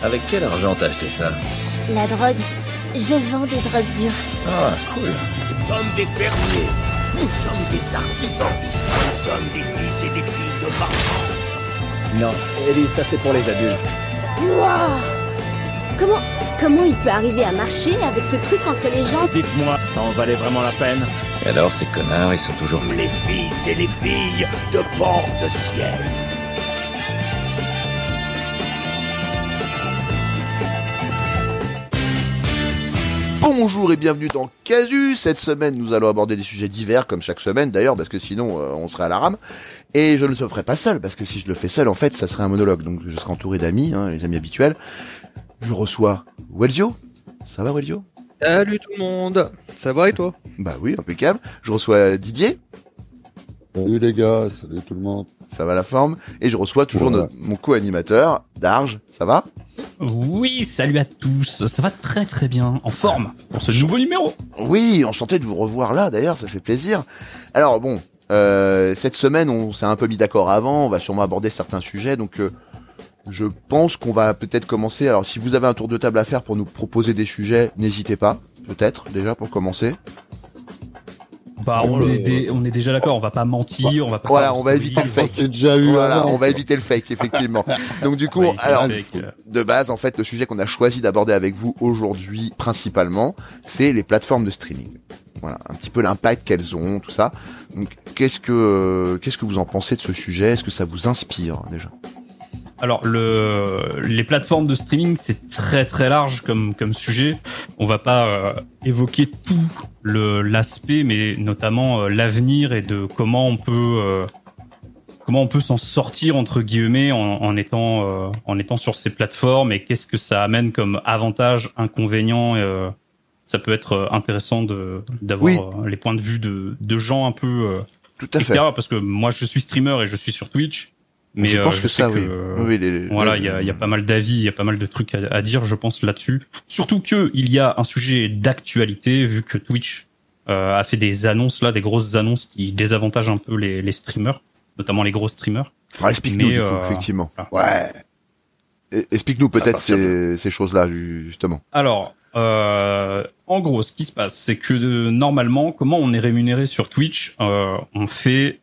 Avec quel argent t'as acheté ça La drogue. Je vends des drogues dures. Ah, cool. Nous sommes des fermiers. Nous sommes des artisans. Nous sommes des fils et des filles de marchands. Non, Ellie, ça c'est pour les adultes. Waouh Comment, comment il peut arriver à marcher avec ce truc entre les jambes Dites-moi, ça en valait vraiment la peine Et alors, ces connards, ils sont toujours... Les fils et les filles de Porte-Ciel. Bonjour et bienvenue dans Casu. Cette semaine, nous allons aborder des sujets divers, comme chaque semaine d'ailleurs, parce que sinon, euh, on serait à la rame. Et je ne le ferai pas seul, parce que si je le fais seul, en fait, ça serait un monologue. Donc, je serai entouré d'amis, hein, les amis habituels. Je reçois Welzio. Ça va, Welzio Salut tout le monde, ça va et toi? Bah oui, impeccable. Je reçois Didier. Salut les gars, salut tout le monde. Ça va la forme. Et je reçois toujours Voilà. notre- mon co-animateur, Darge. Ça va? Oui, salut à tous. Ça va très très bien, en forme pour ce nouveau numéro. Oui, enchanté de vous revoir là, d'ailleurs, ça fait plaisir. Alors bon, euh, cette semaine, on s'est un peu mis d'accord avant, on va sûrement aborder certains sujets, donc euh, je pense qu'on va peut-être commencer. Alors si vous avez un tour de table à faire pour nous proposer des sujets, n'hésitez pas, peut-être, déjà pour commencer. Bah, on, est, le- dé- on est déjà d'accord, on va pas mentir, on va pas. Voilà, faire on va de éviter le fake. C'est déjà eu Voilà, on va éviter le fake, effectivement. Donc du coup, alors, euh. de base, en fait, le sujet qu'on a choisi d'aborder avec vous aujourd'hui, principalement, c'est les plateformes de streaming. Voilà, un petit peu l'impact qu'elles ont, tout ça. Donc, qu'est-ce que euh, qu'est-ce que vous en pensez de ce sujet? Est-ce que ça vous inspire déjà? Alors, le, les plateformes de streaming, c'est très très large comme, comme sujet. On va pas euh, évoquer tout le l'aspect, mais notamment euh, l'avenir et de comment on peut euh, comment on peut s'en sortir entre guillemets en, en étant euh, en étant sur ces plateformes et qu'est-ce que ça amène comme avantage, inconvénient. euh, ça peut être intéressant de d'avoir Oui. les points de vue de, de gens un peu euh, Tout à fait. extérieurs parce que moi je suis streamer et je suis sur Twitch. Mais je euh, pense que sais ça, oui. euh, oui les- les- voilà, il y a, il y a pas mal d'avis, il y a pas mal de trucs à, à dire, je pense, là-dessus. Surtout que il y a un sujet d'actualité, vu que Twitch euh, a fait des annonces, là, des grosses annonces qui désavantagent un peu les, les streamers, notamment les gros streamers. Alors, explique-nous du coup, euh, effectivement. Ouais. Explique-nous peut-être ces, ces choses-là, ju- justement. Alors, euh, en gros, ce qui se passe, c'est que euh, normalement, comment on est rémunéré sur Twitch euh, On fait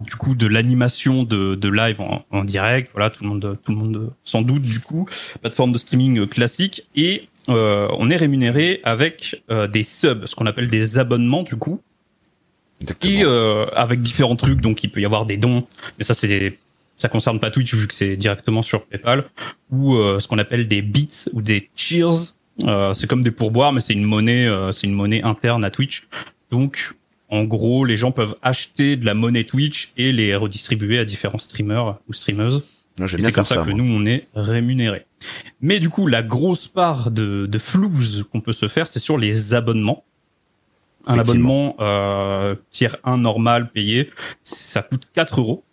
du coup de l'animation de, de live en, en direct. Voilà, tout le monde, tout le monde s'en doute du coup. Plateforme de streaming euh, classique et euh, on est rémunéré avec euh, des subs, ce qu'on appelle des abonnements du coup, Exactement. et euh, avec différents trucs. Donc, il peut y avoir des dons, mais ça c'est ça concerne pas Twitch vu que c'est directement sur PayPal ou euh, ce qu'on appelle des bits ou des cheers. Euh, c'est comme des pourboires, mais c'est une monnaie, euh, c'est une monnaie interne à Twitch. Donc, en gros, les gens peuvent acheter de la monnaie Twitch et les redistribuer à différents streamers ou streameuses. C'est comme ça, ça. que moi. nous, on est rémunéré. Mais du coup, la grosse part de, de flouze qu'on peut se faire, c'est sur les abonnements. Un abonnement euh, tiers 1 normal payé, ça coûte 4 euros.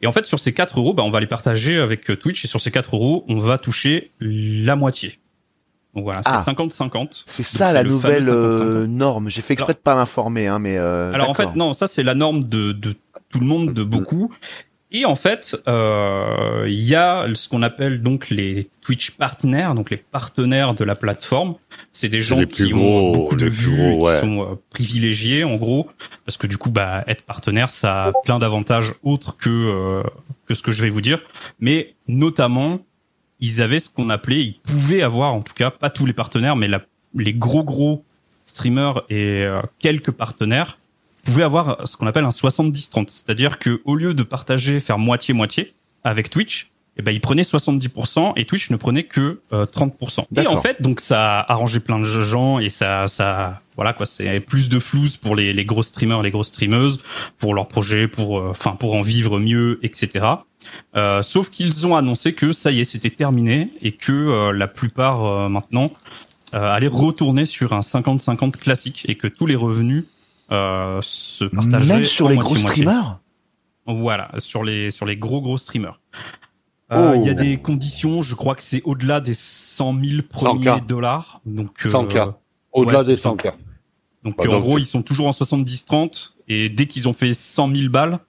Et en fait, sur ces 4 euros, bah, on va les partager avec euh, Twitch. Et sur ces 4 euros, on va toucher la moitié. Donc voilà, Ah. c'est 50-50. C'est ça la nouvelle fameux 50-50. euh, norme. J'ai fait exprès de pas m'informer, hein, mais euh, Alors en fait, non, ça c'est la norme de, de tout le monde, de beaucoup. Et en fait, euh, il y a ce qu'on appelle donc les Twitch partners, donc les partenaires de la plateforme. C'est des gens les plus qui ont gros, beaucoup de les plus vues, gros, ouais. qui sont euh, privilégiés en gros, parce que du coup, bah, être partenaire, ça a plein d'avantages autres que euh, que ce que je vais vous dire, mais notamment ils avaient ce qu'on appelait, ils pouvaient avoir en tout cas, pas tous les partenaires, mais la, les gros gros streamers et euh, quelques partenaires pouvaient avoir ce qu'on appelle un 70-30. C'est-à-dire que au lieu de partager, faire moitié-moitié avec Twitch, eh ben, ils prenaient 70% et Twitch ne prenait que euh, 30%. Et en fait, donc ça a arrangé plein de gens et ça, ça, voilà quoi, c'est plus de flouze pour les, les gros streamers, les grosses streameuses, pour leurs projets, pour, euh, enfin, pour en vivre mieux, etc. Euh, sauf qu'ils ont annoncé que ça y est, c'était terminé et que euh, la plupart euh, maintenant euh, allaient retourner sur un 50-50 classique et que tous les revenus euh, se partageraient Même sur les gros streamers? Voilà, sur les sur les gros gros streamers. Euh, Oh. Il y a des conditions, je crois que c'est au-delà des 100 000 premiers 100K. dollars. Donc euh, 100K. Au-delà ouais, des c'est ça. 100K. Donc Bah, en donc, gros, ils sont toujours en 70-30 et dès qu'ils ont fait 100 000 balles,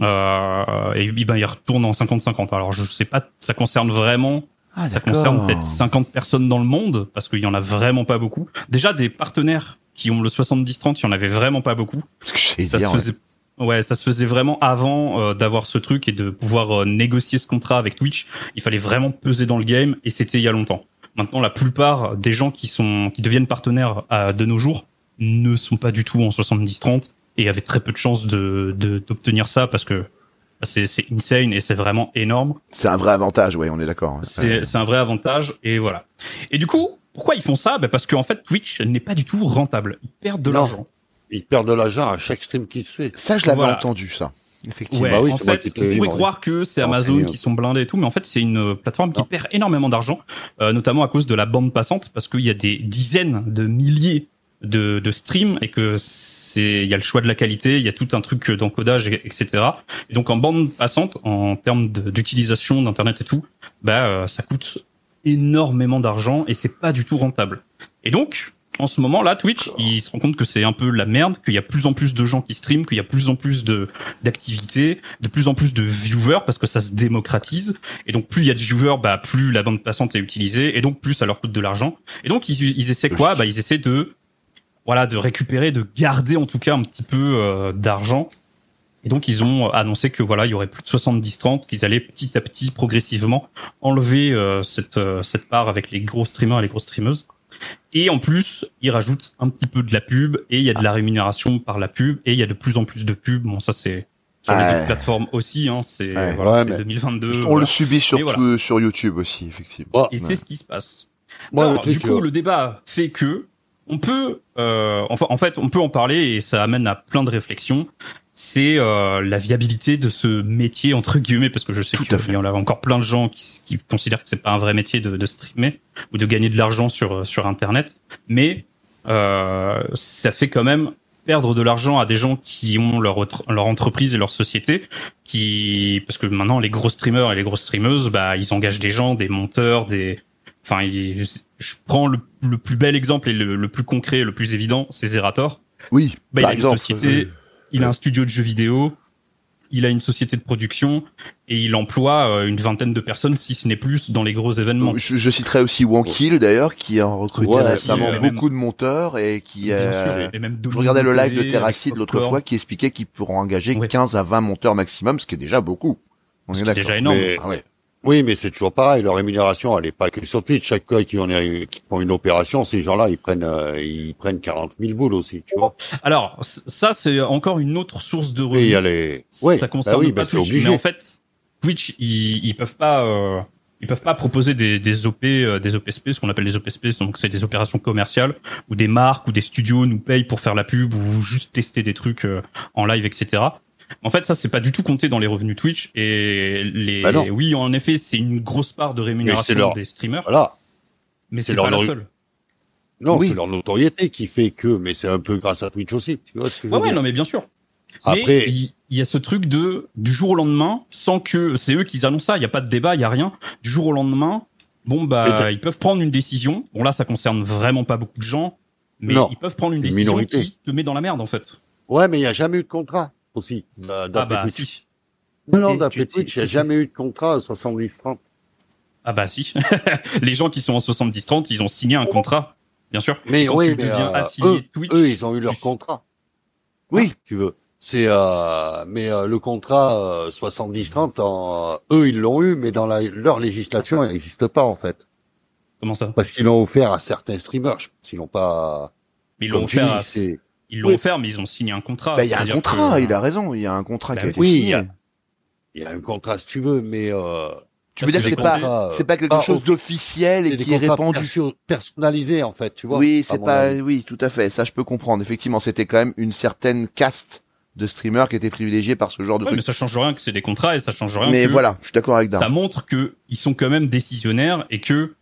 et puis ben ils retournent en 50-50. Alors je sais pas, ça concerne vraiment Ah, Ça concerne peut-être 50 personnes dans le monde, parce qu'il y en a vraiment pas beaucoup. Déjà, des partenaires qui ont le 70-30, il y en avait vraiment pas beaucoup. Ce que je sais Ça dire. se ouais. faisait, ouais, ça se faisait vraiment avant euh, d'avoir ce truc et de pouvoir euh, négocier ce contrat avec Twitch. Il fallait vraiment peser dans le game, et c'était il y a longtemps. Maintenant, la plupart des gens qui sont qui deviennent partenaires à, de nos jours ne sont pas du tout en 70-30 et avaient très peu de chances de de- d'obtenir ça parce que c'est c'est insane et c'est vraiment énorme. C'est un vrai avantage, ouais, on est d'accord. C'est c'est un vrai avantage et voilà. Et du coup, pourquoi ils font ça? Bah Parce qu'en fait, Twitch n'est pas du tout rentable. Ils perdent de Non. l'argent. Ils perdent de l'argent à chaque stream qui se fait. Ça, je l'avais Voilà. entendu, ça. Effectivement. Ouais, Bah oui, en fait, on pourrait croire que c'est Amazon c'est- qui sont blindés et tout, mais en fait, c'est une euh, plateforme qui Non. perd énormément d'argent, euh, notamment à cause de la bande passante, parce qu'il y a des dizaines de milliers de, de streams et que c'est, il y a le choix de la qualité, il y a tout un truc d'encodage, et- etc. Et donc en bande passante, en termes d'utilisation d'internet et tout, bah euh, ça coûte énormément d'argent et c'est pas du tout rentable. Et donc, en ce moment là, Twitch, il se rend compte que c'est un peu la merde, qu'il y a plus en plus de gens qui streament, qu'il y a plus en plus de d'activités, de plus en plus de viewers parce que ça se démocratise. Et donc plus il y a de viewers, bah plus la bande passante est utilisée et donc plus ça leur coûte de l'argent. Et donc ils, ils essaient quoi? Bah ils essaient de voilà de récupérer, de garder en tout cas un petit peu euh, d'argent. Et donc ils ont annoncé que voilà il y aurait plus de 70-30, qu'ils allaient petit à petit progressivement enlever euh, cette euh, cette part avec les gros streamers et les grosses streameuses. Et en plus, ils rajoutent un petit peu de la pub et il y a de la rémunération par la pub et il y a de plus en plus de pubs. Bon, ça c'est sur les Ouais. autres plateformes aussi. Hein, c'est Ouais. voilà, Ouais, c'est mais 2022. On voilà. le subit surtout voilà. sur YouTube aussi, effectivement. Et Ouais. c'est ce qui se passe. Alors, du coup, euh, le débat fait que on peut, euh, enfin, en fait, on peut en parler et ça amène à plein de réflexions. C'est euh, la viabilité de ce métier entre guillemets, parce que je sais Tout à qu'il y en a encore plein de gens qui, qui considèrent que c'est pas un vrai métier de, de streamer ou de gagner de l'argent sur sur Internet, mais euh, ça fait quand même perdre de l'argent à des gens qui ont leur leur entreprise et leur société qui parce que maintenant les gros streamers et les grosses streameuses bah ils engagent des gens des monteurs des enfin ils- je prends le, le plus bel exemple et le, le plus concret le plus évident c'est Zerator Oui, bah, il par a exemple. une société il a un studio de jeux vidéo il a une société de production et il emploie euh, une vingtaine de personnes si ce n'est plus dans les gros événements Je, je citerai aussi Wankill d'ailleurs, qui a recruté Ouais, récemment il- beaucoup de monteurs et qui. Euh, sûr, et même je regardais le live de Dominique Terracid avec l'autre fois qui expliquait qu'ils pourront engager Ouais. 15 à 20 monteurs maximum, ce qui est déjà beaucoup. On est c'est d'accord. déjà énorme Mais- Ah ouais. Oui, mais c'est toujours pareil. Leur rémunération, elle est pas que sur Twitch. Chaque fois qui en est, qui font une opération, ces gens-là, ils prennent, euh, ils prennent 40 000 boules aussi, tu vois. alors ça c'est encore une autre source de Et revenus a les, ouais, ça concerne bah oui, pas bah Twitch, obligé. mais en fait, Twitch, ils, ils peuvent pas, euh, ils peuvent pas proposer des, des OP, euh, des OPSP, ce qu'on appelle des OPSP, donc c'est des opérations commerciales où des marques ou des studios nous payent pour faire la pub ou juste tester des trucs euh, en live, etc. En fait, ça c'est pas du tout compté dans les revenus Twitch et les, Bah oui, en effet, c'est une grosse part de rémunération leur- des streamers, Voilà. mais c'est leur pas la seule. Non, Oui. c'est leur notoriété qui fait que, mais c'est un peu grâce à Twitch aussi, tu vois ce que je Ouais, veux ouais, dire non, mais bien sûr. Après, il y a ce truc de du jour au lendemain, sans que c'est eux qui annoncent ça, il y a pas de débat, il y a rien. Du jour au lendemain, bon bah ils peuvent prendre une décision. Bon là, ça concerne vraiment pas beaucoup de gens, mais Non, ils peuvent prendre une une décision minorité. qui te met dans la merde en fait. ouais, mais il y a jamais eu de contrat aussi, d'a- Ah d'après bah Twitch. si. Non, non, d'après Twitch, il n'y a jamais eu de contrat à 70-30. Ah bah si. Les gens qui sont en 70-30, ils ont signé un contrat, bien sûr. Mais Quand oui, tu mais deviens euh, affilié eux, Twitch, eux, ils ont eu leur tu- contrat. Oui. Tu veux. C'est euh, mais euh, le contrat euh, 70-30, en- eux ils l'ont eu, mais dans la, leur législation, elle n'existe pas en fait, Comment ça? Parce qu'ils l'ont offert à certains streamers. S'ils l'ont pas, Ils l'ont offert, dis, à- ils l'ont Oui. offert, mais ils ont signé un contrat. Bah, il y a un contrat, que- il a raison, il y a un contrat Bah qui a été oui, il y signé. a- il y a un contrat si tu veux, mais euh, Tu veux dire que c'est pas, euh, c'est pas quelque pas chose d'officiel et qui est répandu. perso- personnalisés en fait, tu vois. Oui, c'est pas, oui, tout à fait. Ça, je peux comprendre. Effectivement, c'était quand même une certaine caste de streamers qui était privilégiée par ce genre de Ouais, mais truc. ça change rien que c'est des contrats et ça change rien Mais que voilà, je suis d'accord avec ça Darge. montre que ils sont quand même décisionnaires et que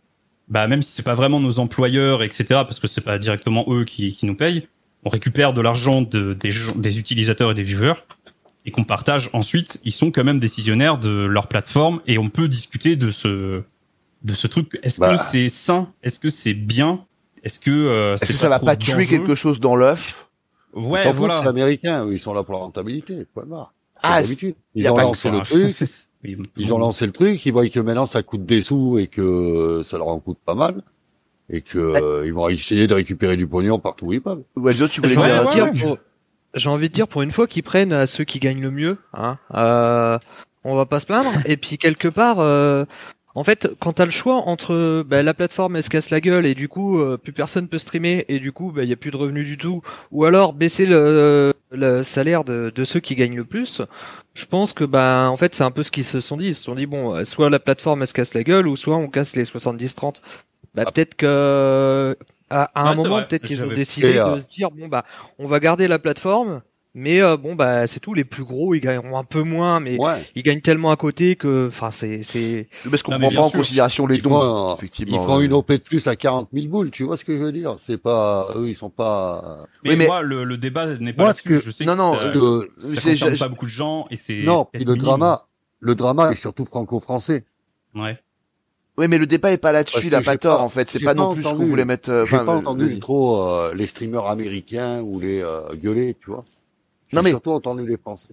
bah même si c'est pas vraiment nos employeurs etc parce que c'est pas directement eux qui, qui nous payent on récupère de l'argent de, des, gens- des utilisateurs et des viewers et qu'on partage ensuite ils sont quand même décisionnaires de leur plateforme et on peut discuter de ce de ce truc. Est-ce Bah. que c'est sain? Est-ce que c'est bien? Est-ce que euh, Est-ce c'est que ça va pas tuer quelque chose dans l'œuf? Ils ouais s'en foutent, c'est voilà américain, ils sont là pour la rentabilité, point barre. Ah, d'habitude. Ils ont lancé le truc, Ils ont lancé le truc, ils voient que maintenant ça coûte des sous et que ça leur en coûte pas mal. Et que euh, ils vont essayer de récupérer du pognon partout où ils peuvent. Walzo, tu voulais J'ai Ouais, dire un envie de truc dire pour- J'ai envie de dire pour une fois qu'ils prennent à ceux qui gagnent le mieux. Hein. Euh, on va pas se plaindre. Et puis quelque part, euh, en fait, quand t'as le choix entre bah, la plateforme elle se casse la gueule et du coup euh, plus personne peut streamer et du coup bah, il y a plus de revenus du tout, ou alors baisser le, le salaire de, de ceux qui gagnent le plus, je pense que bah en fait c'est un peu ce qu'ils se sont dit. Ils se sont dit bon, euh, soit la plateforme elle se casse la gueule ou soit on casse les 70-30. Bah Ah. peut-être que à, à un Ouais, c'est moment peut-être qu'ils ont décidé euh, de se dire bon bah on va garder la plateforme, mais euh, bon bah c'est tout. Les plus gros ils gagneront un peu moins, mais Ouais. ils gagnent tellement à côté que enfin c'est c'est Parce qu'on prend pas en considération les dons, feront, un- effectivement. ils feront une OP de plus à 40 000 boules, tu vois ce que je veux dire? C'est pas, eux, ils sont pas. Mais, Oui, mais- moi, le, le débat n'est pas Moi, que- Je sais Non, que non, ça, Euh, ça c'est- pas beaucoup de gens et c'est non, puis le drama, le drama est surtout franco-français. Ouais. Oui, mais le débat est pas là-dessus, il a pas tort, pas- en fait. C'est pas pas non plus ce qu'on voulait mettre, euh, J'ai pas euh, entendu vas-y. trop euh, les streamers américains ou les euh, gueuler, tu vois. Non, mais- surtout entendu les Français.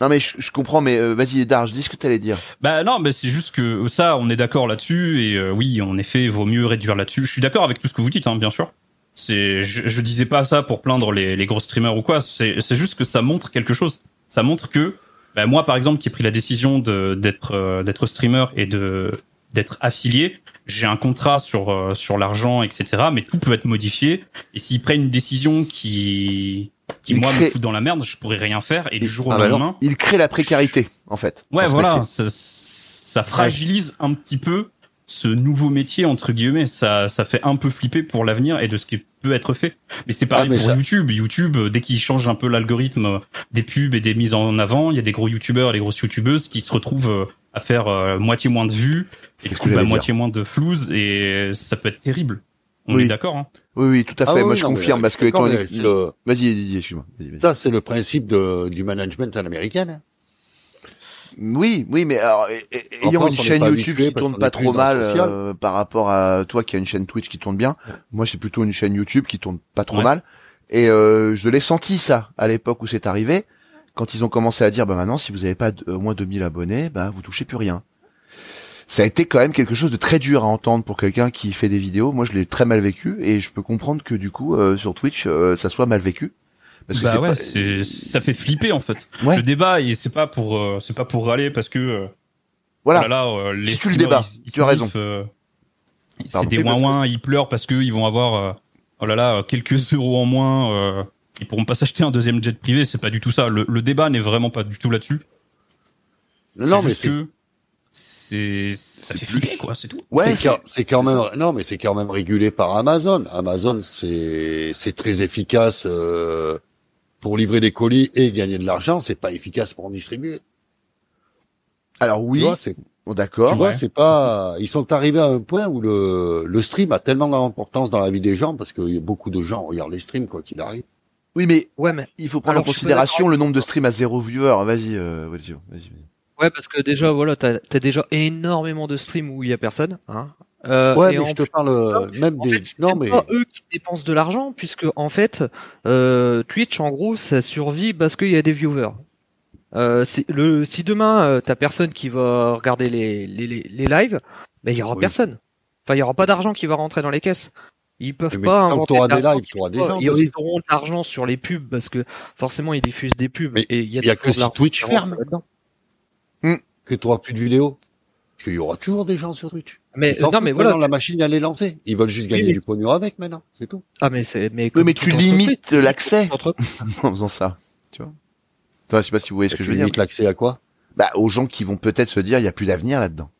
Non, mais je, je comprends, mais euh, vas-y, Darge, dis ce que t'allais dire. Bah non, mais c'est juste que ça, on est d'accord là-dessus et euh, oui, en effet, vaut mieux réduire là-dessus. Je suis d'accord avec tout ce que vous dites, hein, bien sûr. C'est, je, je disais pas ça pour plaindre les, les gros streamers ou quoi. C'est, c'est juste que ça montre quelque chose. Ça montre que, bah, moi, par exemple, qui ai pris la décision de d'être euh, d'être streamer et de d'être affilié, j'ai un contrat sur euh, sur l'argent, etc. Mais tout peut être modifié. Et s'ils prennent une décision qui qui Il moi crée- me fout dans la merde, je pourrais rien faire. Et du jour au Ah bah lendemain, Il crée la précarité, en fait. Ouais, voilà, ça, ça fragilise un petit peu ce nouveau métier entre guillemets. Ça, ça fait un peu flipper pour l'avenir et de ce qui peut être fait. Mais c'est pareil Ah, mais pour ça- YouTube. YouTube, euh, dès qu'ils changent un peu l'algorithme euh, des pubs et des mises en avant, il y a des gros YouTubeurs et des grosses YouTubeuses qui se retrouvent euh, à faire euh, moitié moins de vues et du ce coup bah, moitié moins de flouze et ça peut être terrible. On Oui. est d'accord. Hein Oui, oui, tout à fait. Ah oui, Moi, oui, je non, confirme, parce que étant c'est le- Vas-y, Didier, excuse-moi. Ça, c'est le principe de, du management à l'américaine. hein. Oui, oui, mais alors, ayant France, une chaîne YouTube habitué qui tourne pas trop mal le euh, par rapport à toi qui a une chaîne Twitch qui tourne bien, moi j'ai plutôt une chaîne YouTube qui tourne pas trop Ouais. mal. Et euh, je l'ai senti ça à l'époque où c'est arrivé, quand ils ont commencé à dire bah maintenant si vous avez pas de- au moins 2000 abonnés, bah vous touchez plus rien. Ça a été quand même quelque chose de très dur à entendre pour quelqu'un qui fait des vidéos. Moi je l'ai très mal vécu et je peux comprendre que du coup euh, sur Twitch euh, ça soit mal vécu. Parce que Bah c'est ouais, pas... c'est- ça fait flipper en fait. Ouais. Le débat, et c'est pas pour, euh, c'est pas pour râler parce que euh, Voilà. Oh là là, euh, les Si tu le débats, ils- ils tu as raison. euh, c'est des Oui, parce ouin ils pleurent parce qu'ils vont avoir euh, oh là là quelques euros en moins. Ils pourront pas s'acheter un deuxième jet privé. C'est pas du tout ça. Le, le débat n'est vraiment pas du tout là-dessus. Non, mais c'est que c'est ça C'est fait plus- flipper quoi. C'est tout. Ouais, c'est quand, c'est quand c'est même non mais c'est quand même régulé par Amazon. Amazon c'est c'est très efficace euh, pour livrer des colis et gagner de l'argent. C'est pas efficace pour en distribuer. Alors oui, Tu vois, c'est oh, d'accord. tu vois Ouais. c'est pas. Ils sont arrivés à un point où le le stream a tellement d'importance dans la vie des gens parce que beaucoup de gens regardent les streams quoi qu'il arrive. Oui, mais ouais mais il faut prendre Alors, en considération le nombre de streams à zéro viewer. Vas-y, euh, vas-y. vas-y. ouais parce que déjà voilà t'as as déjà énormément de streams où il y a personne. Hein. Euh, ouais et mais en je te parle euh, même En des fait, non mais pas eux qui dépensent de l'argent, puisque en fait, euh, Twitch, en gros, ça survit parce qu'il y a des viewers. Euh, le, si demain euh, t'as personne qui va regarder les, les, les, les lives, ben il y aura Oui. personne. Enfin, il y aura pas d'argent qui va rentrer dans les caisses. Ils peuvent Mais pas tant que de des lives, qui t'auras des gens Ils, ils auront de l'argent sur les pubs parce que forcément ils diffusent des pubs Mais et il y a, il y a que de si Twitch ferme. là-dedans. que tu auras plus de vidéos. Parce qu'il y aura toujours des gens sur Twitch. Mais non, mais voilà. la machine elle est lancée. Ils veulent juste Oui, gagner mais- du pognon avec maintenant, c'est tout. Ah mais c'est mais Oui, mais tu limites l'accès en faisant ça. Tu vois Toi, je sais pas si vous voyez ce que je veux dire. limites l'accès à quoi? Bah, aux gens qui vont peut-être se dire, il y a plus d'avenir là-dedans.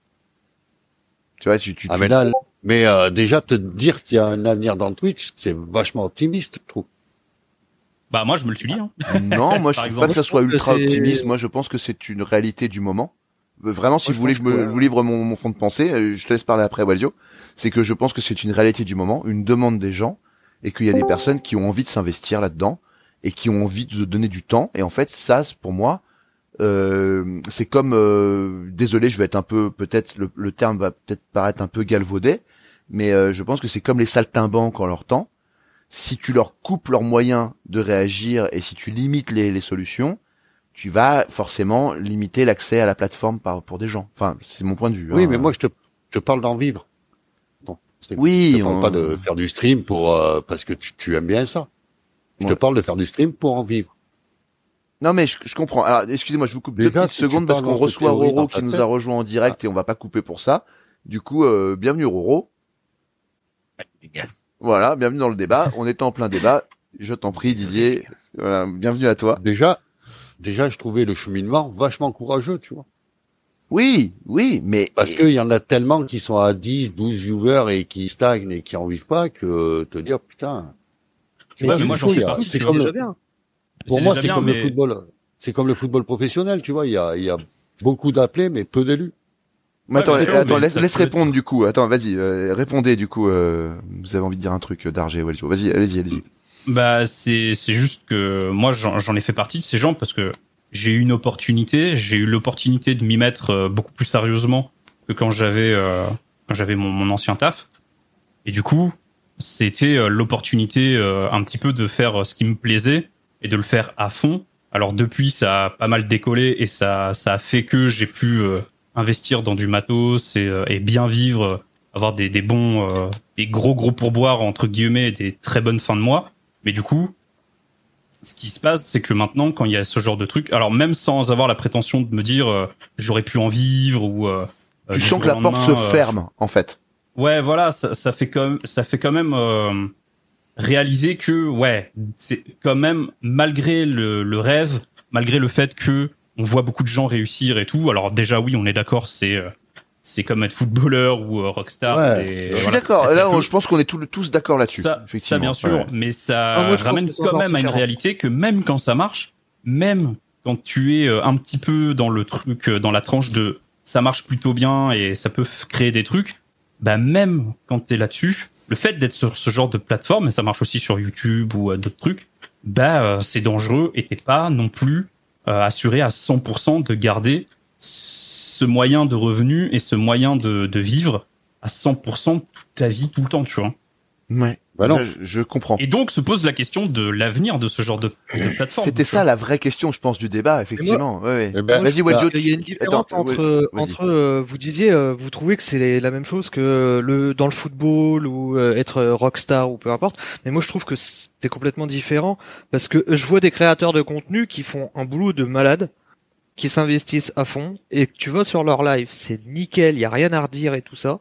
Tu vois, tu, tu, Ah tu- mais là, mais euh, déjà te dire qu'il y a un avenir dans Twitch, c'est vachement optimiste, je trouve. Bah moi je me le suis dit. Hein. non, moi je trouve exemple. pas que ça soit ultra optimiste. Moi, je pense que c'est une réalité du moment. Euh, Vraiment, si Moi, vous voulez je, me, que- je vous livre mon, mon fond de pensée, euh, je te laisse parler après, Waldio. C'est que je pense que c'est une réalité du moment, une demande des gens, et qu'il y a des personnes qui ont envie de s'investir là-dedans et qui ont envie de se donner du temps. Et en fait, ça, c'est- pour moi, euh, c'est comme, euh, désolé, je vais être un peu, peut-être le, le terme va peut-être paraître un peu galvaudé, mais euh, je pense que c'est comme les saltimbanques en leur temps. Si tu leur coupes leurs moyens de réagir et si tu limites les, les solutions, tu vas forcément limiter l'accès à la plateforme par, pour des gens. Enfin, c'est mon point de vue. Oui, hein. mais moi je te, je te parle d'en vivre. Non, Oui, je te parle on- pas de faire du stream pour euh, parce que tu, tu aimes bien ça. Je Ouais. te parle de faire du stream pour en vivre. Non mais je, je comprends. Alors excusez-moi, je vous coupe deux petites si secondes parce qu'on reçoit Roro qui nous a rejoint en direct et on va pas couper pour ça. Du coup, euh, bienvenue Roro. Voilà, bienvenue dans le débat. On était en plein débat. Je t'en prie Didier. Voilà, bienvenue à toi. Déjà, déjà, je trouvais le cheminement vachement courageux, tu vois. Oui, oui, mais Parce qu'il y en a tellement qui sont à 10, 12 viewers et qui stagnent et qui en vivent pas que te dire putain. Tu Mais vois, mais moi, j'en a- partie, c'est comme déjà le, bien. Pour moi, c'est comme le football. C'est comme le football professionnel, tu vois. Il y a, il y a beaucoup d'appelés, mais peu d'élus. Mais attends, Ouais, mais attends, mais laisse, laisse répondre du coup. Attends, vas-y, euh, répondez du coup. euh, vous avez envie de dire un truc euh, d'Argé Waljo. Vas-y, allez-y, allez-y. Bah, c'est c'est juste que moi, j'en j'en ai fait partie de ces gens parce que j'ai eu une opportunité, j'ai eu l'opportunité de m'y mettre euh, beaucoup plus sérieusement que quand j'avais euh, quand j'avais mon, mon ancien taf. Et du coup, c'était euh, l'opportunité euh, un petit peu de faire ce qui me plaisait et de le faire à fond. Alors depuis, ça a pas mal décollé et ça ça a fait que j'ai pu euh, investir dans du matos et, euh, et bien vivre, euh, avoir des, des bons, euh, des gros gros pourboires entre guillemets, et des très bonnes fins de mois. Mais du coup, ce qui se passe, c'est que maintenant, quand il y a ce genre de truc, alors même sans avoir la prétention de me dire euh, j'aurais pu en vivre ou euh, Tu sens que la porte se ferme en fait. Ouais, voilà, ça, ça fait quand même, ça fait quand même euh, réaliser que ouais, c'est quand même malgré le, le rêve, malgré le fait que on voit beaucoup de gens réussir et tout. Alors déjà oui, on est d'accord, c'est euh, c'est comme être footballeur ou euh, rockstar. Ouais, Je suis voilà, d'accord. Là, je pense qu'on est tous, tous d'accord là-dessus. Ça, bien sûr, Ouais. mais ça Ah, moi, ramène quand même à une réalité que même quand ça marche, même quand tu es euh, un petit peu dans le truc, euh, dans la tranche de ça marche plutôt bien et ça peut créer des trucs, bah même quand t'es là-dessus, le fait d'être sur ce genre de plateforme, et ça marche aussi sur YouTube ou euh, d'autres trucs, bah euh, c'est dangereux et t'es pas non plus euh, assuré à 100% de garder ce moyen de revenu et ce moyen de, de vivre à 100% toute ta vie tout le temps, tu vois. Ouais. Bah non. Ça, je, je comprends. Et donc se pose la question de l'avenir de ce genre de, de plateforme. C'était ça vois. la vraie question, je pense, du débat, effectivement. Ouais, ouais. Eh ben, Vas-y, bah, Wazio. Il y a une différence attends, entre, entre euh, vous disiez, euh, vous trouvez que c'est la même chose que le dans le football ou euh, être euh, rockstar ou peu importe. Mais moi, je trouve que c'est complètement différent parce que je vois des créateurs de contenu qui font un boulot de malade, qui s'investissent à fond et que tu vas sur leur live, c'est nickel, il y a rien à redire et tout ça.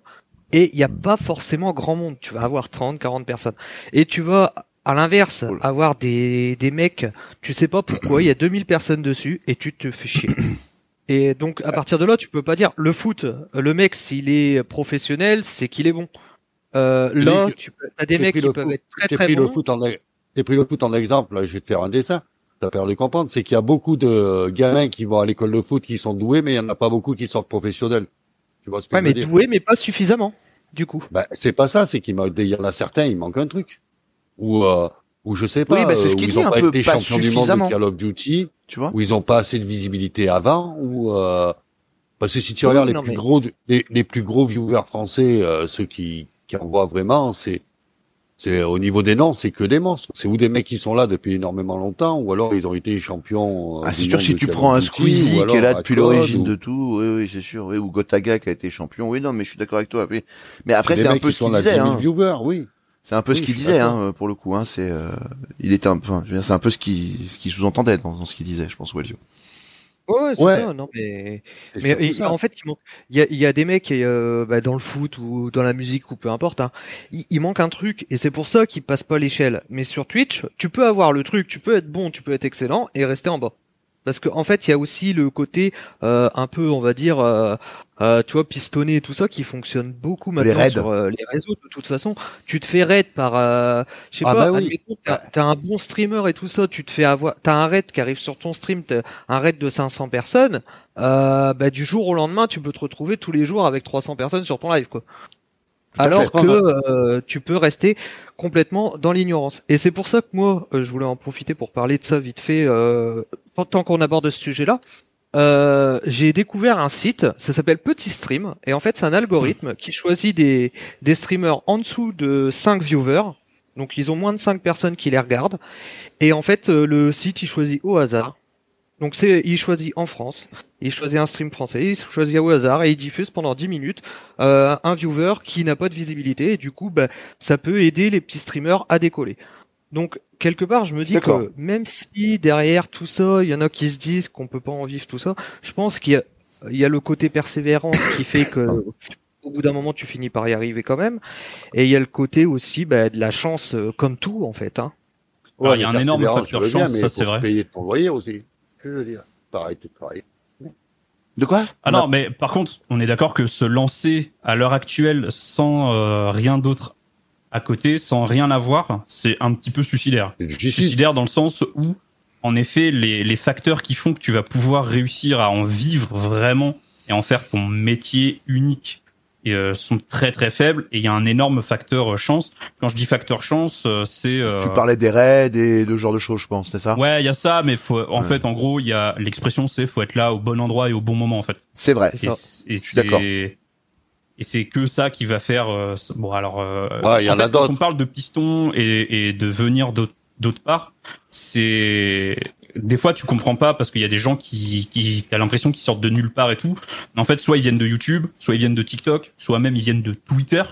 Et il n'y a pas forcément grand monde. Tu vas avoir 30, 40 personnes. Et tu vas, à l'inverse, Oh avoir des, des mecs, tu sais pas pourquoi, il y a 2000 personnes dessus et tu te fais chier. Et donc, à partir de là, tu peux pas dire, le foot, le mec, s'il est professionnel, c'est qu'il est bon. Euh, là, tu as des mecs qui le peuvent foot- être très très pris le bons. foot en, j'ai pris le foot en exemple. Là, je vais te faire un dessin. T'as perdu de comprendre. C'est qu'il y a beaucoup de gamins qui vont à l'école de foot qui sont doués, mais il y en a pas beaucoup qui sortent professionnels. Tu vois ce que Ouais, je mais veux dire doué, mais pas suffisamment, du coup. Ben, c'est pas ça. C'est qu'il manque- il y en a certains, il manque un truc. Ou, euh, ou je sais pas. Oui, bah, c'est ce euh, qu'il dit ont un pas peu, pas champions du monde suffisamment. de Call of Duty, Tu vois où ils ont pas assez de visibilité avant, ou euh, parce que si tu Oui, regardes les non, plus mais- gros, les, les plus gros viewers français, euh, ceux qui, qui en voient vraiment, c'est c'est au niveau des noms, c'est que des monstres. C'est ou des mecs qui sont là depuis énormément longtemps, ou alors ils ont été champions. euh, Ah, c'est sûr, si tu prends un Squeezie qui est là depuis l'origine ou- de tout, oui, oui, c'est sûr, oui, ou Gotaga qui a été champion, oui, non, mais je suis d'accord avec toi. oui. Mais après, c'est un peu ce qu'il disait, 10 000 hein. viewers, oui. C'est un peu Oui, ce qu'il disait, hein, pour le coup, hein, c'est, euh, il était un enfin, c'est un peu ce qui, ce qui sous-entendait dans, dans ce qu'il disait, je pense, Waljo. Ouais, ouais, c'est Ouais. ça. Non, mais Mais ça. en fait, il, manque- il y a, y a des mecs euh, bah, dans le foot ou dans la musique ou peu importe. Hein, il, il manque un truc et c'est pour ça qu'ils passent pas l'échelle. Mais sur Twitch, tu peux avoir le truc, tu peux être bon, tu peux être excellent et rester en bas. Parce qu'en en fait, il y a aussi le côté euh, un peu, on va dire, euh, euh, tu vois, pistonné et tout ça qui fonctionne beaucoup maintenant raids. sur euh, les réseaux. De toute façon, tu te fais raid par, euh, je sais Ah pas, bah oui. t'as un bon streamer et tout ça, tu te fais avoir, t'as un raid qui arrive sur ton stream, un raid de 500 personnes euh, bah, du jour au lendemain, tu peux te retrouver tous les jours avec 300 personnes sur ton live, quoi. Tout Alors que euh, tu peux rester complètement dans l'ignorance. Et c'est pour ça que moi, euh, je voulais en profiter pour parler de ça vite fait, euh, tant qu'on aborde ce sujet-là. Euh, j'ai découvert un site, ça s'appelle Petit Stream, et en fait c'est un algorithme qui choisit des, des streamers en dessous de 5 viewers, donc ils ont moins de 5 personnes qui les regardent, et en fait le site il choisit au hasard Donc c'est, il choisit en France, il choisit un stream français, il choisit au hasard et il diffuse pendant 10 minutes euh, un viewer qui n'a pas de visibilité et du coup bah, ça peut aider les petits streamers à décoller. Donc quelque part je me dis que même si derrière tout ça il y en a qui se disent qu'on peut pas en vivre tout ça, je pense qu'il y a, il y a le côté persévérance qui fait que au bout d'un moment tu finis par y arriver quand même et il y a le côté aussi bah, de la chance euh, comme tout en fait. Hein. Alors, il y a un énorme facteur bien, chance, mais ça, c'est vrai. payer ton loyer aussi. Que je veux dire. Pareil, tu travailles. De quoi? Ah non, mais par contre, on est d'accord que se lancer à l'heure actuelle sans euh, rien d'autre à côté, sans rien avoir, c'est un petit peu suicidaire. Suicidaire dans le sens où, en effet, les, les facteurs qui font que tu vas pouvoir réussir à en vivre vraiment et en faire ton métier unique et, euh, sont très très faibles et il y a un énorme facteur euh, chance. Quand je dis facteur chance, euh, c'est euh, Tu parlais des raids et de ce genre de choses, je pense, c'est ça? Ouais, il y a ça, mais faut, en Ouais. fait, en gros, il y a l'expression, c'est faut être là au bon endroit et au bon moment, en fait. C'est vrai. C'est Et, et Je suis d'accord. Et c'est que ça qui va faire. euh, bon, alors. Euh, Ouais, il y en a fait, quand on parle de piston et, et de venir d'autre part, c'est des fois tu comprends pas parce qu'il y a des gens qui, qui t'as l'impression qu'ils sortent de nulle part et tout. Mais en fait, soit ils viennent de YouTube, soit ils viennent de TikTok, soit même ils viennent de Twitter.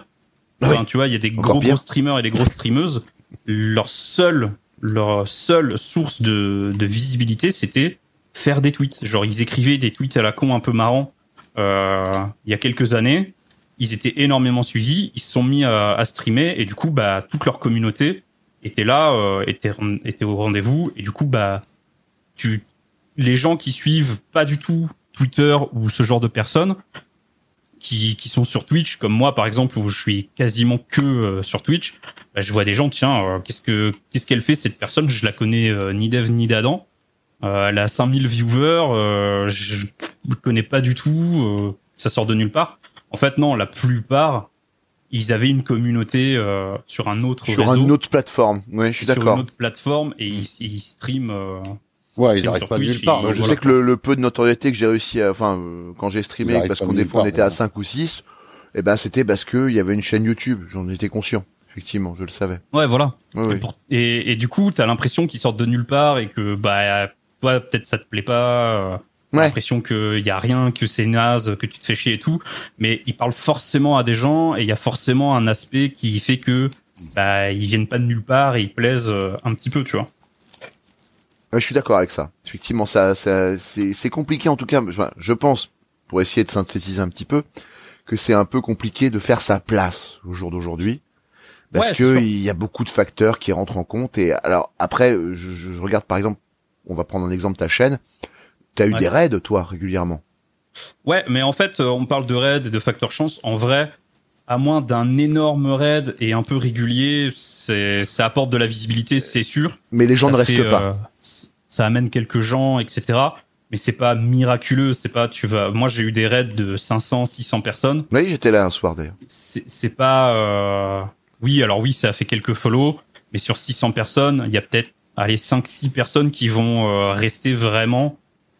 Oui. Enfin, tu vois, il y a des gros, gros streamers et des grosses streameuses. Leur seule leur seule source de, de visibilité, c'était faire des tweets. Genre, ils écrivaient des tweets à la con un peu marrants euh, il y a quelques années. Ils étaient énormément suivis. Ils se sont mis à, à streamer et du coup, bah, toute leur communauté était là, euh, était, était au rendez-vous. Et du coup, bah, tu, les gens qui suivent pas du tout Twitter ou ce genre de personnes, qui, qui sont sur Twitch, comme moi par exemple, où je suis quasiment que euh, sur Twitch, bah, je vois des gens, tiens, euh, qu'est-ce que qu'est-ce qu'elle fait cette personne? Je la connais euh, ni d'Ève ni d'Adam. Euh, elle a 5000 viewers, euh, je ne connais pas du tout, euh, ça sort de nulle part. En fait, non, la plupart, ils avaient une communauté euh, sur un autre Sur réseau, une autre plateforme. Oui, je suis sur d'accord. une autre plateforme, et ils, ils streament. euh, Ouais, ils n'arrivent pas Twitch, nulle part. ils- je voilà. sais que le, le peu de notoriété que j'ai réussi à, enfin, euh, quand j'ai streamé, parce qu'on de des fois on était à ouais. 5 ou 6, eh ben, c'était parce que il y avait une chaîne YouTube. J'en étais conscient. Effectivement, je le savais. Ouais, voilà. Et, oui. pour- et, et du coup, t'as l'impression qu'ils sortent de nulle part et que bah toi peut-être ça te plaît pas. euh, t'as Ouais. l'impression qu'il y a rien, que c'est naze, que tu te fais chier et tout. Mais ils parlent forcément à des gens et il y a forcément un aspect qui fait que bah ils viennent pas de nulle part et ils plaisent euh, un petit peu, tu vois. Ouais, je suis d'accord avec ça. Effectivement, ça, ça c'est compliqué en tout cas. Je, je pense, pour essayer de synthétiser un petit peu, que c'est un peu compliqué de faire sa place au jour d'aujourd'hui. Parce Ouais, que il y a beaucoup de facteurs qui rentrent en compte. Et alors après, je, regarde par exemple, on va prendre un exemple ta chaîne. T'as eu Ouais. des raids toi régulièrement? Ouais, mais en fait, euh, on parle de raid et de facteur chance. En vrai, à moins d'un énorme raid et un peu régulier, ça apporte de la visibilité, c'est sûr. Mais les gens Ça ne restent fait, pas. Ça amène quelques gens, etc. Mais c'est pas miraculeux. C'est pas, tu vas. Moi, j'ai eu des raids de 500, 600 personnes. Oui, j'étais là un soir d'ailleurs. C'est pas. euh, Oui, alors oui, ça a fait quelques follow, mais sur 600 personnes, il y a peut-être allez 5, 6 personnes qui vont euh, rester vraiment.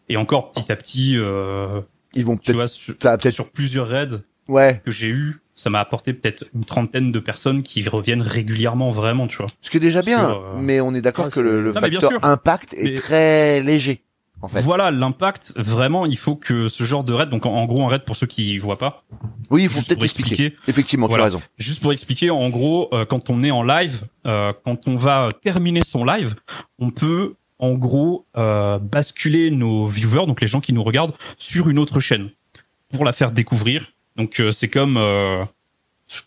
Et encore petit à petit, euh, Ils vont tu peut-être. vois, sur, peut-être. sur plusieurs raids Ouais. que j'ai eu, ça m'a apporté peut-être une trentaine de personnes qui reviennent régulièrement, vraiment, tu vois. Ce qui est déjà bien. Euh, Mais on est d'accord Ouais, que le, Non, facteur impact est Mais- très léger. En fait. Voilà, l'impact, vraiment, il faut que ce genre de raid, donc en, en gros, un raid pour ceux qui voient pas, Oui, il faut peut-être expliquer. expliquer, Effectivement, Voilà. tu as raison. Juste pour expliquer, en gros, euh, quand on est en live, euh, quand on va terminer son live, on peut en gros euh, basculer nos viewers, donc les gens qui nous regardent, sur une autre chaîne pour la faire découvrir. Donc euh, c'est comme, euh,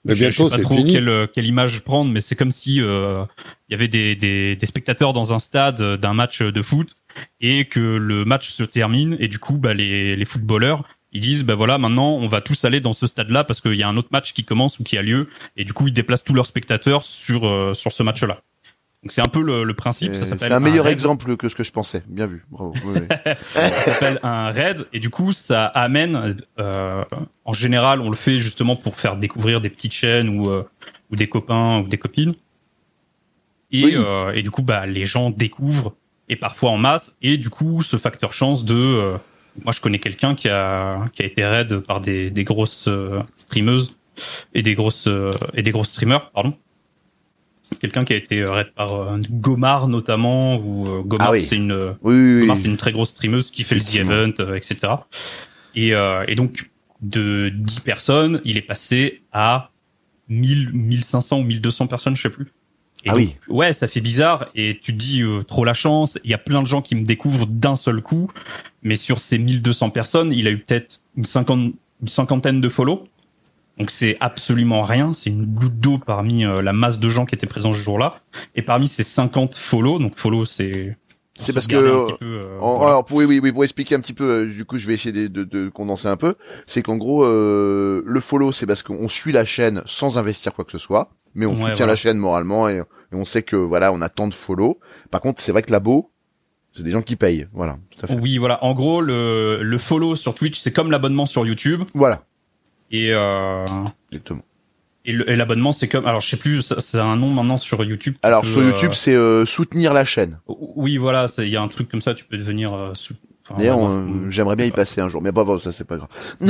Mais je- bientôt, je sais pas trop fini. quelle, euh, quelle image prendre, mais c'est comme si euh, il y avait des, des, des spectateurs dans un stade d'un match de foot et que le match se termine et du coup bah, les, les footballeurs ils disent bah voilà maintenant on va tous aller dans ce stade-là parce qu'il y a un autre match qui commence ou qui a lieu et du coup ils déplacent tous leurs spectateurs sur euh, sur ce match-là. Donc c'est un peu le, le principe. C'est un meilleur exemple que ce que je pensais. Bien vu. Bravo. Oui, oui. Ça s'appelle un raid et du coup ça amène euh, en général on le fait justement pour faire découvrir des petites chaînes ou euh, ou des copains ou des copines et Oui. euh, et du coup bah les gens découvrent et parfois en masse et du coup ce facteur chance de euh, moi je connais quelqu'un qui a qui a été raid par des des grosses euh, streameuses et des grosses euh, et des grosses streamers pardon quelqu'un qui a été raid par euh, Gomar notamment, ou euh, Gomar Ah oui. c'est une euh, Oui, oui, Gomar, oui. c'est une très grosse streameuse qui fait le. Event, euh, etc. Et, euh, et donc de 10 personnes, il est passé à 1000, 1500 ou 1200 personnes, je sais plus. Et Ah donc, oui. Ouais, ça fait bizarre et tu te dis euh, trop la chance. Il y a plein de gens qui me découvrent d'un seul coup, mais sur ces 1200 personnes, il a eu peut-être une cinquantaine de follow. Donc c'est absolument rien, c'est une goutte d'eau parmi euh, la masse de gens qui étaient présents ce jour-là. Et parmi ces 50 follow, donc follow c'est C'est parce que, peu, euh, En- voilà. Alors pour oui, oui, oui, pour expliquer un petit peu, euh, du coup, je vais essayer de, de, de condenser un peu. C'est qu'en gros, euh, le follow, c'est parce qu'on suit la chaîne sans investir quoi que ce soit, mais on Ouais, soutient voilà. la chaîne moralement et, et on sait que voilà, on a tant de follow. Par contre, c'est vrai que labo, c'est des gens qui payent. Voilà, tout à fait. Oui, voilà. En gros, le, le follow sur Twitch, c'est comme l'abonnement sur YouTube. Voilà, Et, euh, exactement. et l'abonnement, c'est comme. Alors, je sais plus, c'est un nom maintenant sur YouTube. Tu Alors peux, sur euh, YouTube, c'est euh, soutenir la chaîne. Oui, voilà, il y a un truc comme ça, tu peux devenir. euh, D'ailleurs, euh, j'aimerais bien y pas. passer un jour, mais bon, bon, ça c'est pas grave.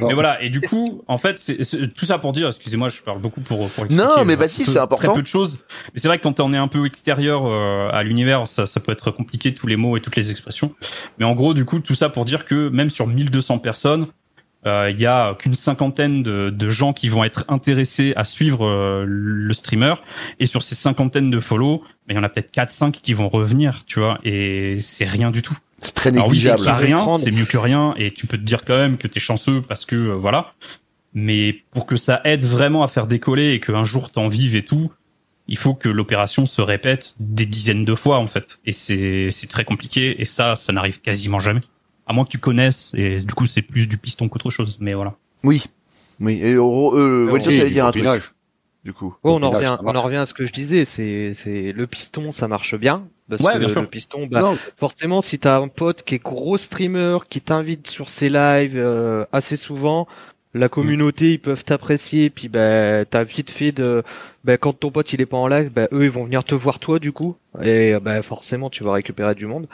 Mais voilà, et du coup, en fait, c'est c'est- tout ça pour dire, excusez-moi, je parle beaucoup pour, pour Non, mais euh, vas-y, c'est important. Très peu de choses. Mais c'est vrai que quand on est un peu extérieur euh, à l'univers, ça, ça peut être compliqué, tous les mots et toutes les expressions. Mais en gros, du coup, tout ça pour dire que même sur 1200 personnes, euh, il y a qu'une cinquantaine de, de gens qui vont être intéressés à suivre euh, le streamer. Et sur ces cinquantaines de follow, ben, il y en a peut-être 4-5 qui vont revenir, tu vois. Et c'est rien du tout. C'est très Alors oui, c'est négligeable. pas rien, c'est mieux que rien, et tu peux te dire quand même que t'es chanceux parce que euh, voilà. Mais pour que ça aide vraiment à faire décoller et qu'un jour t'en vives et tout, il faut que l'opération se répète des dizaines de fois en fait. Et c'est c'est très compliqué et ça, ça n'arrive quasiment jamais. À moins que tu connaisses et du coup c'est plus du piston qu'autre chose. Mais voilà. Oui, oui. Et euh, euh, Walter, Oui, dire un truc, du coup. Ouais, on en revient, on en revient à ce que je disais. C'est, c'est le piston, ça marche bien parce Ouais, que bien sûr. le piston, bah, forcément, si t'as un pote qui est gros streamer, qui t'invite sur ses lives euh, assez souvent, la communauté ils peuvent t'apprécier, puis bah t'as vite fait de, bah quand ton pote il est pas en live, bah eux ils vont venir te voir toi du coup, et bah forcément tu vas récupérer du monde.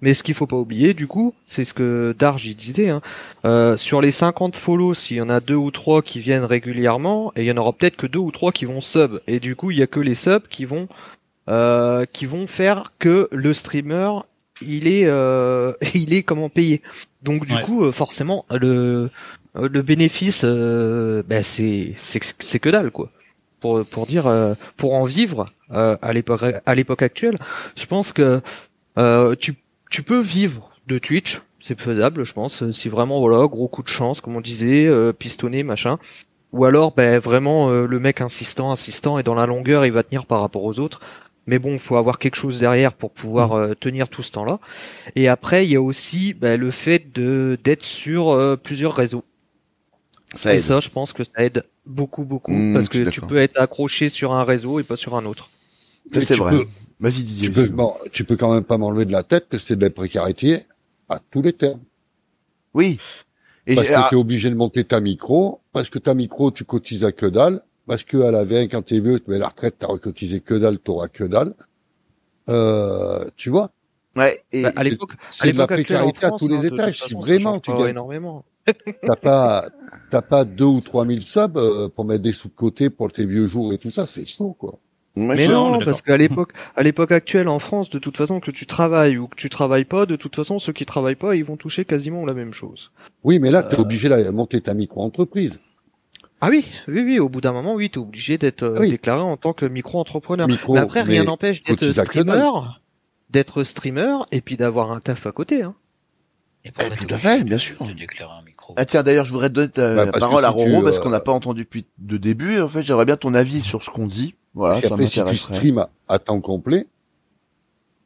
Mais ce qu'il faut pas oublier du coup, c'est ce que il disait, hein, euh, sur les 50 follow, s'il y en a deux ou trois qui viennent régulièrement, et il y en aura peut-être que deux ou trois qui vont sub, et du coup il y a que les subs qui vont euh, qui vont faire que le streamer il est euh, il est comment payé. Donc du Ouais. coup euh, forcément le le bénéfice euh, ben, c'est c'est que dalle quoi. Pour pour dire euh, pour en vivre euh, à l'époque à l'époque actuelle, je pense que euh, tu tu peux vivre de Twitch, c'est faisable je pense si vraiment voilà gros coup de chance comme on disait euh, pistonné machin. Ou alors ben vraiment euh, le mec insistant insistant et dans la longueur il va tenir par rapport aux autres. Mais bon, faut avoir quelque chose derrière pour pouvoir euh, tenir tout ce temps-là. Et après, il y a aussi bah, le fait de d'être sur euh, plusieurs réseaux. Ça et ça, je pense que ça aide beaucoup, beaucoup, Mmh, parce que tu peux être accroché sur un réseau et pas sur un autre. Ça, c'est vrai. peux- Vas-y, Didier. tu peux, bon, tu peux quand même pas m'enlever de la tête que c'est de la précarité à tous les termes. Oui. Et Parce que ah, tu es obligé de monter ta micro, parce que ta micro, tu cotises à que dalle, parce que à la veille, quand t'es vieux, mais la retraite, t'as recotisé que dalle, t'auras que dalle. Euh, tu vois, ouais, et, Bah, à l'époque, à c'est de la précarité à tous les hein, étages. Si vraiment tu gagnes, énormément. t'as pas, t'as pas deux ou trois mille subs euh, pour mettre des sous de côté pour tes vieux jours et tout ça, c'est chaud, quoi. Mais Non, parce qu'à l'époque, à l'époque actuelle en France, de toute façon, que tu travailles ou que tu travailles pas, de toute façon, ceux qui travaillent pas, ils vont toucher quasiment la même chose. Oui, mais là, t'es Euh. obligé de monter ta micro-entreprise. Ah oui, oui, oui, au bout d'un moment, oui, t'es obligé d'être euh, Oui. déclaré en tant que micro-entrepreneur. Micro, mais après, rien n'empêche d'être streamer, d'être streamer et puis d'avoir un taf à côté. Hein. Et pourquoi Eh, tout à fait, bien sûr. De déclarer un micro. Ah tiens, d'ailleurs, je voudrais te donner ta Bah, parole à tu, Roro parce euh, qu'on n'a pas entendu depuis le début. En fait, j'aimerais bien ton avis sur ce qu'on dit. Voilà, ça qu'après, si tu streams à, à temps complet,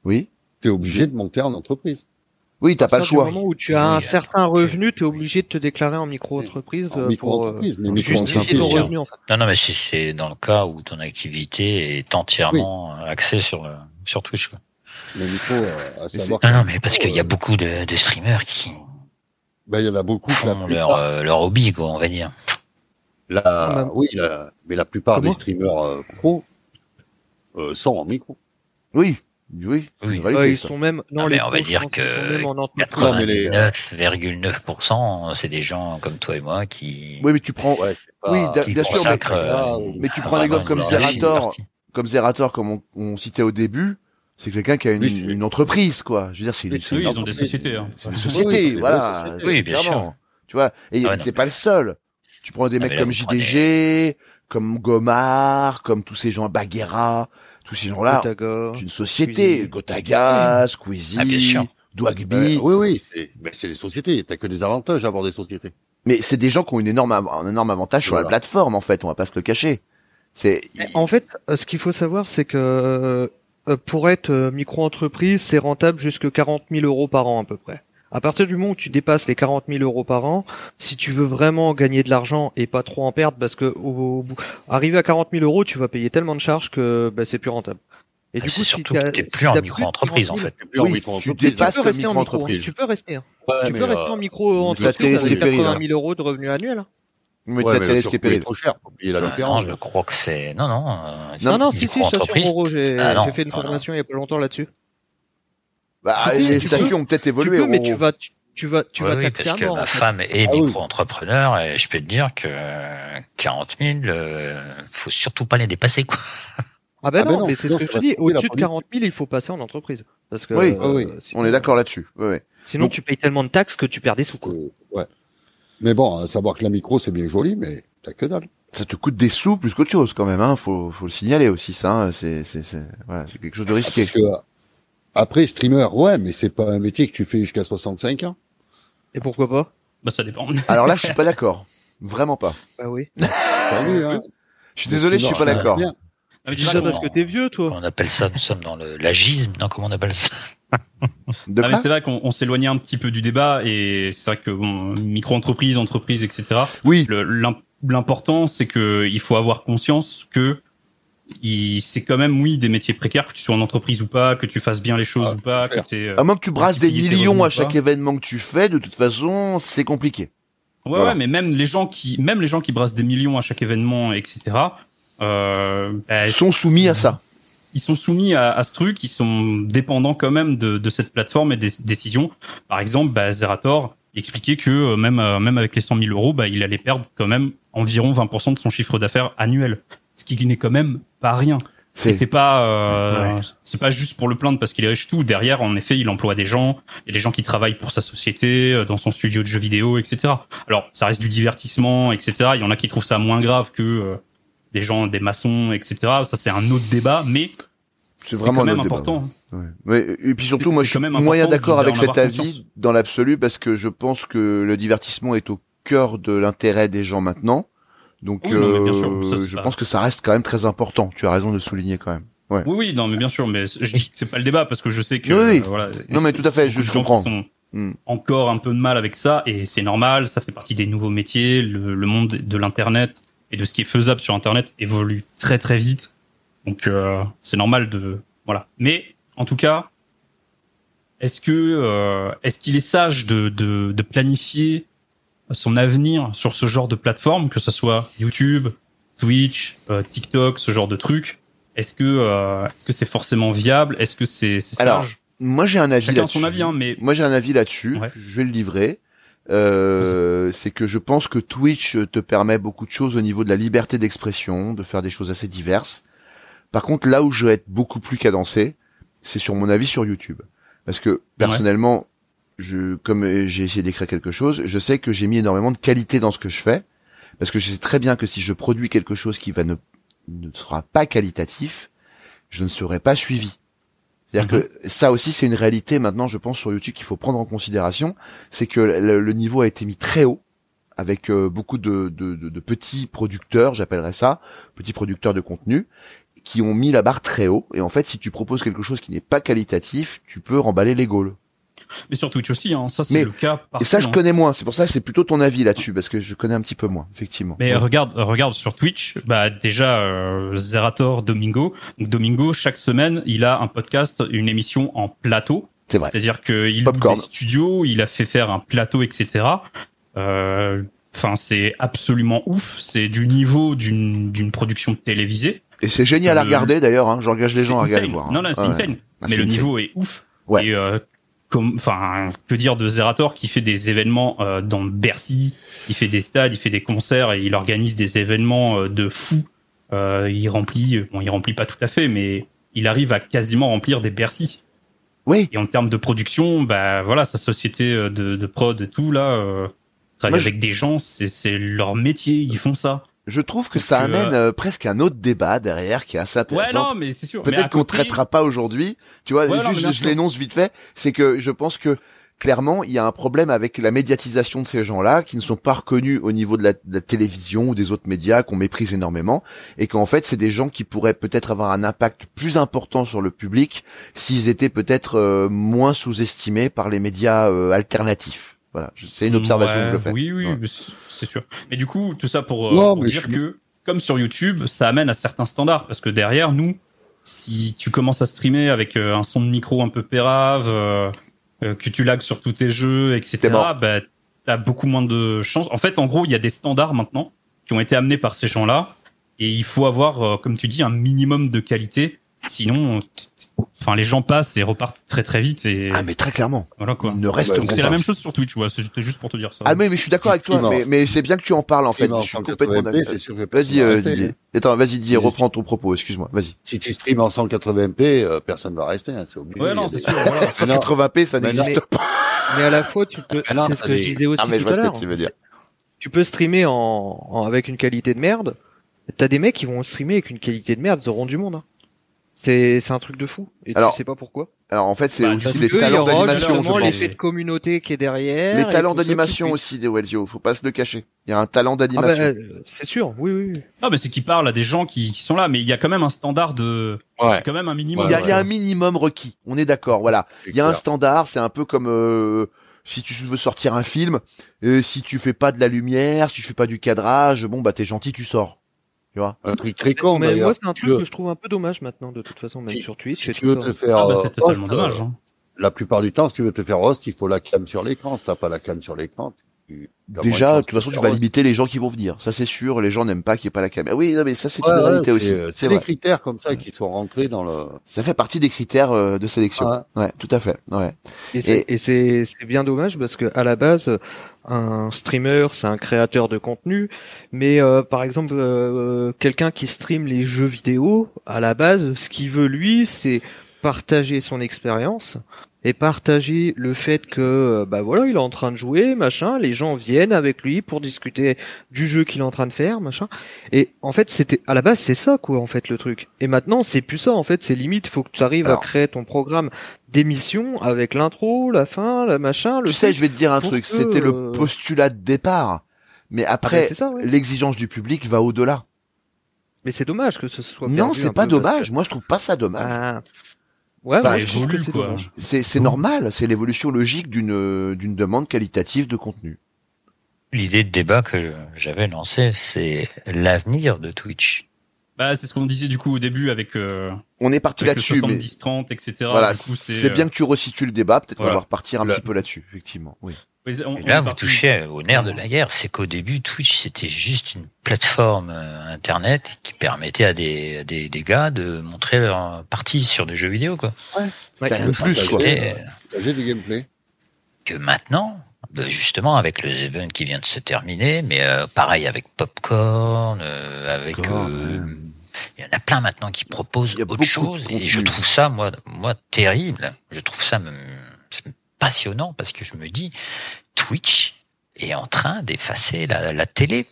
Oui. t'es obligé de monter en entreprise. Oui, t'as pas le choix. moment où tu as un Oui, certain revenu, t'es obligé de te déclarer en micro-entreprise En euh, pour euh, micro-entreprise, mais pour justifier micro-entreprise, ton tiens. revenu. En fait. Non, non, mais si c'est dans le cas où ton activité est entièrement axée sur sur Twitch, quoi. Le micro, euh, à c'est- savoir. Non, mais parce qu'il y a beaucoup de, de streamers qui Ben, il y en a beaucoup la font plupart, leur, euh, leur hobby, quoi, on va dire. la- Même. oui, la- mais la plupart Comment des streamers euh, pro euh, sont en micro. Oui. Oui. Oui. une Ouais, réalité, ils ça. sont même. Non, Ah, les mais on va dire que même en entreprise. Non, mais les- 99,9%, c'est des gens comme toi et moi qui, Oui, mais tu prends. Ouais, pas- Oui, qui bien sûr, mais- euh, Ah, Mais tu Ah, prends l'exemple comme Zerator. comme Zerator, comme on, on citait au début, c'est quelqu'un qui a une, Oui, une entreprise, quoi. Je veux dire, c'est une, Oui, une ils ont des sociétés. Hein. c'est une société, oui, voilà. Oui, bien clairement. sûr. Tu vois, et Ah c'est pas le seul. Tu prends des Ah, mecs là, comme prenez- JDG, comme Gomard, comme tous ces gens, Baguera, tous ces gens-là. C'est une société. Squeezie. Gotaga, Squeezie, Ah. Dwagby. Euh, oui, oui, c'est ben, c'est les sociétés. T'as que des avantages à avoir des sociétés. Mais c'est des gens qui ont une énorme, un énorme avantage sur la plateforme, en fait. On va pas se le cacher. C'est, En fait, euh, ce qu'il faut savoir, c'est que euh, pour être euh, micro-entreprise, c'est rentable jusque 40 000 euros par an à peu près. À partir du moment où tu dépasses les 40 000 euros par an, si tu veux vraiment gagner de l'argent et pas trop en perdre, parce que au, au bout- arrivé à 40 000 euros, tu vas payer tellement de charges que bah, c'est plus rentable. Et Ah, du coup, si surtout que t'es si plus en t'as micro-entreprise, en 40 000, fait. Plus en Oui, micro-entreprise. tu dépasses Tu peux la rester en micro, micro-entreprise. tu peux rester. hein. Ouais, tu peux rester euh, en micro-entreprise ça risque avec péril, 80 000 euros de revenus annuels. Mais ouais, mais surcoût est trop cher pour payer la Ah, non, je crois que c'est non non. euh, Non, non, si, si, je t'assure, micro-entreprise. Roro, j'ai Ah, j'ai fait une formation il y a pas longtemps là-dessus. Bah, Si, les tu statuts ont peut-être Tu évolué. peux, mais Roro. tu vas, tu, tu vas, tu Oui, vas oui, taxer parce que mort. ma en fait. femme est Ah oui. micro-entrepreneur et je peux te dire que 40 000, euh, faut surtout pas les dépasser quoi. Ah ben Ah ben non, non, mais c'est ce que je te dis. Au-dessus de politique. 40 000, il faut passer en entreprise. Parce que Oui, euh, oui, sinon, On est d'accord là-dessus. Ouais, ouais. Sinon, Donc- tu payes tellement de taxes que tu perds des sous. Quoi. Euh, ouais. Mais bon, à savoir que la micro, c'est bien joli, mais t'as que dalle. Ça te coûte des sous plus qu'autre chose quand même. Hein. Faut, faut le signaler aussi. Ça, hein. c'est, c'est, c'est, voilà, c'est quelque chose de risqué. Parce que, après, streamer, ouais, mais c'est pas un métier que tu fais jusqu'à 65 ans. Et pourquoi pas? Bah ça dépend. Alors là, je suis pas d'accord. Vraiment pas. Bah oui. Vu, hein Je suis désolé, je suis pas d'accord. Ah, mais dis ça parce non. que t'es vieux, toi. On appelle ça, nous sommes dans le l'agisme, non comment on appelle ça? Ah, c'est vrai qu'on on s'éloignait un petit peu du débat et c'est vrai que bon, micro-entreprise, entreprise, etc. Oui. L'important, c'est que il faut avoir conscience que il- c'est quand même oui des métiers précaires que tu sois en entreprise ou pas, que tu fasses bien les choses Ah, ou pas, que euh, À moins que tu brasses des millions à chaque événement que tu fais, de toute façon, c'est compliqué. Ouais, Voilà. ouais, mais même les gens qui, même les gens qui brassent des millions à chaque événement, etc. Euh, bah, sont soumis à ça. Ils sont soumis à, à ce truc, ils sont dépendants quand même de, de cette plateforme et des décisions. Par exemple, bah, Zerator expliquait que euh, même euh, même avec les 100 000 euros, bah, il allait perdre quand même environ 20% de son chiffre d'affaires annuel, ce qui n'est quand même pas rien. Et C'est, pas euh, Ouais. c'est pas juste pour le plaindre parce qu'il est riche tout. Derrière, en effet, il emploie des gens. Il y a des gens qui travaillent pour sa société, euh, dans son studio de jeux vidéo, etc. Alors, ça reste du divertissement, etc. Il y en a qui trouvent ça moins grave que euh, des gens, des maçons, etc. Ça, c'est un autre débat, mais c'est vraiment quand même notre débat. important. Ouais. Ouais, et puis surtout, moi, je suis quand même moyen d'accord avec cet avis conscience. dans l'absolu parce que je pense que le divertissement est au cœur de l'intérêt des gens maintenant. Donc, Oui, non, mais bien sûr, euh, ça, je pas- pense que ça reste quand même très important. Tu as raison de le souligner quand même. Oui, oui, non, mais bien sûr, mais je dis que c'est pas le débat parce que je sais que Oui, oui. euh, voilà. Non, mais tout à fait, je, comprends. Hmm. encore un peu de mal avec ça et c'est normal, ça fait partie des nouveaux métiers, le, le monde de l'internet et de ce qui est faisable sur internet évolue très très vite. Donc euh, c'est normal de voilà. Mais en tout cas, est-ce que euh, est-ce qu'il est sage de, de de planifier son avenir sur ce genre de plateforme que ce soit YouTube, Twitch, euh, TikTok, ce genre de trucs? Est-ce que euh, est-ce que c'est forcément viable? Est-ce que c'est c'est Alors, sage? Moi, j'ai un avis Chacun là-dessus. son avis, hein, mais Moi, j'ai un avis là-dessus. Ouais. Je vais le livrer. Euh, c'est que je pense que Twitch te permet beaucoup de choses au niveau de la liberté d'expression, de faire des choses assez diverses. Par contre, là où je vais être beaucoup plus cadencé, c'est sur mon avis sur YouTube. Parce que personnellement, je, comme euh, j'ai essayé d'écrire quelque chose, je sais que j'ai mis énormément de qualité dans ce que je fais. Parce que je sais très bien que si je produis quelque chose qui va ne, ne sera pas qualitatif, je ne serai pas suivi. C'est-à-dire que ça aussi, c'est une réalité maintenant, je pense, sur YouTube qu'il faut prendre en considération. C'est que le, le niveau a été mis très haut avec euh, beaucoup de, de, de- de petits producteurs, j'appellerais ça, petits producteurs de contenu, qui ont mis la barre très haut. Et en fait, si tu proposes quelque chose qui n'est pas qualitatif, tu peux remballer les gaules. Mais sur Twitch aussi, hein, ça c'est le cas. Et ça, je hein. connais moins. C'est pour ça que c'est plutôt ton avis là-dessus, parce que je connais un petit peu moins, effectivement. Mais Ouais. regarde, regarde sur Twitch, bah déjà euh, Zerator Domingo. Donc Domingo chaque semaine, il a un podcast, une émission en plateau. C'est vrai. C'est-à-dire qu'il Popcorn. des studios, il a fait faire un plateau, etc. Euh, Enfin, c'est absolument ouf. C'est du niveau d'une d'une production télévisée. Et c'est génial à le- regarder d'ailleurs. Hein. J'engage les gens à regarder voir. hein. Non, non, c'est Ouais. insane. Ah, Mais le insane. niveau est ouf. Ouais. Et euh, enfin, que dire de Zerator qui fait des événements euh, dans Bercy, il fait des stades, il fait des concerts et il organise des événements euh, de fou euh, il remplit, bon, il remplit pas tout à fait, mais il arrive à quasiment remplir des Bercy. Oui. Et en termes de production, bah voilà, sa société euh, de, de prod et tout là, euh, je- avec des gens, c'est c'est leur métier, ils font ça. Je trouve que ça euh, amène euh, presque un autre débat derrière qui est assez Ouais, intéressant. non, mais c'est sûr. Peut-être qu'on côté- traitera pas aujourd'hui. Tu vois, Ouais, juste je, l'énonce vite fait, c'est que je pense que clairement il y a un problème avec la médiatisation de ces gens-là qui ne sont pas reconnus au niveau de la, de la télévision ou des autres médias qu'on méprise énormément et qu'en fait c'est des gens qui pourraient peut-être avoir un impact plus important sur le public s'ils étaient peut-être euh, moins sous-estimés par les médias euh, alternatifs. Voilà, c'est une observation Ouais, que je fais. Oui, oui, Ouais. Mais c'est- sûr. Mais du coup, tout ça pour, euh, Non, pour mais dire je- que, comme sur YouTube, ça amène à certains standards. Parce que derrière, nous, si tu commences à streamer avec euh, un son de micro un peu pérave, euh, euh, que tu lags sur tous tes jeux, etc., mort. bah, t'as beaucoup moins de chances. En fait, en gros, il y a des standards maintenant qui ont été amenés par ces gens-là. Et il faut avoir, euh, comme tu dis, un minimum de qualité. Sinon, enfin, les gens passent et repartent très très vite. Et Ah mais très clairement, voilà quoi. ils ne Donc, C'est la même chose sur Twitch, ouais. C'était juste pour te dire ça. Ah mais, mais je suis d'accord avec toi, mais, mais c'est bien que tu en parles en fait. Je suis complètement 180p, d'accord. Vas-y euh, Didier. hein. Attends, vas-y Didier, reprends ton propos, excuse-moi, vas-y. Si tu streams en 180p, euh, personne va rester, hein, c'est obligé. Ouais, non, c'est sûr. voilà. 180p, ça n'existe pas. Mais à la fois, tu peux. C'est ce que je disais aussi Ah mais je vois ce que tu veux dire. Tu peux streamer en, en- avec une qualité de merde. T'as des mecs qui vont streamer avec une qualité de merde, ils auront du monde. C'est c'est un truc de fou. Et Alors, tu sais pas pourquoi. Alors en fait, c'est Bah, aussi les il y talents d'animation, je pense. l'effet de communauté qui est derrière. Les talents d'animation aussi des Wellsio, faut pas se le cacher. Il y a un talent. Ah bah, d'animation. euh, c'est sûr, oui, oui. oui. Non, mais c'est qu'ils parlent à des gens qui, qui sont là, mais il y a quand même un standard de, Ouais. quand même un minimum. il y a, il y a ouais. un minimum requis. On est d'accord, voilà. Il y a un standard, c'est un peu comme euh, si tu veux sortir un film, euh, si tu fais pas de la lumière, si tu fais pas du cadrage, bon bah t'es gentil, tu sors. Tu vois Un truc très con, Mais d'ailleurs. moi, c'est un truc veux- que je trouve un peu dommage maintenant, de toute façon, même Si- sur Twitch Si tu veux te ça. faire Ah, bah, euh, c'est totalement host, dommage. euh, hein. la plupart du temps, si tu veux te faire host, il faut la cam sur l'écran. Si t'as pas la cam sur l'écran, Déjà, de toute façon, tu vas limiter les gens qui vont venir. Ça c'est sûr. Les gens n'aiment pas qu'il n'y ait pas la caméra. Oui, non, mais ça c'est une Ouais, réalité aussi. euh, C'est C'est des critères comme ça qui sont rentrés dans le. Ça fait partie des critères euh, de sélection. Ah. Ouais, tout à fait. Ouais. Et c'est et c'est c'est bien dommage parce que à la base un streamer c'est un créateur de contenu mais euh, par exemple euh, quelqu'un qui stream les jeux vidéo à la base ce qu'il veut lui c'est partager son expérience et partager le fait que euh, bah voilà il est en train de jouer machin les gens viennent avec lui pour discuter du jeu qu'il est en train de faire machin et en fait c'était à la base c'est ça quoi en fait le truc et maintenant c'est plus ça en fait c'est limite faut que tu arrives Alors. à créer ton programme d'émission avec l'intro la fin la machin le Tu sais, je vais te dire un truc. que, C'était le euh, postulat de départ. Mais Ah ben, après, ouais. l'exigence du public va au-delà. mais c'est dommage que ce soit Non, c'est pas dommage. que- Moi, je trouve pas ça dommage. Ah. Ouais Enfin, évolue, c'est quoi. dommage. C'est c'est normal. C'est l'évolution logique d'une euh, d'une demande qualitative de contenu. L'idée de débat que j'avais lancée, c'est l'avenir de Twitch. Bah, c'est ce qu'on disait du coup au début avec, euh, On est parti là-dessus, mais 70-30, etc. voilà, c'est bien que tu resitues le débat. Peut-être qu'on voilà. va repartir un petit peu là-dessus, effectivement. Oui. On- là, vous touchez au nerf de la guerre, c'est qu'au début, Twitch, c'était juste une plateforme euh, internet qui permettait à des, à des, des gars de montrer leur partie sur des jeux vidéo, quoi. C'était Ouais. un plus, quoi. C'était- J'ai du gameplay. que maintenant, ben, justement avec le event qui vient de se terminer, mais euh, pareil avec Popcorn, euh, avec euh, il y en a plein maintenant qui proposent autre chose et je trouve ça moi moi terrible. Je trouve ça même passionnant parce que je me dis Twitch est en train d'effacer la, la télé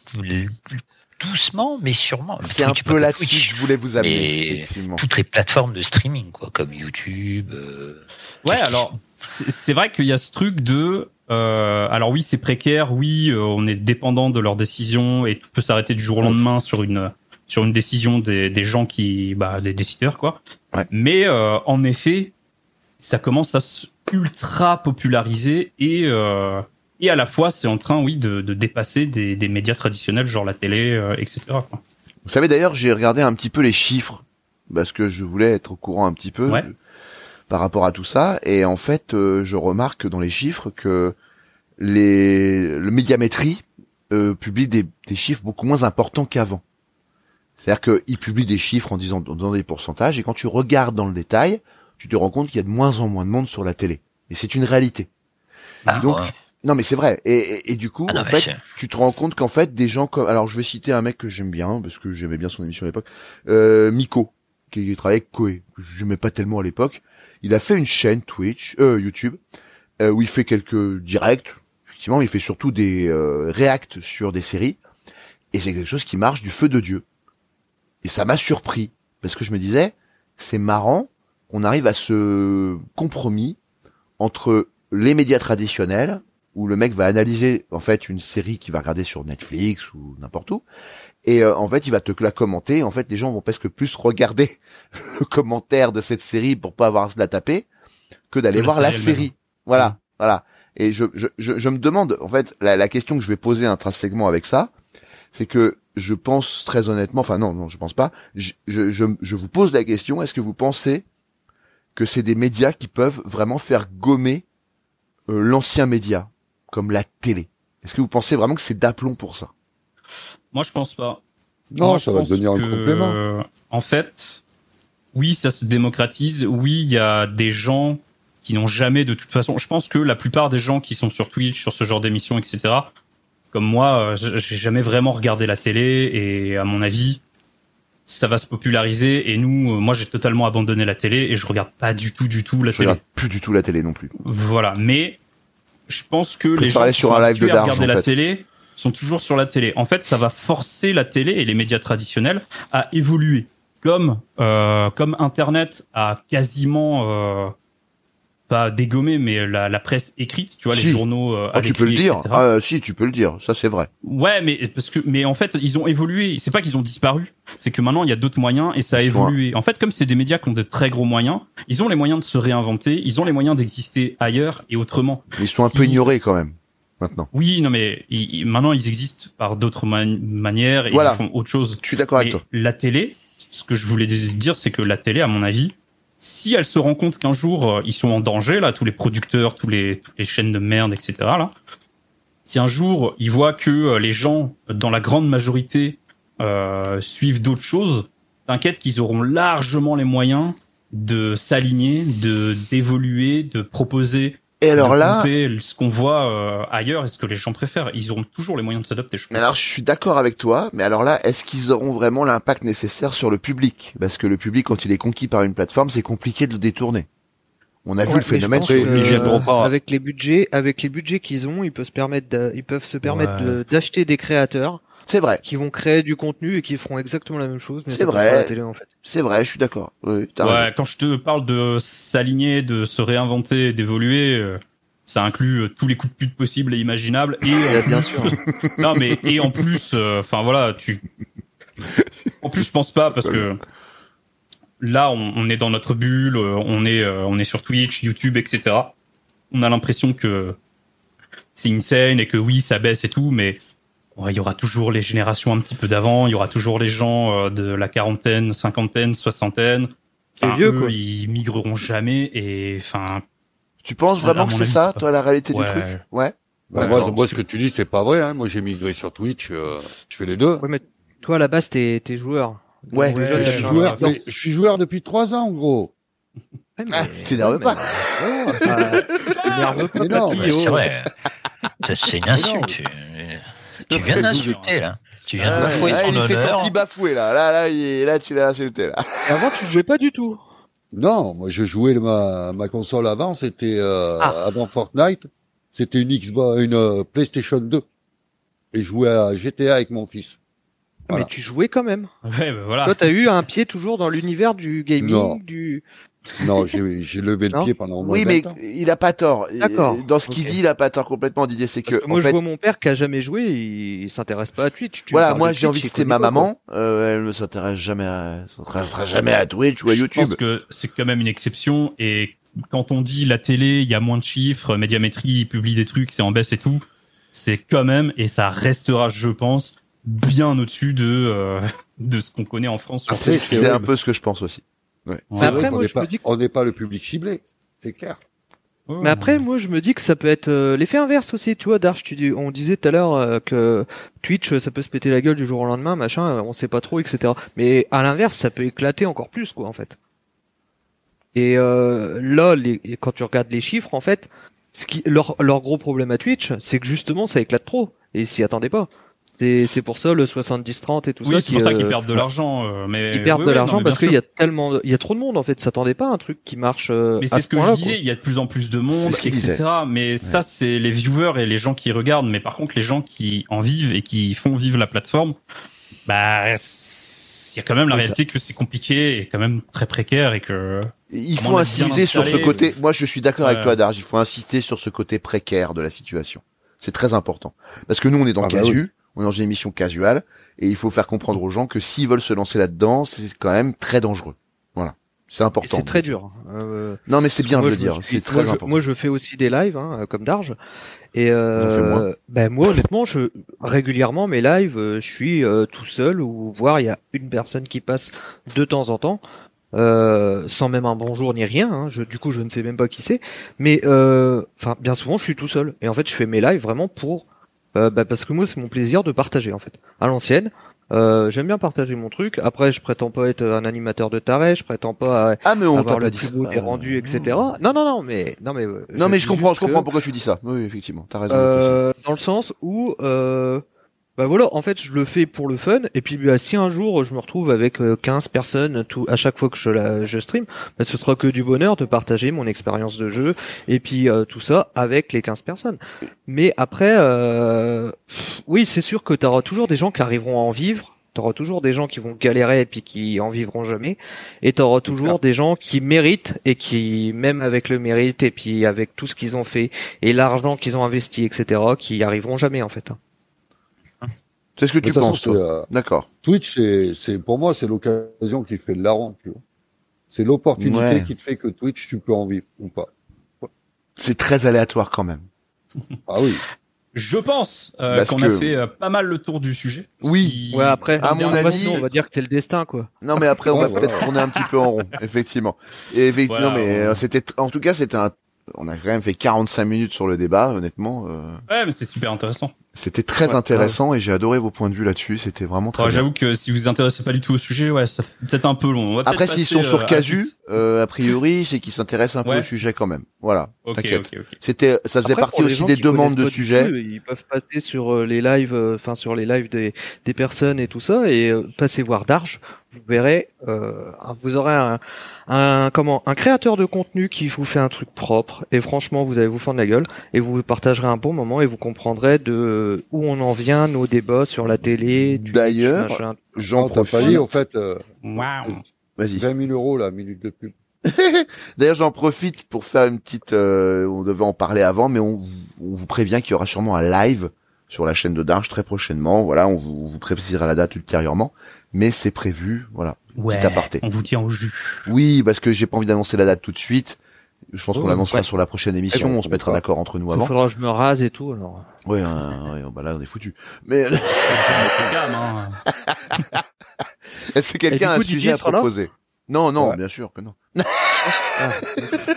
doucement mais sûrement. C'est un peu là-dessus que Twitch. je voulais vous amener. Toutes les plateformes de streaming quoi, comme YouTube. euh, Ouais, alors c'est- c'est vrai qu'il y a ce truc de euh, alors oui c'est précaire, oui euh, on est dépendant de leurs décisions et tout peut s'arrêter du jour au lendemain sur une sur une décision des, des gens qui bah des décideurs quoi. Ouais. Mais euh, en effet ça commence à se ultra populariser et euh, et à la fois c'est en train oui de, de dépasser des, des médias traditionnels genre la télé euh, etc. quoi. Vous savez d'ailleurs, j'ai regardé un petit peu les chiffres parce que je voulais être au courant un petit peu Ouais. par rapport à tout ça. Et en fait, euh, je remarque dans les chiffres que les le médiamétrie euh, publie des, des chiffres beaucoup moins importants qu'avant. C'est-à-dire qu'ils publient des chiffres en disant donnant des pourcentages et quand tu regardes dans le détail, tu te rends compte qu'il y a de moins en moins de monde sur la télé. Et c'est une réalité. Bah, Donc, ouais. Non mais c'est vrai. Et, et, et du coup, Ah non, en fait, tu te rends compte qu'en fait, des gens comme, alors je vais citer un mec que j'aime bien parce que j'aimais bien son émission à l'époque, euh, Miko, qui travaillait avec Koé, que j'aimais pas tellement à l'époque. Il a fait une chaîne Twitch, euh, YouTube, euh, où il fait quelques directs. Effectivement, il fait surtout des euh, reacts sur des séries, et c'est quelque chose qui marche du feu de dieu. Et ça m'a surpris parce que je me disais, c'est marrant qu'on arrive à ce compromis entre les médias traditionnels où le mec va analyser en fait une série qu'il va regarder sur Netflix ou n'importe où et euh, en fait il va te la commenter en fait les gens vont presque plus regarder le commentaire de cette série pour pas avoir à se la taper que d'aller voir la série elle-même. série. Voilà voilà. Et je, je, je, je me demande en fait la, la question que je vais poser intrinsèquement avec ça c'est que je pense très honnêtement enfin non non je pense pas je, je, je vous pose la question est-ce que vous pensez que c'est des médias qui peuvent vraiment faire gommer euh, l'ancien média, comme la télé. Est-ce que vous pensez vraiment que c'est d'aplomb pour ça? Moi, je pense pas. Non, Moi, ça je va devenir un complément. euh, En fait, oui, ça se démocratise. Oui, il y a des gens qui n'ont jamais, de toute façon, je pense que la plupart des gens qui sont sur Twitch, sur ce genre d'émissions, etc., comme moi, euh, j'ai jamais vraiment regardé la télé et à mon avis, ça va se populariser. Et nous, euh, moi, j'ai totalement abandonné la télé et je regarde pas du tout, du tout la Je télé. regarde plus du tout la télé non plus. Voilà, mais je pense que les gens qui sur sont un live de habitués à Darge, regarder en la fait. télé sont toujours sur la télé. En fait, ça va forcer la télé et les médias traditionnels à évoluer. Comme euh, comme Internet a quasiment euh, pas dégommé, mais la, la presse écrite, tu vois, Si. les journaux. euh, Ah, tu peux le dire. etc. Ah, si, tu peux le dire. Ça, c'est vrai. Ouais, mais parce que mais en fait ils ont évolué. C'est pas qu'ils ont disparu, c'est que maintenant il y a d'autres moyens et ça a évolué. En fait, comme c'est des médias qui ont de très gros moyens, ils ont les moyens de se réinventer, ils ont les moyens d'exister ailleurs et autrement. Ils sont un Si- peu ignorés quand même, maintenant. Oui, non mais ils- maintenant ils existent par d'autres man- manières et Voilà. ils font autre chose. Je suis d'accord avec toi. la télé, ce que je voulais dire, c'est que la télé, à mon avis, si elle se rend compte qu'un jour euh, ils sont en danger, là, tous les producteurs, toutes les chaînes de merde, etc. Là, si un jour ils voient que euh, les gens, dans la grande majorité, euh, suivent d'autres choses, t'inquiète qu'ils auront largement les moyens de s'aligner, de d'évoluer, de proposer Et alors là, couper ce qu'on voit euh, ailleurs et ce que les gens préfèrent. Ils auront toujours les moyens de s'adapter. Je pense. alors je suis d'accord avec toi, mais alors là, est-ce qu'ils auront vraiment l'impact nécessaire sur le public? Parce que le public, quand il est conquis par une plateforme, c'est compliqué de le détourner. On a vu le phénomène sur pas. Avec les budgets, avec les budgets qu'ils ont, ils peuvent se permettre, de- ils peuvent se permettre Ouais. de- d'acheter des créateurs C'est vrai, qui vont créer du contenu et qui feront exactement la même chose. mais C'est vrai. en fait. c'est vrai, je suis d'accord. Oui, t'as Ouais, raison. quand je te parle de s'aligner, de se réinventer, d'évoluer, euh, ça inclut euh, tous les coups de pute possibles et imaginables. Et en Bien plus- sûr. non mais et en plus, euh, enfin voilà, tu. En plus, je pense pas parce que là, on, on est dans notre bulle, on est euh, on est sur Twitch, YouTube, etc. On a l'impression que c'est insane et que oui, ça baisse et tout, mais il y aura toujours les générations un petit peu d'avant, il y aura toujours les gens euh, de la quarantaine, cinquantaine, soixantaine. Enfin, vieux, eux, quoi. Ils migreront jamais et enfin. Tu penses vraiment que c'est ça, toi, la réalité Ouais. du truc? Ouais. Bah, Ouais, moi, ce que tu dis, c'est pas vrai. Hein. Moi, j'ai migré sur Twitch. euh, je fais les deux. Ouais, mais toi, à la base, t'es, t'es joueur. Ouais. Donc, déjà, Ouais, je, suis joueur, mais je suis joueur depuis trois ans, gros. Ouais, mais- Ah, pas? mais- t'énerve pas, Mais non, oh. vrai. Ça, C'est une insulte. Tu, viens d'insulter, là. Tu viens de Ah, bafouer ah, ton il s'est senti bafoué là. Là, là, il là, tu l'as insulté là. Et avant, tu jouais pas du tout. Non, moi, je jouais ma, ma console avant. C'était euh, Ah. avant Fortnite. C'était une Xbox, une euh, PlayStation 2. Et je jouais à GTA avec mon fils. Voilà. Mais tu jouais quand même. Ouais, bah voilà. Toi, t'as eu un pied toujours dans l'univers du gaming, Non. du. Non, j'ai j'ai levé le Non pied pendant Oui, mais 20 ans. il a pas tort. Dans ce qu'il dit, il a pas tort complètement. Didier, c'est que moi, en je fait, vois mon père qui a jamais joué, il, il s'intéresse pas à Twitch. Tu voilà, moi j'ai envie de citer ma maman. Euh, elle ne s'intéresse jamais, à, s'intéressera jamais à Twitch ou à Je YouTube. pense que c'est quand même une exception et quand on dit la télé, il y a moins de chiffres, Médiamétrie il publie des trucs, c'est en baisse et tout, c'est quand même et ça restera, je pense, bien au-dessus de euh, de ce qu'on connaît en France. Ah, sur c'est c'est c'est un peu ce que je pense aussi. Ouais. C'est après, vrai qu'on moi, n'est je pas, me dis que- on n'est pas le public ciblé. C'est clair. Mais après, moi, je me dis que ça peut être euh, l'effet inverse aussi. Tu vois, Darch, tu dis, on disait tout à l'heure euh, que Twitch, euh, ça peut se péter la gueule du jour au lendemain, machin, on sait pas trop, etc. Mais à l'inverse, ça peut éclater encore plus, quoi, en fait. Et euh, là, les, quand tu regardes les chiffres, en fait, ce qui, leur, leur gros problème à Twitch, c'est que justement, ça éclate trop. Et ils s'y attendaient pas. C'est, c'est pour ça le 70-30 et tout oui, ça. c'est qui, pour ça qu'ils euh, perdent de l'argent. euh, mais Ils perdent oui, de oui, l'argent parce qu'il y a tellement, il y a trop de monde en fait. S'attendaient pas à un truc qui marche. euh, Mais c'est ce que je disais, il y a de plus en plus de monde, ce etc. Mais ça, c'est les viewers et les gens qui regardent. Mais par contre, les gens qui en vivent et qui font vivre la plateforme, bah, il y a quand même la réalité que c'est compliqué et quand même très précaire et que Il faut insister sur ce côté. Moi, je suis d'accord avec toi, Darge. Il faut insister sur ce côté précaire de la situation. C'est très important. Parce que nous, on est dans Ah bah Casu, on est dans une émission casuale, et il faut faire comprendre aux gens que s'ils veulent se lancer là-dedans, c'est quand même très dangereux. Voilà. C'est important. C'est très dur. Euh, Non, mais c'est bien de le je dire. C'est très moi, je, important. moi, je fais aussi des lives, hein, euh, comme Darge. Et euh, ben moi, honnêtement, je régulièrement mes lives, euh, je suis euh, tout seul ou voire il y a une personne qui passe de temps en temps, euh, sans même un bonjour ni rien. hein. Je, du coup, je ne sais même pas qui c'est. Mais euh, enfin, bien souvent, je suis tout seul. Et en fait, je fais mes lives vraiment pour, euh, bah, parce que moi, c'est mon plaisir de partager en fait. À l'ancienne. Euh, j'aime bien partager mon truc. Après, je prétends pas être un animateur de taré, je prétends pas à Ah, mais on t'a avoir pas le dit plus ça. beau des Euh, rendus, etc. Non, non, non, mais non, mais euh, Non, mais je comprends, je que, comprends pourquoi tu dis ça. Oui, effectivement. T'as raison. euh, dans le sens où, euh, bah voilà, en fait, je le fais pour le fun. Et puis, bah, si un jour je me retrouve avec euh, 15 personnes tout à chaque fois que je la, je stream, bah, ce sera que du bonheur de partager mon expérience de jeu et puis euh, tout ça avec les 15 personnes. Mais après, euh, oui, c'est sûr que tu auras toujours des gens qui arriveront à en vivre. T'auras toujours des gens qui vont galérer et puis qui en vivront jamais, et t'auras toujours des gens qui méritent et qui, même avec le mérite et puis avec tout ce qu'ils ont fait et l'argent qu'ils ont investi, etc., qui y arriveront jamais en fait. C'est ce que De tu façon, penses, toi. euh, D'accord. Twitch, c'est, c'est, pour moi, c'est l'occasion qui fait le larron, tu vois. C'est l'opportunité Ouais. qui te fait que Twitch, tu peux en vivre ou pas. C'est très aléatoire quand même. Ah oui. je pense euh, Parce qu'on que- a fait euh, pas mal le tour du sujet. Oui. Si- Ouais, après, À mon avis- sinon, on va dire que c'est le destin, quoi. Non, mais après, on va peut-être tourner un petit peu en rond, effectivement. Et effectivement, Voilà, mais on- euh, c'était, en tout cas, c'était un, on a quand même fait 45 minutes sur le débat, honnêtement. euh, Ouais, mais c'est super intéressant. C'était très Ouais, intéressant et j'ai adoré vos points de vue là-dessus. C'était vraiment très Ouais, bien. J'avoue que si vous vous intéressez pas du tout au sujet, ouais, ça fait peut-être un peu long. On va Après, s'ils sont euh, sur à Casu, euh, a priori, c'est qu'ils s'intéressent un peu au sujet quand même. Voilà. Ok, T'inquiète. C'était, ça faisait Après, partie aussi des demandes de sujets. ils peuvent passer sur euh, les lives, euh, enfin sur les lives des, des personnes et tout ça, et euh, passer voir Darge. Vous verrez, euh, vous aurez un, un comment, un créateur de contenu qui vous fait un truc propre, et franchement, vous allez vous fendre la gueule, et vous partagerez un bon moment, et vous comprendrez de où on en vient, nos débats sur la télé. D'ailleurs. J'en profite. en fait, euh, Waouh. Vas-y. 20 000 euros, la minute de pub. D'ailleurs, j'en profite pour faire une petite. euh, on devait en parler avant, mais on, vous- on vous prévient qu'il y aura sûrement un live sur la chaîne de Darge très prochainement. Voilà, on vous, on vous précisera la date ultérieurement, mais c'est prévu. Voilà, Ouais, petit aparté. on vous tient au jus. Oui, parce que j'ai pas envie d'annoncer la date tout de suite. Je pense qu'on Oh, l'annoncera ouais. sur la prochaine émission. On se mettra d'accord entre nous Il avant. faudra que je me rase et tout, alors. Ouais, euh, ouais, bah là on est foutu. Mais hein. est-ce que quelqu'un a un sujet à proposer? Non, non, Ouais. bien sûr que non. Ah,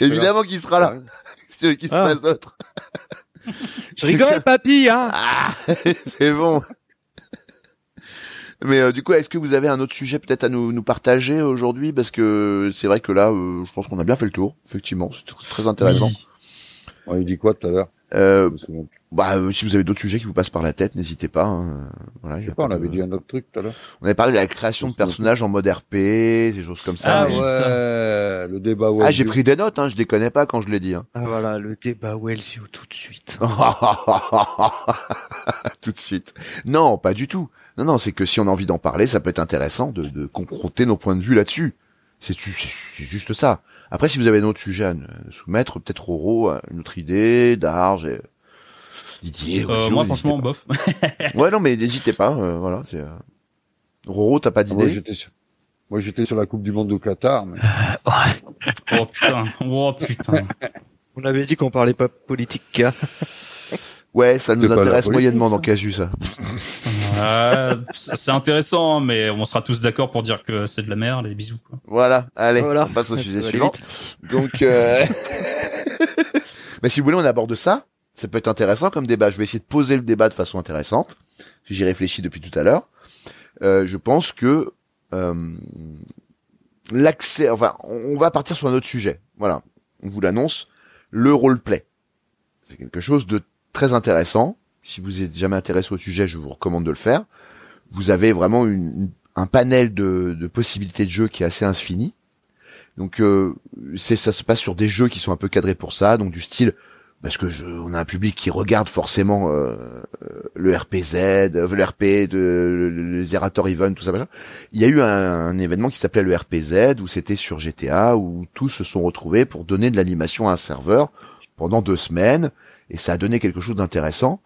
Évidemment qu'il sera là. Qui se Ah. passe d'autre je rigole, papy, hein. Ah, c'est bon. Mais euh, du coup, est-ce que vous avez un autre sujet peut-être à nous, nous partager aujourd'hui? Parce que c'est vrai que là, euh, je pense qu'on a bien fait le tour. Effectivement, c'est tr- très intéressant. Oui. On lui dit quoi tout à l'heure? Euh, Bah, euh, si vous avez d'autres sujets qui vous passent par la tête, n'hésitez pas. hein. Voilà, Je sais pas, on de- avait dit un autre truc tout à l'heure. On avait parlé de la création de personnages en mode RP, des choses comme ça. Ah mais- ouais, le débat Ah, j'ai pris des notes, hein, je déconnais pas quand je l'ai dit. Hein. Ah voilà, le débat Wells You tout de suite. Tout de suite. Non, pas du tout. Non, non, c'est que si on a envie d'en parler, ça peut être intéressant de, de confronter nos points de vue là-dessus. C'est ju- c'est juste ça. Après, si vous avez d'autres sujets à nous soumettre, peut-être Roro, une autre idée, Darge, et Didier, Euh, moi, franchement, bof. Ouais, non, mais n'hésitez pas. euh, voilà, c'est. euh, Roro, t'as pas Ah, Moi, d'idée j'étais sur... Moi, j'étais sur la Coupe du Monde au Qatar, mais Oh putain. Oh putain. On avait dit qu'on parlait pas politique, hein. Ouais, ça nous intéresse moyennement dans Casu, ça. Euh, c'est intéressant, mais on sera tous d'accord pour dire que c'est de la merde. Les bisous. Quoi. Voilà, allez, Voilà. on passe au sujet suivant. Donc, euh... mais si vous voulez, on aborde ça. Ça peut être intéressant comme débat. Je vais essayer de poser le débat de façon intéressante. J'y réfléchis depuis tout à l'heure. Euh, je pense que euh, l'accès, enfin, on va partir sur un autre sujet. Voilà. on vous l'annonce, le roleplay. C'est quelque chose de très intéressant. Si vous êtes jamais intéressé au sujet, je vous recommande de le faire. Vous avez vraiment un panel de, possibilités de jeu qui est assez infini. Donc euh, ça se passe sur des jeux qui sont un peu cadrés pour ça, donc du style parce que je, on a un public qui regarde forcément euh, le RPZ, le RP, de, le- les Zerator Event, tout ça machin. Il y a eu un, un événement qui s'appelait le RPZ où c'était sur GTA où tous se sont retrouvés pour donner de l'animation à un serveur pendant deux semaines et ça a donné quelque chose d'intéressant.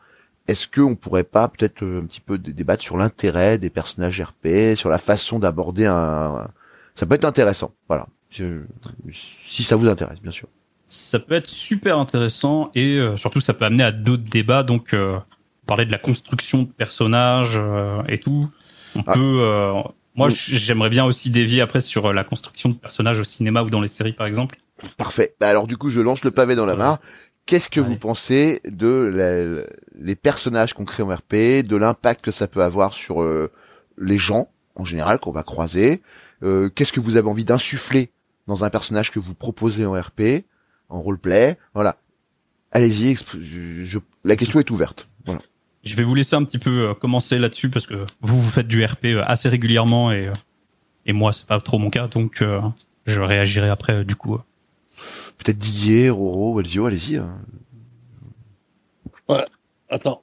Est-ce qu'on pourrait pas peut-être euh, un petit peu dé- débattre sur l'intérêt des personnages RP, sur la façon d'aborder un, ça peut être intéressant. Voilà. Si ça vous intéresse, bien sûr. Ça peut être super intéressant et euh, surtout ça peut amener à d'autres débats. Donc euh, parler de la construction de personnages euh, et tout. On Ah. peut. euh, moi, Oui. j'aimerais bien aussi dévier après sur euh, la construction de personnages au cinéma ou dans les séries, par exemple. Parfait. Bah alors du coup, je lance le pavé dans la mare. Qu'est-ce que vous pensez de la- les personnages qu'on crée en RP, de l'impact que ça peut avoir sur euh, les gens en général qu'on va croiser? Euh, Qu'est-ce que vous avez envie d'insuffler dans un personnage que vous proposez en RP, en roleplay Voilà. Allez-y. je- la question est ouverte. Voilà. Je vais vous laisser un petit peu euh, commencer là-dessus parce que vous vous faites du RP euh, assez régulièrement et euh, et moi c'est pas trop mon cas donc euh, je réagirai après euh, du coup. Peut-être Didier, Roro, Elzio, allez-y. hein. Attends.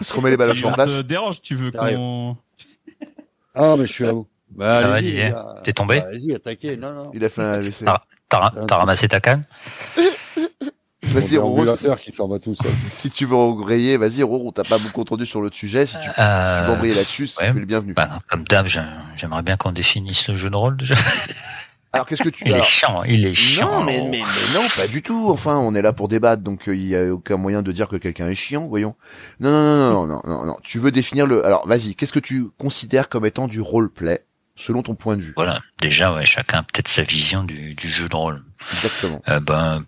Se remet les baloches Tu en place. te dérange, tu veux qu'on Ah, mais je suis à vous. Bah, Ça va, allez-y, Didier. T'es tombé Bah, Allez-y, attaquez. Non, non. Il a fait un AVC. Ah. T'as t'as ramassé ta canne? Vas-y, Roro, déambulateur qui s'en va tout seul. si tu veux embrayer, vas-y, Roro, t'as pas beaucoup entendu sur le sujet. Si tu, tu veux euh, embrayer là-dessus, ouais. tu es le bienvenu. bah, Comme d'hab, j'ai- j'aimerais bien qu'on définisse le jeu de rôle déjà. Alors, qu'est-ce que tu... Il est chiant, il est chiant. Non, mais, mais, mais non, pas du tout. Enfin, on est là pour débattre, donc euh, il y a aucun moyen de dire que quelqu'un est chiant, voyons. Non, non, non, non, non, non, non. Tu veux définir le. Alors, vas-y. Qu'est-ce que tu considères comme étant du roleplay, selon ton point de vue Voilà, déjà, ouais, chacun a peut-être sa vision du, du jeu de rôle. Exactement. Euh, ben,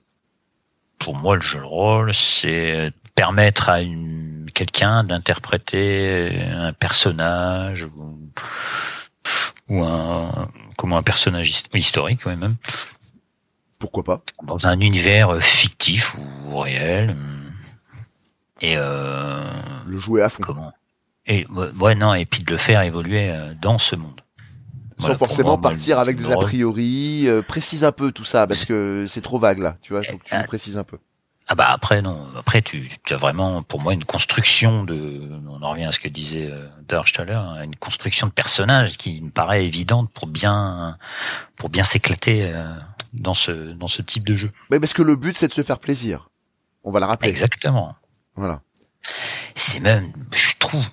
pour moi, le jeu de rôle, c'est permettre à une quelqu'un d'interpréter un personnage ou, ou un comment un personnage his- historique, ouais, même Pourquoi pas? Dans un univers euh, fictif ou réel. Et euh, Le jouer à fond, comment? Et ouais, ouais, non, et puis de le faire évoluer euh, dans ce monde. Sans Voilà, pour forcément partir avec des de a priori. euh, précise un peu tout ça, parce que c'est trop vague là. Tu vois, faut que tu Ah. nous précises un peu. Ah bah après non, après tu, tu as vraiment pour moi une construction de, on en revient à ce que disait euh, Darge tout à l'heure, hein, une construction de personnage qui me paraît évidente pour bien pour bien s'éclater euh, dans ce dans ce type de jeu. Mais parce que le but, c'est de se faire plaisir. On va le rappeler. Exactement. Voilà. C'est même, je trouve,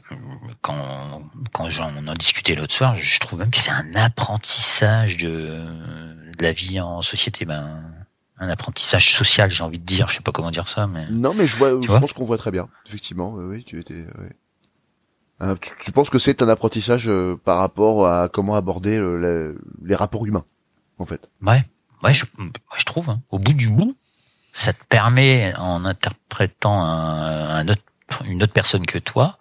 quand quand j'en on en discutait l'autre soir, je trouve même que c'est un apprentissage de, de la vie en société, ben un apprentissage social, j'ai envie de dire, je sais pas comment dire ça, mais Non, mais je vois, je vois pense qu'on voit très bien. Effectivement, oui, tu étais. oui. Euh, tu, tu penses que c'est un apprentissage euh, par rapport à comment aborder le- le- les rapports humains, en fait? Ouais, ouais, je, je trouve. hein. Au bout du bout, ça te permet, en interprétant un, un autre, une autre personne que toi,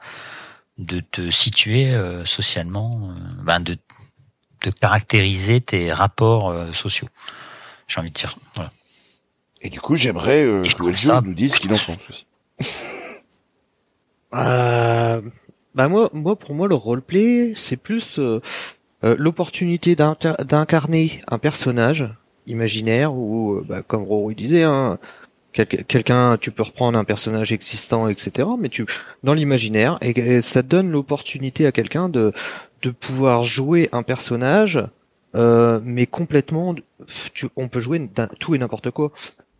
de te situer euh, socialement, euh, ben de, de caractériser tes rapports euh, sociaux. J'ai envie de dire. Voilà. Et du coup, j'aimerais euh, que ça- nous dise ce qu'il en pense aussi. Euh, bah moi, moi, pour moi, le roleplay, c'est plus euh, euh, l'opportunité d'incarner un personnage imaginaire ou, euh, bah, comme Roro disait, hein, quelqu'un, tu peux reprendre un personnage existant, etc. Mais tu, dans l'imaginaire, et, ça donne l'opportunité à quelqu'un de de pouvoir jouer un personnage, euh, mais complètement, on peut jouer tout et n'importe quoi.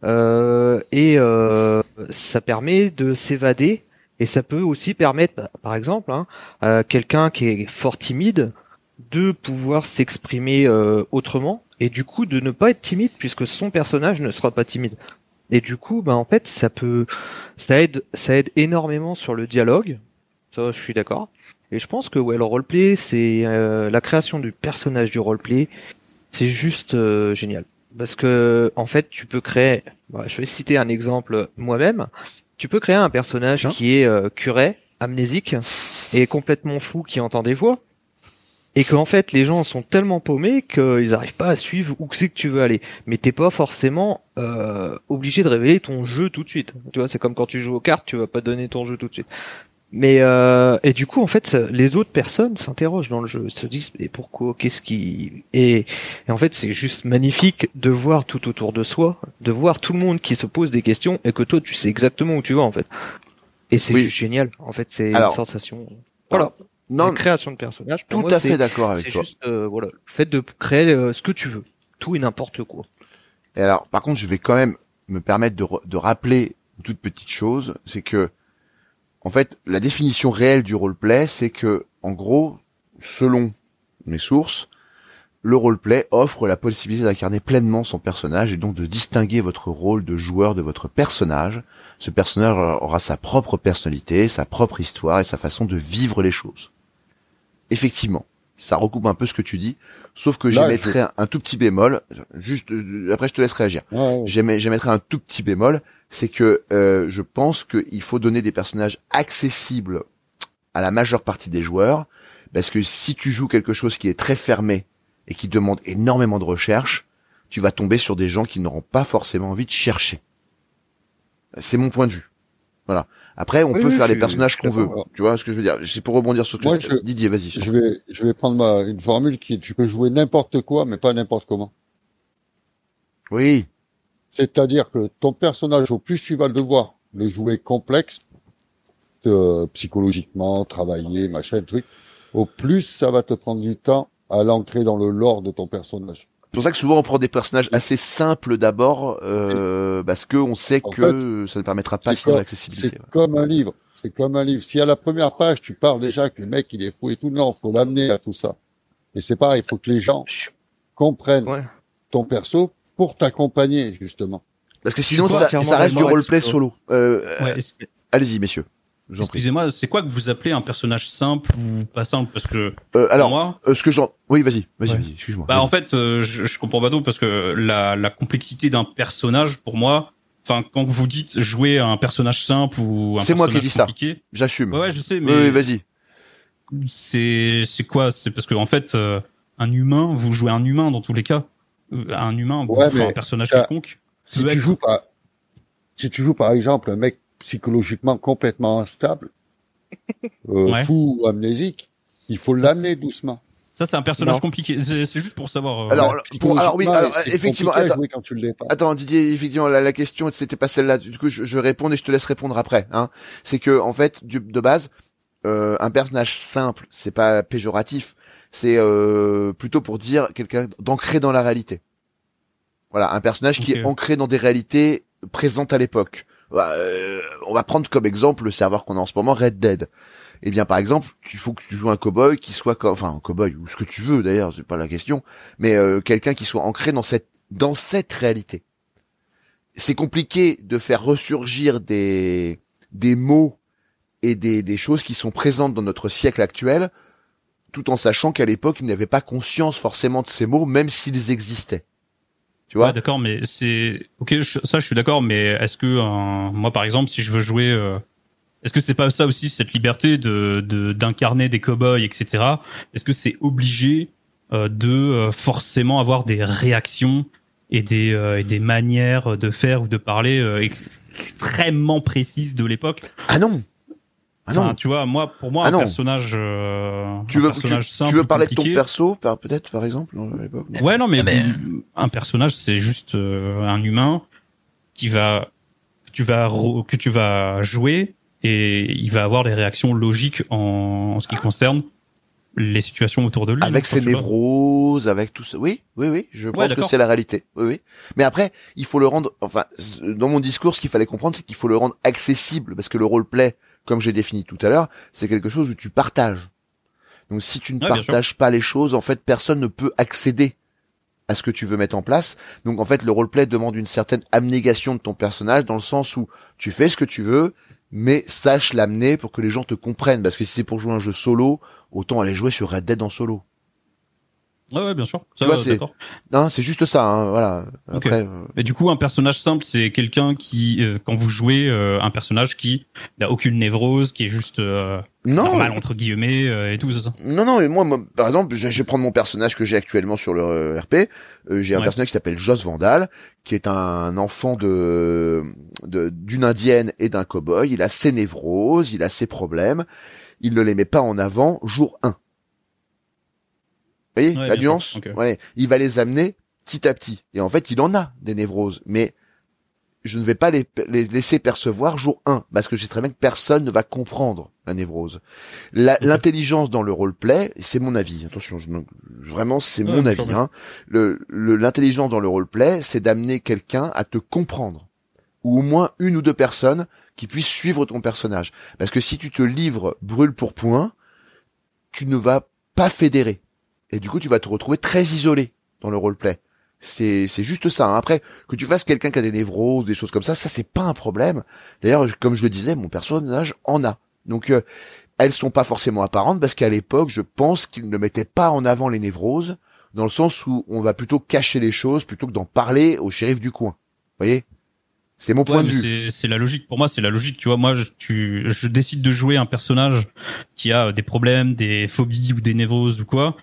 Euh, et euh, ça permet de s'évader et ça peut aussi permettre, par exemple, hein, à quelqu'un qui est fort timide de pouvoir s'exprimer autrement et du coup de ne pas être timide puisque son personnage ne sera pas timide. Et du coup, bah en fait, ça peut, ça aide, ça aide énormément sur le dialogue. Ça, je suis d'accord. Et je pense que ouais, le roleplay, c'est euh, la création du personnage du roleplay, c'est juste euh, génial. Parce que en fait, tu peux créer. bah, je vais citer un exemple moi-même. Tu peux créer un personnage Tiens. qui est euh, curé, amnésique et complètement fou, qui entend des voix. Et qu'en fait les gens sont tellement paumés qu'ils n'arrivent pas à suivre où c'est que tu veux aller. Mais t'es pas forcément euh, obligé de révéler ton jeu tout de suite. Tu vois, c'est comme quand tu joues aux cartes, tu vas pas donner ton jeu tout de suite. Mais euh, et du coup en fait ça- les autres personnes s'interrogent dans le jeu, se disent mais pourquoi, qu'est-ce qui et, et en fait c'est juste magnifique de voir tout autour de soi, de voir tout le monde qui se pose des questions et que toi tu sais exactement où tu vas en fait. Et c'est Oui. génial. En fait c'est une sensation. Voilà. Non, de personnages. pour tout moi, à fait d'accord avec toi. juste euh, voilà, le fait de créer euh, ce que tu veux, tout et n'importe quoi. Et alors, par contre, je vais quand même me permettre de, de rappeler une toute petite chose, c'est que, en fait, la définition réelle du roleplay, c'est que, en gros, selon mes sources, le roleplay offre la possibilité d'incarner pleinement son personnage et donc de distinguer votre rôle de joueur de votre personnage. Ce personnage aura sa propre personnalité, sa propre histoire et sa façon de vivre les choses. Effectivement, ça recoupe un peu ce que tu dis, sauf que j'émettrais un, un tout petit bémol. Juste, euh, après je te laisse réagir. Ouais, ouais. J'émets- J'émettrais un tout petit bémol, c'est que euh, je pense qu'il faut donner des personnages accessibles à la majeure partie des joueurs, parce que si tu joues quelque chose qui est très fermé et qui demande énormément de recherche, tu vas tomber sur des gens qui n'auront pas forcément envie de chercher. C'est mon point de vue. Voilà. Après, on Oui, peut oui, faire les personnages qu'on veut. Tu vois ce que je veux dire? C'est pour rebondir sur Moi, je- Didier, vas-y. Je vais, je vais prendre ma, une formule qui est, tu peux jouer n'importe quoi, mais pas n'importe comment. Oui. C'est-à-dire que ton personnage, au plus tu vas devoir le jouer complexe, euh, psychologiquement, travailler, machin, truc, au plus ça va te prendre du temps à l'ancrer dans le lore de ton personnage. C'est pour ça que souvent on prend des personnages assez simples d'abord, euh, parce que on sait En que ça ne permettra pas sinon l'accessibilité. C'est comme un livre. C'est comme un livre. Si à la première page, tu pars déjà que le mec, il est fou et tout, non, faut l'amener à tout ça. Et c'est pareil, il faut que les gens comprennent Ouais. ton perso pour t'accompagner, justement. Parce que sinon ça, reste du roleplay solo. Euh, Ouais, est-ce- Allez-y messieurs. Vous. Excusez-moi, c'est quoi que vous appelez un personnage simple ou pas simple? Parce que Euh, pour alors, moi, euh, ce que j'en, oui, vas-y, vas-y, Ouais. excuse-moi. bah en fait, euh, je, je comprends pas trop parce que la, la complexité d'un personnage, pour moi, enfin quand vous dites jouer un personnage simple ou un C'est moi qui personnage dis ça. compliqué, J'assume. Ouais, ouais, je sais, mais oui, vas-y. c'est c'est quoi? C'est parce que en fait, euh, un humain, vous jouez un humain dans tous les cas. Euh, Un humain, Ouais, mais un personnage quelconque. Si tu être- joues par, si tu joues par exemple un mec psychologiquement complètement instable, euh, Ouais. fou ou amnésique, il faut l'amener doucement. Ça, c'est un personnage Non. compliqué. C'est juste pour savoir. euh, Alors, Ouais, pour, alors oui, alors effectivement, attends, jouer quand tu l'es pas. Attends Didier, effectivement la, la question c'était pas celle-là. Du coup, je, je réponds et je te laisse répondre après. Hein. C'est que en fait, du, de base, euh, un personnage simple, c'est pas péjoratif. C'est euh, plutôt pour dire quelqu'un d'ancré dans la réalité. Voilà, un personnage qui est ancré dans des réalités présentes à l'époque. Bah, euh, on va prendre comme exemple le serveur qu'on a en ce moment, Red Dead. Eh bien, par exemple, il faut que tu joues un cowboy qui soit, co- enfin, un cowboy ou ce que tu veux d'ailleurs, c'est pas la question, mais euh, quelqu'un qui soit ancré dans cette dans cette réalité. C'est compliqué de faire ressurgir des des mots et des des choses qui sont présentes dans notre siècle actuel, tout en sachant qu'à l'époque, ils n'avaient pas conscience forcément de ces mots, même s'ils existaient. Tu vois Ouais, d'accord, mais c'est ok. je- Ça, je suis d'accord. Mais est-ce que euh, moi, par exemple, si je veux jouer, euh, est-ce que c'est pas ça aussi cette liberté de de- d'incarner des cow-boys, etc. Est-ce que c'est obligé euh, de euh, forcément avoir des réactions et des euh, et des manières de faire ou de parler euh, ex- extrêmement précises de l'époque? Ah non Ah non Enfin, tu vois, moi, pour moi, Ah un non. personnage, euh, Tu un veux, tu, personnage simple, tu veux parler de ton perso, par, peut-être, par exemple, non Ouais, non, mais, Ah, mais- un personnage, c'est juste euh, un humain qui va, que tu vas, que tu vas jouer et il va avoir des réactions logiques en, en ce qui concerne les situations autour de lui. Avec ses névroses, avec tout ça. Oui, oui, oui, je pense que c'est la réalité. Oui, oui. Mais après, il faut le rendre, enfin, dans mon discours, ce qu'il fallait comprendre, c'est qu'il faut le rendre accessible, parce que le roleplay, comme j'ai défini tout à l'heure, c'est quelque chose où tu partages. Donc si tu ne Ouais, partages pas les choses, en fait, personne ne peut accéder à ce que tu veux mettre en place. Donc en fait, le roleplay demande une certaine abnégation de ton personnage, dans le sens où tu fais ce que tu veux, mais sache l'amener pour que les gens te comprennent. Parce que si c'est pour jouer un jeu solo, autant aller jouer sur Red Dead en solo. Ouais, ouais, bien sûr. Tu Ça, vois, euh, c'est-. Non, c'est juste ça, hein, voilà. Euh, Mais du coup, un personnage simple, c'est quelqu'un qui, euh, quand vous jouez euh, un personnage qui n'a aucune névrose, qui est juste euh, non, normal entre guillemets euh, et tout ça. non, non, mais moi, moi, par exemple, je je vais prendre mon personnage que j'ai actuellement sur le RP. Euh, j'ai un Ouais. personnage qui s'appelle Joss Vandal, qui est un enfant de de- d'une indienne et d'un cowboy. Il a ses névroses, il a ses problèmes. Il ne les met pas en avant jour 1. Vous voyez Ouais, la nuance sûr, ok. Ouais, il va les amener petit à petit. Et en fait, il en a des névroses, mais je ne vais pas les, les laisser percevoir jour 1, parce que je sais très bien que personne ne va comprendre la névrose. L'intelligence dans le roleplay, c'est mon avis, attention, je, vraiment c'est Ouais, mon avis. sûr, Hein. Le- le- L'intelligence dans le roleplay, c'est d'amener quelqu'un à te comprendre, ou au moins une ou deux personnes qui puissent suivre ton personnage. Parce que si tu te livres brûle pour point, tu ne vas pas fédérer. Et du coup, tu vas te retrouver très isolé dans le roleplay. C'est c'est juste ça. hein. Après, que tu fasses quelqu'un qui a des névroses, des choses comme ça, ça c'est pas un problème. D'ailleurs, comme je le disais, mon personnage en a. Donc euh, elles sont pas forcément apparentes parce qu'à l'époque, je pense qu'ils ne mettaient pas en avant les névroses dans le sens où on va plutôt cacher les choses plutôt que d'en parler au shérif du coin. Vous voyez? C'est mon point de vue. c'est- C'est la logique. Pour moi, c'est la logique. Tu vois, moi, je, tu, je décide de jouer un personnage qui a des problèmes, des phobies ou des névroses ou quoi.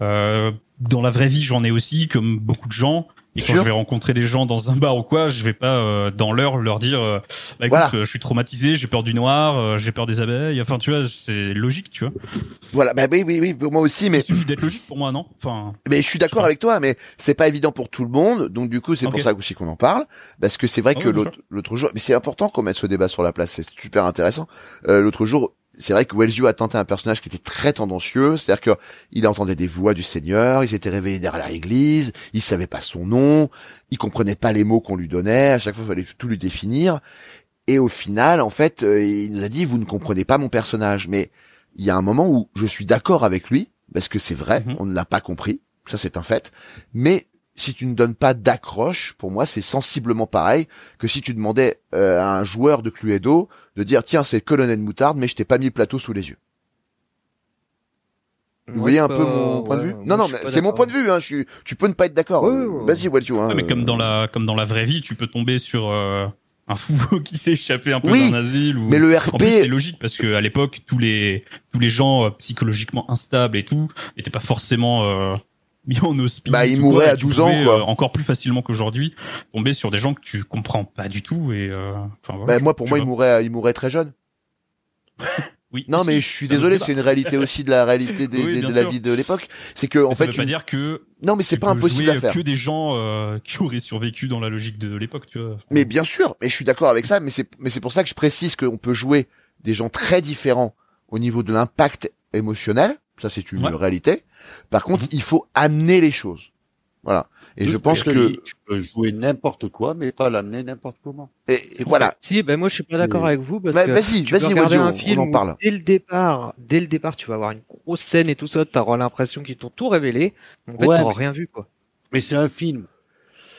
Euh, dans la vraie vie, j'en ai aussi, comme beaucoup de gens. Et quand je vais rencontrer des gens dans un bar ou quoi, je vais pas euh, dans l'heure leur dire, euh, bah, écoute, Voilà. euh, je suis traumatisé, j'ai peur du noir, euh, j'ai peur des abeilles. Enfin, tu vois, c'est logique, tu vois. Voilà, bah oui, oui, oui, pour moi aussi, mais Il suffit d'être logique pour moi, non? Enfin, Mais je suis d'accord avec toi, mais c'est pas évident pour tout le monde, donc du coup c'est pour ça aussi qu'on en parle, parce que c'est vrai Ah que l'autre jour, mais c'est important qu'on mette ce débat sur la place, c'est super intéressant. Euh, l'autre jour, c'est vrai que Wellsview a tenté un personnage qui était très tendancieux, c'est-à-dire que il entendait des voix du Seigneur, il s'était réveillé derrière l'église, il savait pas son nom, il comprenait pas les mots qu'on lui donnait, à chaque fois il fallait tout lui définir, et au final, en fait, euh, il nous a dit vous ne comprenez pas mon personnage, mais il y a un moment où je suis d'accord avec lui, parce que c'est vrai, Mhm. on ne l'a pas compris, ça c'est un fait, mais si tu ne donnes pas d'accroche, pour moi c'est sensiblement pareil que si tu demandais euh, à un joueur de Cluedo de dire tiens c'est colonel Moutarde mais je t'ai pas mis le plateau sous les yeux. Vous voyez un peu mon point de vue Non non mais c'est mon point de vue hein, je suis tu peux ne pas être d'accord. Ouais, ouais, ouais. Vas-y Waltio hein. ouais, mais comme dans la, comme dans la vraie vie, tu peux tomber sur euh, un fou qui s'est échappé un peu Oui, d'un asile. Ou... Mais le En RP plus, c'est logique parce que à l'époque, tous les tous les gens euh, psychologiquement instables et tout n'étaient pas forcément euh, mis en hospice. Bah, ils ou mouraient quoi, à et tu 12 ans, quoi. euh, encore plus facilement qu'aujourd'hui, tomber sur des gens que tu comprends pas du tout et. Euh, voilà, Bah, je- moi pour je moi il pas. mourrait il mourrait très jeune. Oui. Non mais je suis désolé c'est une réalité aussi de la réalité des, Oui, des- bien de la vie de l'époque. C'est que en ça fait veut pas une- dire que non mais c'est tu pas impossible à faire. Que des gens euh, qui auraient survécu dans la logique de l'époque, tu vois. Mais bien sûr, mais je suis d'accord avec ça, mais c'est mais c'est pour ça que je précise qu'on peut jouer des gens très différents au niveau de l'impact émotionnel, ça c'est une Ouais. réalité. Par contre, Mhm. il faut amener les choses. Voilà. Et je pense que tu peux jouer n'importe quoi, mais pas l'amener n'importe comment. et, et voilà. Si, ben moi je suis pas d'accord avec vous parce Bah, que vas-y, tu peux vas-y, regarder Wazio, un on film en où parle. Dès le départ, dès le départ, tu vas avoir une grosse scène et tout ça, t'auras l'impression qu'ils t'ont tout révélé. En fait, Ouais, t'auras mais- rien vu quoi. Mais c'est un film.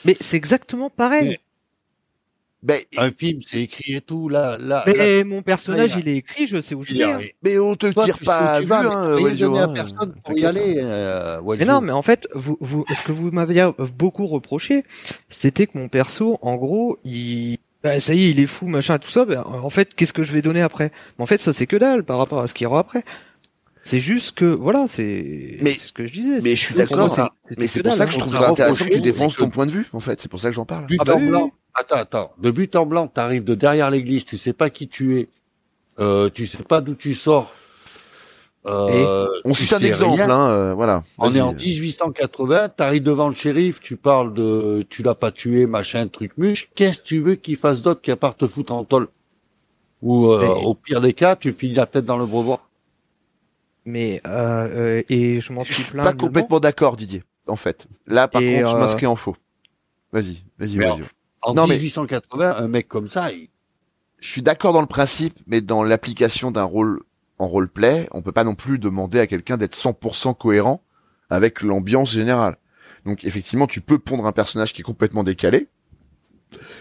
Mais c'est exactement pareil. Mais- Ben, Un film, c'est écrit et tout. Là, là, Mais là, mon personnage, là, il il est écrit, je sais où je vais. hein. mais on te Toi, tire tu pas à vue, hein, hein. personne pour y hein. aller, euh, Mais non, mais en fait, vous, vous, ce que vous m'aviez beaucoup reproché, c'était que mon perso, en gros, il, bah, ça y est, il est fou, machin, tout ça. bah, en fait, qu'est-ce que je vais donner après? Mais En fait, ça c'est que dalle par rapport à ce qu'il y aura après. C'est juste que, voilà, c'est ce que je disais. mais je suis d'accord, Mais c'est pour dalle, ça que je hein. trouve ça intéressant que tu défenses ton point de vue, en fait. C'est pour ça que j'en parle. Attends, attends. De but en blanc, t'arrives de derrière l'église, tu sais pas qui tu es, euh, tu sais pas d'où tu sors. Euh, On cite un exemple, hein, euh, voilà. On est Vas-y. en 1880, t'arrives devant le shérif, tu parles de, tu l'as pas tué, machin, truc muche. Qu'est-ce que tu veux qu'il fasse d'autre qu'à part te foutre en tôle? Ou, euh, au pire des cas, tu finis la tête dans le brevoir. Mais euh, euh, et je m'en Je suis plaint. pas complètement d'accord, Didier, en fait. Là, par Et, contre, je m'inscris en faux. Vas-y, vas-y, Wazio. En Non, mais- 1880, un mec comme ça, il, je suis d'accord dans le principe, mais dans l'application d'un rôle en roleplay, on peut pas non plus demander à quelqu'un d'être 100% cohérent avec l'ambiance générale. Donc effectivement, tu peux pondre un personnage qui est complètement décalé,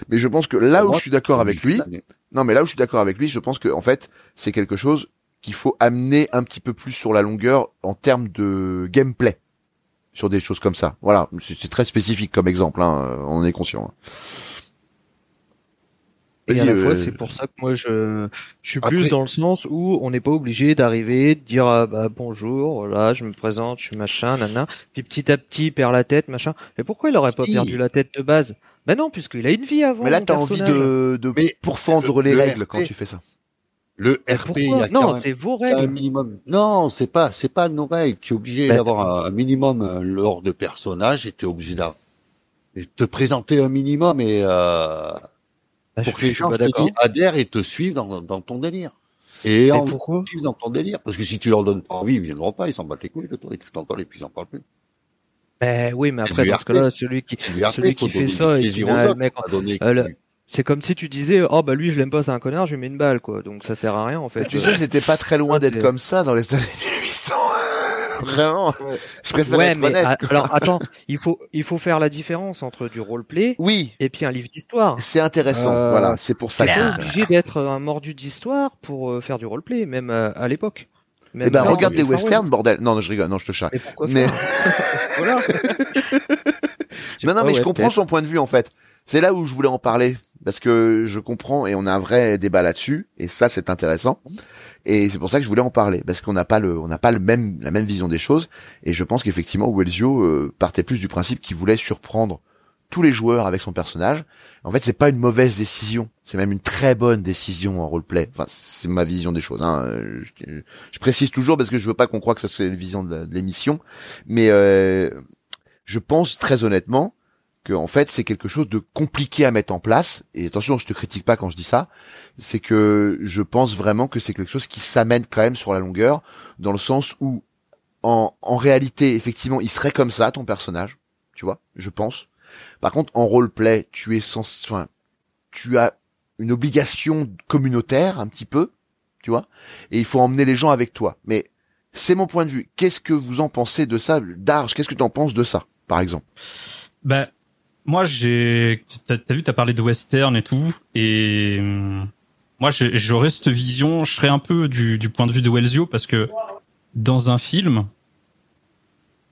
mais je pense que là où Moi, je suis d'accord avec lui, non mais là où je suis d'accord avec lui, je pense que en fait, c'est quelque chose qu'il faut amener un petit peu plus sur la longueur en termes de gameplay sur des choses comme ça. Voilà, c'est très spécifique comme exemple, hein, on est conscient. hein. Et à la fois, euh, c'est pour ça que moi, je, je suis Après- plus dans le sens où on n'est pas obligé d'arriver, de dire ah, bah, bonjour, voilà, je me présente, je suis machin, nana, puis petit à petit il perd la tête, machin. Mais pourquoi il aurait pas perdu la tête de base? Ben non, puisqu'il a une vie avant. Mais là, t'as envie de, de Mais pourfendre le- les le règles RP, quand tu fais ça. Le RP, il y a Non, c'est vos un règles. minimum. Non, c'est pas, c'est pas nos règles. Tu es obligé Ben- d'avoir un, un minimum euh, lors de personnage et tu es obligé de te présenter un minimum et euh, Bah, pour je- que les gens pas je te d'accord. dis, adhèrent et te suivent dans, dans ton délire. Et Mais en pourquoi suivent dans ton délire. Parce que si tu leur donnes pas envie, ils viendront pas, ils s'en battent les couilles de toi, ils te foutent en et puis ils en parlent plus. Ben oui, mais après dans ce cas-là, celui qui, RP, celui qui fait ça mec, euh, c'est comme si tu disais, oh bah lui je l'aime pas, c'est un connard, je lui mets une balle quoi. Donc ça sert à rien en fait. tu sais, c'était pas très loin d'être comme ça dans les années 1800. Vraiment. Je préfère Ouais, être mais honnête. quoi. alors attends, il faut il faut faire la différence entre du roleplay Oui, et puis un livre d'histoire. c'est intéressant. Euh, voilà, c'est pour ça que c'est obligé d'être un mordu d'histoire pour euh, faire du roleplay, même euh, à l'époque. Eh ben, regarde des westerns, bordel. Non, non, je rigole. Non, je te charrie. Mais Mais-. Non, non, Ah mais je comprends son point de vue en fait. C'est là où je voulais en parler parce que je comprends et on a un vrai débat là-dessus et ça c'est intéressant. Et c'est pour ça que je voulais en parler parce qu'on n'a pas le, on n'a pas le même, la même vision des choses. Et je pense qu'effectivement Wellsio euh, partait plus du principe qu'il voulait surprendre tous les joueurs avec son personnage. En fait, c'est pas une mauvaise décision, c'est même une très bonne décision en roleplay. Enfin, c'est ma vision des choses. Hein. Je, précise toujours parce que je veux pas qu'on croie que ça c'est la vision de l'émission, mais euh, je pense très honnêtement en fait c'est quelque chose de compliqué à mettre en place. Et attention, je te critique pas quand je dis ça. C'est que je pense vraiment que c'est quelque chose qui s'amène quand même sur la longueur, dans le sens où en, en réalité, effectivement, il serait comme ça ton personnage, tu vois, je pense. Par contre, en roleplay, tu es sans, enfin, tu as une obligation communautaire un petit peu, tu vois, et il faut emmener les gens avec toi. Mais c'est mon point de vue. Qu'est-ce que vous en pensez de ça, Darge Qu'est-ce que tu en penses de ça, par exemple? Bah, moi, j'ai, t'as vu, t'as parlé de western et tout, et hum, moi, j'aurais cette vision, je serais un peu du, du point de vue de Wellsio, parce que dans un film,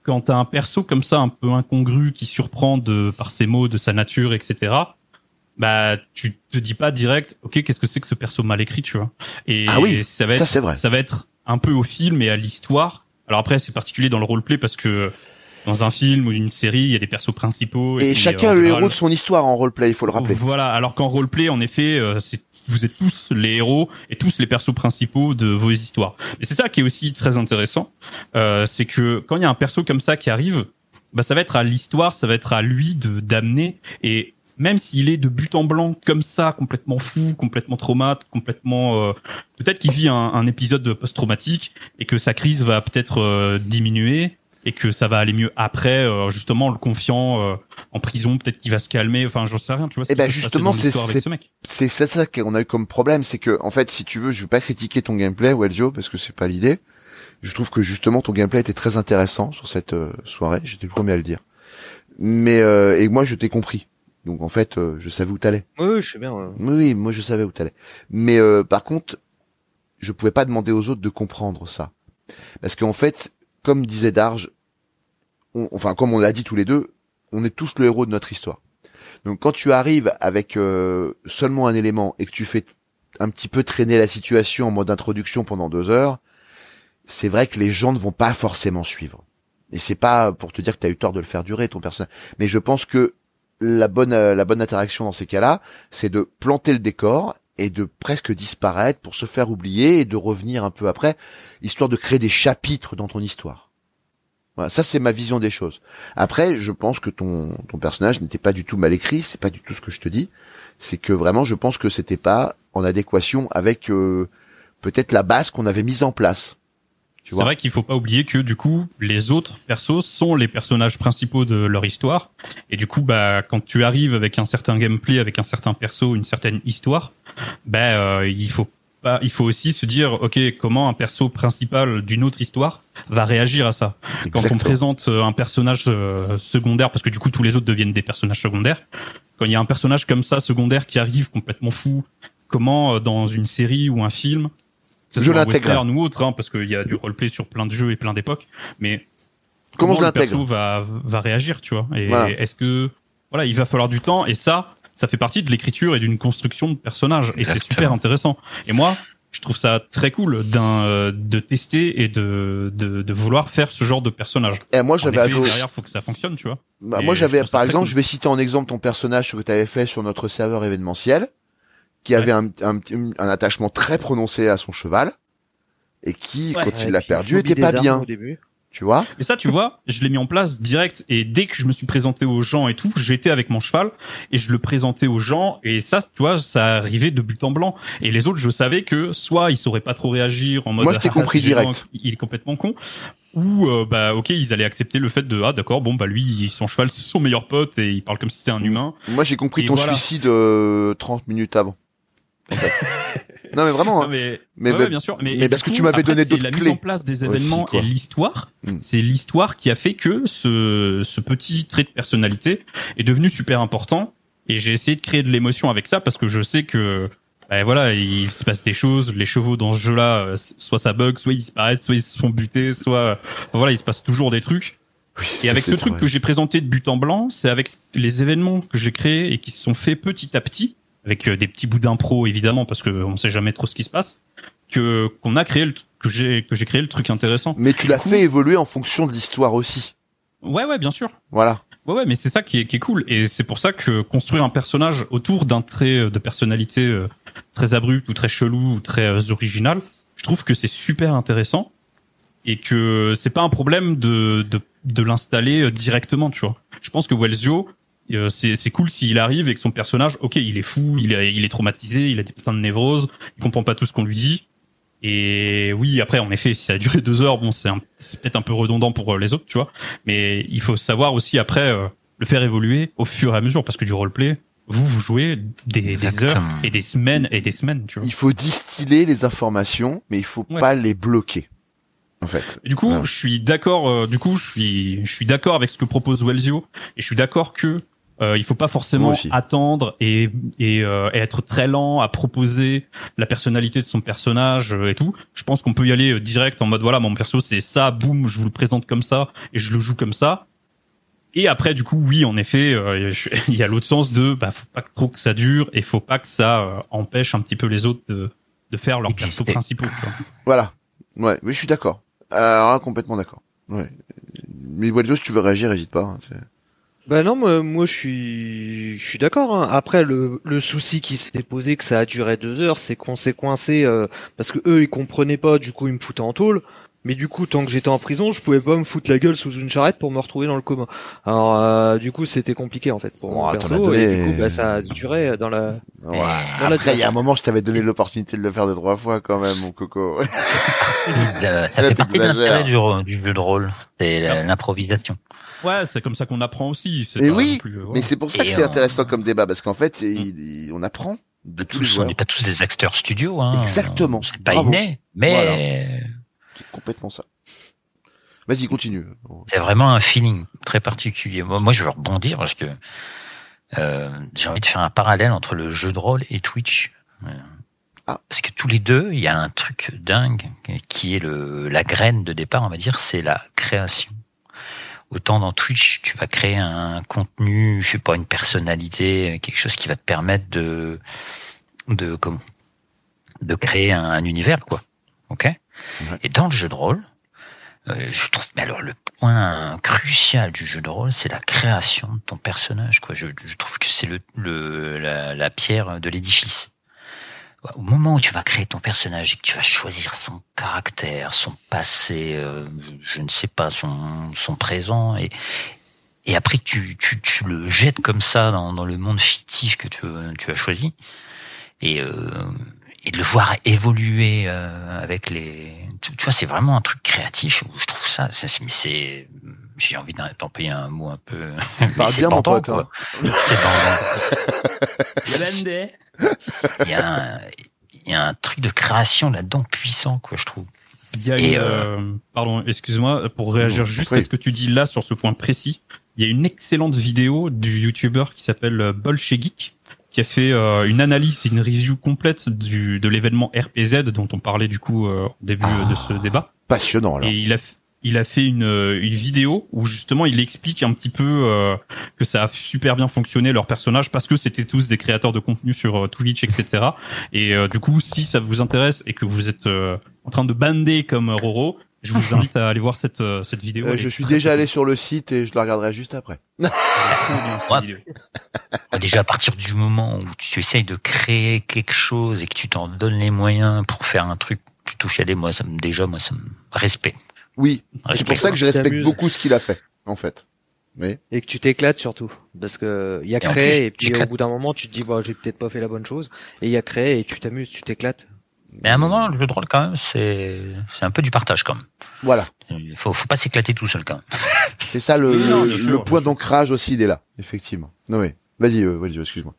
quand t'as un perso comme ça, un peu incongru, qui surprend de, par ses mots, de sa nature, etc., bah, tu te dis pas direct, ok, qu'est-ce que c'est que ce perso mal écrit, tu vois. Et Ah oui, ça va être, ça, c'est vrai. ça va être un peu au film et à l'histoire. Alors après, c'est particulier dans le roleplay parce que dans un film ou une série, il y a des persos principaux. Et puis, chacun a le général- héros de son histoire en roleplay, il faut le rappeler. Voilà, alors qu'en roleplay, en effet, euh, vous êtes tous les héros et tous les persos principaux de vos histoires. Et c'est ça qui est aussi très intéressant, euh, c'est que quand il y a un perso comme ça qui arrive, bah ça va être à l'histoire, ça va être à lui de d'amener et même s'il est de but en blanc comme ça, complètement fou, complètement traumate, complètement euh, peut-être qu'il vit un, un épisode post-traumatique et que sa crise va peut-être euh, diminuer et que ça va aller mieux après, euh, justement en le confiant euh, en prison, peut-être qu'il va se calmer. Enfin, j'en sais rien, tu vois. Eh ce ben, justement, c'est- c'est- ce mec. c'est ça qu'on a eu comme problème, c'est que en fait, si tu veux, je vais pas critiquer ton gameplay, Wellsio, parce que c'est pas l'idée. Je trouve que justement ton gameplay était très intéressant sur cette euh, soirée. J'étais le premier à le dire. Mais euh, et moi, je t'ai compris. Donc en fait, euh, je savais où t'allais. Oui, oui, je sais bien. ouais. Oui, oui, moi je savais où t'allais. Mais euh, par contre, je pouvais pas demander aux autres de comprendre ça, parce qu'en fait, comme disait Darge, on- enfin comme on l'a dit tous les deux, on est tous le héros de notre histoire. Donc quand tu arrives avec euh, seulement un élément et que tu fais un petit peu traîner la situation en mode introduction pendant deux heures, c'est vrai que les gens ne vont pas forcément suivre. Et c'est pas pour te dire que tu as eu tort de le faire durer ton personnage, mais je pense que la bonne euh, la bonne interaction dans ces cas-là, c'est de planter le décor et de presque disparaître pour se faire oublier et de revenir un peu après, histoire de créer des chapitres dans ton histoire. Voilà, ça c'est ma vision des choses. Après, je pense que ton ton personnage n'était pas du tout mal écrit, c'est pas du tout ce que je te dis. C'est que vraiment, je pense que c'était pas en adéquation avec euh, peut-être la base qu'on avait mise en place. Tu C'est vrai qu'il faut pas oublier que du coup, les autres persos sont les personnages principaux de leur histoire. Et du coup, bah, quand tu arrives avec un certain gameplay, avec un certain perso, une certaine histoire, bah, euh, il faut pas, il faut aussi se dire, ok, comment un perso principal d'une autre histoire va réagir à ça. Quand on présente euh, un personnage euh, secondaire, parce que du coup tous les autres deviennent des personnages secondaires, quand il y a un personnage comme ça secondaire qui arrive complètement fou, comment euh, dans une série ou un film, que Je l'intègre. ou autre, hein, parce qu'il y a du roleplay sur plein de jeux et plein d'époques, mais Comment je le l'intègre perso va va réagir, tu vois? Et Voilà. est-ce que voilà, il va falloir du temps et ça, ça fait partie de l'écriture et d'une construction de personnage et c'est super intéressant. Et moi, je trouve ça très cool d'un euh, de tester et de, de de vouloir faire ce genre de personnage. Et moi, En j'avais derrière, faut que ça fonctionne, tu vois. Bah, moi, je j'avais, par exemple, cool. je vais citer en exemple ton personnage que tu avais fait sur notre serveur événementiel, qui Ouais. avait un, un, un attachement très prononcé à son cheval, et qui, Ouais. quand Ouais, il l'a perdu, était pas bien. Au début. Tu vois Et ça, tu vois, je l'ai mis en place direct. Et dès que je me suis présenté aux gens et tout, j'étais avec mon cheval et je le présentais aux gens. Et ça, tu vois, ça arrivait de but en blanc. Et les autres, je savais que soit ils sauraient pas trop réagir en mode. Moi, je t'ai Ah, compris. Il est complètement con. Ou euh, bah ok, ils allaient accepter le fait de ah d'accord, bon bah lui, son cheval, c'est son meilleur pote et il parle comme si c'était un humain. Moi, j'ai compris Et ton voilà. suicide euh, 30 minutes avant. En fait. non, mais vraiment. Non, hein. mais Mais, ouais, bien sûr. Mais, mais parce que tu m'avais donné d'autres la clés mise en place des événements aussi, et l'histoire. Mm. C'est l'histoire qui a fait que ce, ce petit trait de personnalité est devenu super important. Et j'ai essayé de créer de l'émotion avec ça parce que je sais que, ben voilà, il se passe des choses. Les chevaux dans ce jeu-là, euh, soit ça bug, soit ils disparaissent, soit ils se font buter, soit, voilà, il se passe toujours des trucs. oui, Et avec ce truc vrai. que j'ai présenté de but en blanc, c'est avec les événements que j'ai créés et qui se sont faits petit à petit, avec euh, des petits bouts d'impro évidemment, parce que on sait jamais trop ce qui se passe, que qu'on a créé le, que j'ai que j'ai créé le truc intéressant. Mais tu l'as fait évoluer en fonction de l'histoire aussi. Ouais ouais bien sûr. Voilà. Ouais ouais mais c'est ça qui est qui est cool et c'est pour ça que construire un personnage autour d'un trait euh, de personnalité euh, très abrupt ou très chelou ou très original, je trouve que c'est super intéressant et que c'est pas un problème de de, de l'installer directement, tu vois. Je pense que Wellsio c'est c'est cool s'il arrive et que son personnage, ok, il est fou, il est il est traumatisé, il a des putains de névroses, il comprend pas tout ce qu'on lui dit. Et oui, après, en effet, si ça a duré deux heures, bon, c'est un- c'est peut-être un peu redondant pour euh, les autres, tu vois. Mais il faut savoir aussi après euh, le faire évoluer au fur et à mesure, parce que du roleplay, vous vous jouez des, des heures et des semaines et des semaines, tu vois. Il faut distiller les informations, mais il faut Ouais. pas les bloquer. En fait. Et du coup, Ouais. je suis d'accord. euh, du coup, je suis, je suis d'accord avec ce que propose Wellsio, et je suis d'accord que euh, il faut pas forcément attendre et et, euh, et être très lent à proposer la personnalité de son personnage euh, et tout. Je pense qu'on peut y aller euh, direct en mode voilà, mon perso c'est ça, boum, je vous le présente comme ça et je le joue comme ça. Et après, du coup, oui, en effet, euh, je- il y a l'autre sens de, bah, faut pas que trop que ça dure et faut pas que ça euh, empêche un petit peu les autres de, de faire leurs persos principaux. tu vois. Voilà. Ouais, oui, je suis d'accord. Euh, Alors là, complètement d'accord. Ouais. Mais Waldo, si tu veux réagir, n'hésite pas. hein, Bah non, moi, moi je suis, je suis d'accord. hein. Après, le, le souci qui s'était posé, que ça a duré deux heures, c'est qu'on s'est coincé euh, parce que eux ils comprenaient pas. Du coup, ils me foutaient en tôle. Mais du coup, tant que j'étais en prison, je pouvais pas me foutre la gueule sous une charrette pour me retrouver dans le coma. Alors, euh, du coup, c'était compliqué en fait pour Bon, mon t'en as perso. donné- Et du coup, bah, ça a duré dans la. Ouais. Après, il y a un moment, je t'avais donné l'opportunité de le faire deux, trois fois quand même, mon coco. Euh, ça fait partie de l'intérêt du, du jeu de rôle, c'est l'improvisation. Ouais, c'est comme ça qu'on apprend aussi. Et oui, plus, euh. Mais c'est pour ça que c'est on- intéressant comme débat, parce qu'en fait, il- il- on apprend de tous les Tous, on joueurs. n'est pas tous des acteurs studio, hein. Exactement. C'est pas Bravo. inné, mais C'est complètement ça. Vas-y, continue. c'est vraiment un feeling très particulier. Moi, moi, je veux rebondir parce que euh, j'ai envie de faire un parallèle entre le jeu de rôle et Twitch. Ah. Parce que tous les deux, il y a un truc dingue qui est le la graine de départ, on va dire, c'est la création. Autant dans Twitch, tu vas créer un contenu, je sais pas, une personnalité, quelque chose qui va te permettre de de comment de créer un, un univers, quoi. Ok? Et dans le jeu de rôle, euh, je trouve, mais alors le point crucial du jeu de rôle, c'est la création de ton personnage. Quoi. Je, je trouve que c'est le, le la, la pierre de l'édifice. Au moment où tu vas créer ton personnage et que tu vas choisir son caractère, son passé, euh, je ne sais pas, son, son présent, et, et après tu, tu, tu le jettes comme ça dans, dans le monde fictif que tu, tu as choisi, et, euh, et de le voir évoluer euh, avec les tu, tu vois c'est vraiment un truc créatif où je trouve ça, ça c'est- j'ai envie d'en- d'employer un mot un peu Parle bien, mon pote, hein. c'est il y a un il y a un truc de création là-dedans puissant quoi je trouve Il y a Et, une, euh, euh, pardon, excuse-moi, pour réagir Non, juste oui. à ce que tu dis là sur ce point précis, il y a une excellente vidéo du youtubeur qui s'appelle euh, Bolche Geek qui a fait euh, une analyse et une review complète du, de l'événement RPZ dont on parlait du coup euh, au début de ce débat. Passionnant, alors. Et il a, il a fait une, euh, une vidéo où justement il explique un petit peu euh, que ça a super bien fonctionné leur personnage parce que c'était tous des créateurs de contenu sur euh, Twitch, etc. Et euh, du coup, si ça vous intéresse et que vous êtes euh, en train de bander comme Roro, je vous invite à aller voir cette euh, cette vidéo. Euh, je suis déjà allé sur le site et je la regarderai juste après. Ouais. Déjà à partir du moment où tu essayes de créer quelque chose et que tu t'en donnes les moyens pour faire un truc, tu touches à des moi ça me déjà moi ça me respect. Oui, c'est Respect, pour ça que je respecte beaucoup ce qu'il a fait, en fait. Mais Et que tu t'éclates surtout. Parce que il y a créé plus, et puis au bout d'un moment tu te dis bah j'ai peut-être pas fait la bonne chose. Et il y a créé et tu t'amuses, tu t'éclates. Mais à un moment le drôle quand même c'est c'est un peu du partage quand même. voilà, Il faut faut pas s'éclater tout seul quand même. c'est ça le, Oui, non, le- point d'ancrage aussi, il est là, effectivement. Oui, vas-y, euh, vas-y, excuse-moi.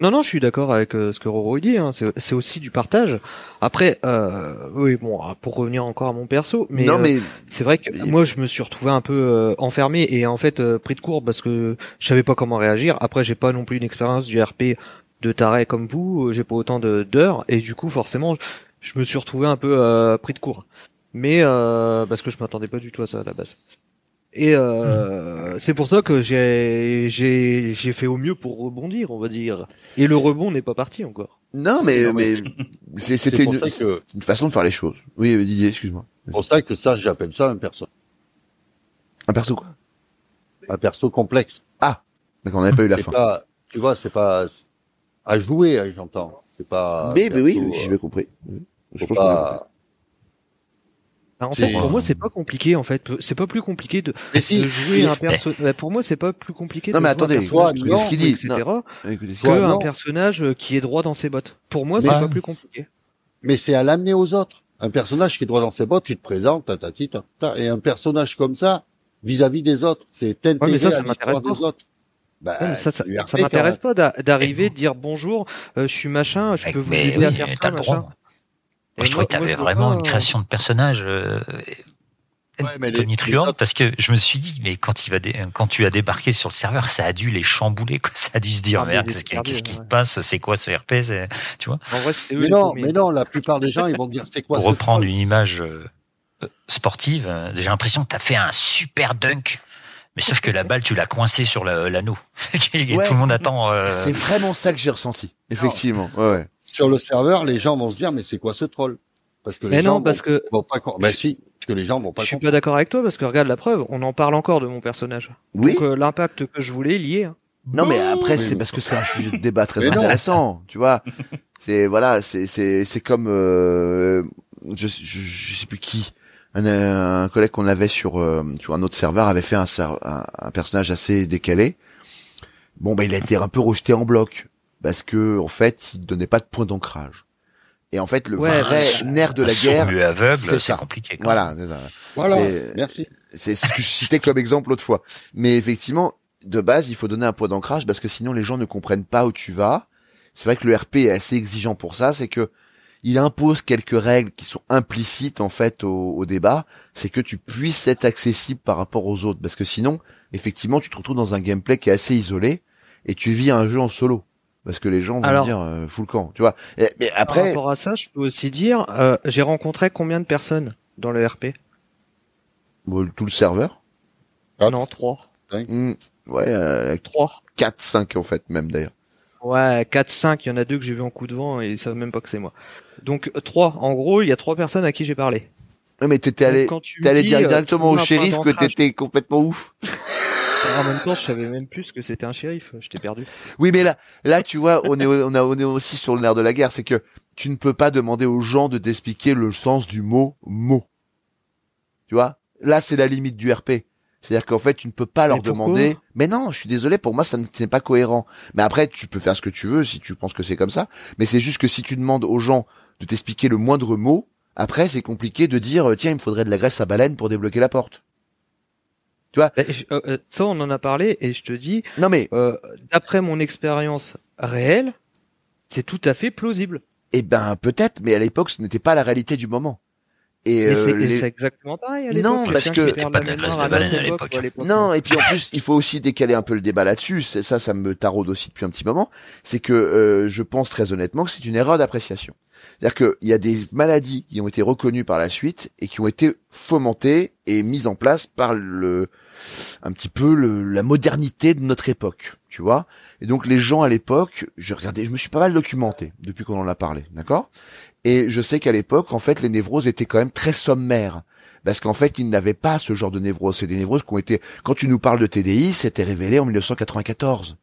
Non, non, je suis d'accord avec euh, ce que Roro dit. Hein. C'est aussi du partage. Après, euh, oui, bon, ah, pour revenir encore à mon perso, mais, non, euh, c'est vrai que moi, je me suis retrouvé un peu euh, enfermé et en fait pris de court parce que je savais pas comment réagir. Après, j'ai pas non plus une expérience du RP de taré comme vous. J'ai pas autant de d'heures et du coup, forcément, je me suis retrouvé un peu euh, pris de court. Mais euh, parce que je m'attendais pas du tout à ça à la base. Et euh, c'est pour ça que j'ai j'ai j'ai fait au mieux pour rebondir, on va dire. Et le rebond n'est pas parti encore. non, mais Non, mais, c'était une, ça que- une façon de faire les choses. Oui, euh, Didier, excuse-moi. C'est pour ça que ça, j'appelle ça un perso, Un perso quoi? Un perso complexe. D'accord, on n'avait pas eu la C'est fin. pas, tu vois, c'est pas à jouer, j'entends. C'est pas. Mais, mais oui, perso, j'ai euh, bien compris. Je pense pas... Bah, en C'est- fait, pour moi, c'est pas compliqué. En fait, c'est pas plus compliqué de, Mais si, de jouer mais- un perso. bah, pour moi, c'est pas plus compliqué. Non, de mais jouer un attendez, personnage écoutez ce qu'il dit. etc. Écoutez, Que Toi, un non. personnage qui est droit dans ses bottes. Pour moi, c'est Ouais. pas plus compliqué. mais c'est à l'amener aux autres. Un personnage qui est droit dans ses bottes, tu te présentes, tatati, tatata, et un personnage comme ça, vis-à-vis des autres, c'est t'intégrer mais ça, ça à l'histoire m'intéresse des autres. Bah, Ouais, mais ça, m'intéresse pas d'a- d'arriver, de dire bonjour, euh, je suis machin, je peux vous aider oui, à faire ça, machin. Moi, je trouvais que je veux vraiment pas, une création de personnage euh, Ouais, tonitruante parce que je me suis dit, mais quand il va dé- quand tu as débarqué sur le serveur, ça a dû les chambouler, quoi. Ça a dû se dire, Ah, merde, qu'est-ce qui, se ouais. passe C'est quoi ce RP Tu vois En vrai, c'était eux Mais non, mais non, la plupart des gens, ils vont te dire, c'est quoi Pour ce reprendre une image euh, sportive, j'ai l'impression que t'as fait un super dunk. Mais sauf que la balle, tu l'as coincée sur la- l'anneau. Et Ouais. tout le monde attend. euh, C'est vraiment ça que j'ai ressenti. Effectivement. Ouais, ouais. Sur le serveur, les gens vont se dire, mais c'est quoi ce troll? Parce que les Mais gens non, parce vont, que vont pas. Ben si, parce que les gens vont pas. je suis comprendre. pas d'accord avec toi parce que regarde la preuve, on en parle encore de mon personnage. Oui. Donc euh, l'impact que je voulais, est. hein. Non, mais après, c'est parce que c'est un sujet de débat très Mais non. intéressant, tu vois. C'est voilà, c'est c'est c'est comme euh, je, je je sais plus qui, un, un collègue qu'on avait sur euh, sur un autre serveur avait fait un, un personnage assez décalé. Bon, bah il a été un peu rejeté en bloc parce que en fait, il donnait pas de point d'ancrage. Et en fait, le Ouais, vrai nerf de la guerre, c'est ça. compliqué. quand voilà, c'est ça. Voilà, merci. C'est ce que je citais comme exemple l'autre fois. Mais effectivement, de base, il faut donner un point d'ancrage parce que sinon les gens ne comprennent pas où tu vas. C'est vrai que le RP est assez exigeant pour ça, c'est que il impose quelques règles qui sont implicites en fait au, au débat, c'est que tu puisses être accessible par rapport aux autres parce que sinon, effectivement, tu te retrouves dans un gameplay qui est assez isolé et tu vis un jeu en solo parce que les gens vont Alors- dire euh, full camp, tu vois. Et- mais Par après, rapport à ça, je peux aussi dire, euh, j'ai rencontré combien de personnes dans le RP bon, tout le serveur, Ah. Non, trois. hmm, ouais, euh, Trois. 4 5 en fait même d'ailleurs. Ouais, 4, 5, il y en a deux que j'ai vu en coup de vent et ils savent même pas que c'est moi. Donc euh, trois. En gros, il y a trois personnes à qui j'ai parlé. Mais t'étais allé T'es allé dis, dire euh, directement au shérif que t'étais complètement ouf. En même temps, je savais même plus que c'était un shérif. J'étais perdu. Oui, mais là, là, tu vois, on est, on a, on est aussi sur le nerf de la guerre, c'est que tu ne peux pas demander aux gens de t'expliquer le sens du mot mot. Tu vois, là, c'est la limite du RP. C'est-à-dire qu'en fait, tu ne peux pas leur demander. Mais non, je suis désolé, pour moi, ça n'est pas cohérent. Mais après, tu peux faire ce que tu veux si tu penses que c'est comme ça. Mais c'est juste que si tu demandes aux gens de t'expliquer le moindre mot, après, c'est compliqué de dire, tiens, il me faudrait de la graisse à baleine pour débloquer la porte. Bah, je- euh, euh, ça, on en a parlé et je te dis, Non, mais, euh, d'après mon expérience réelle, c'est tout à fait plausible. eh ben, peut-être, mais à l'époque, ce n'était pas la réalité du moment. Et, Et euh, c'est et les- c'est exactement pareil. À Non, parce que- à. Non, et puis en plus, il faut aussi décaler un peu le débat là-dessus. C'est ça, ça me taraude aussi depuis un petit moment. C'est que euh, je pense très honnêtement que c'est une erreur d'appréciation. C'est-à-dire qu'il y a des maladies qui ont été reconnues par la suite et qui ont été fomentées et mises en place par le, un petit peu la modernité de notre époque, tu vois. Et donc les gens à l'époque, je regardais, je me suis pas mal documenté depuis qu'on en a parlé, d'accord? Et je sais qu'à l'époque, en fait, les névroses étaient quand même très sommaires. Parce qu'en fait, ils n'avaient pas ce genre de névrose. C'est des névroses qui ont été, quand tu nous parles de TDI, c'était révélé en 1994.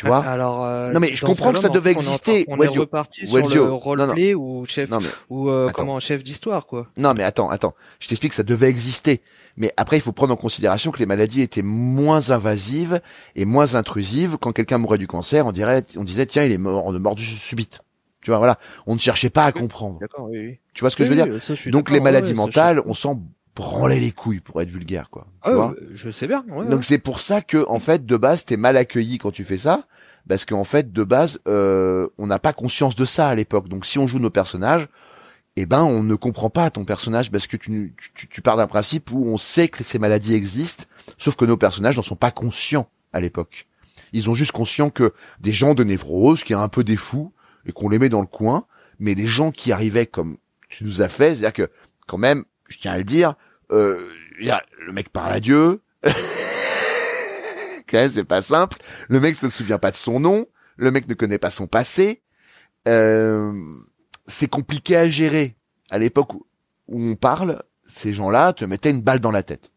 Tu vois Alors, euh, Non, mais je comprends que ça devait on est exister. On est Weldio. reparti sur le Non, roleplay ou chef Non, mais ou euh, comment chef d'histoire quoi. Non, mais attends, attends. Je t'explique que ça devait exister. Mais après, il faut prendre en considération que les maladies étaient moins invasives et moins intrusives. Quand quelqu'un mourait du cancer, on dirait, on disait, tiens, il est mort de mort subite. Tu vois, voilà. On ne cherchait pas à comprendre. D'accord, oui, oui. Tu vois ce que je veux dire ça, je Donc les maladies ouais, mentales, on s'en branlait les couilles pour être vulgaire, quoi. Tu Ah, vois? ouais, je sais bien. ouais, Donc ouais. c'est pour ça que en fait de base t'es mal accueilli quand tu fais ça parce qu'en fait de base euh, on n'a pas conscience de ça à l'époque. Donc si on joue nos personnages, eh ben on ne comprend pas ton personnage parce que tu tu, tu pars d'un principe où on sait que ces maladies existent, sauf que nos personnages n'en sont pas conscients à l'époque. Ils ont juste conscient que des gens de névrose, qui a un peu des fous et qu'on les met dans le coin, mais les gens qui arrivaient comme tu nous as fait, c'est-à-dire que quand même, je tiens à le dire, euh, le mec parle à Dieu. C'est pas simple. Le mec se souvient pas de son nom. Le mec ne connaît pas son passé. Euh, c'est compliqué à gérer. À l'époque où où on parle, ces gens-là te mettaient une balle dans la tête.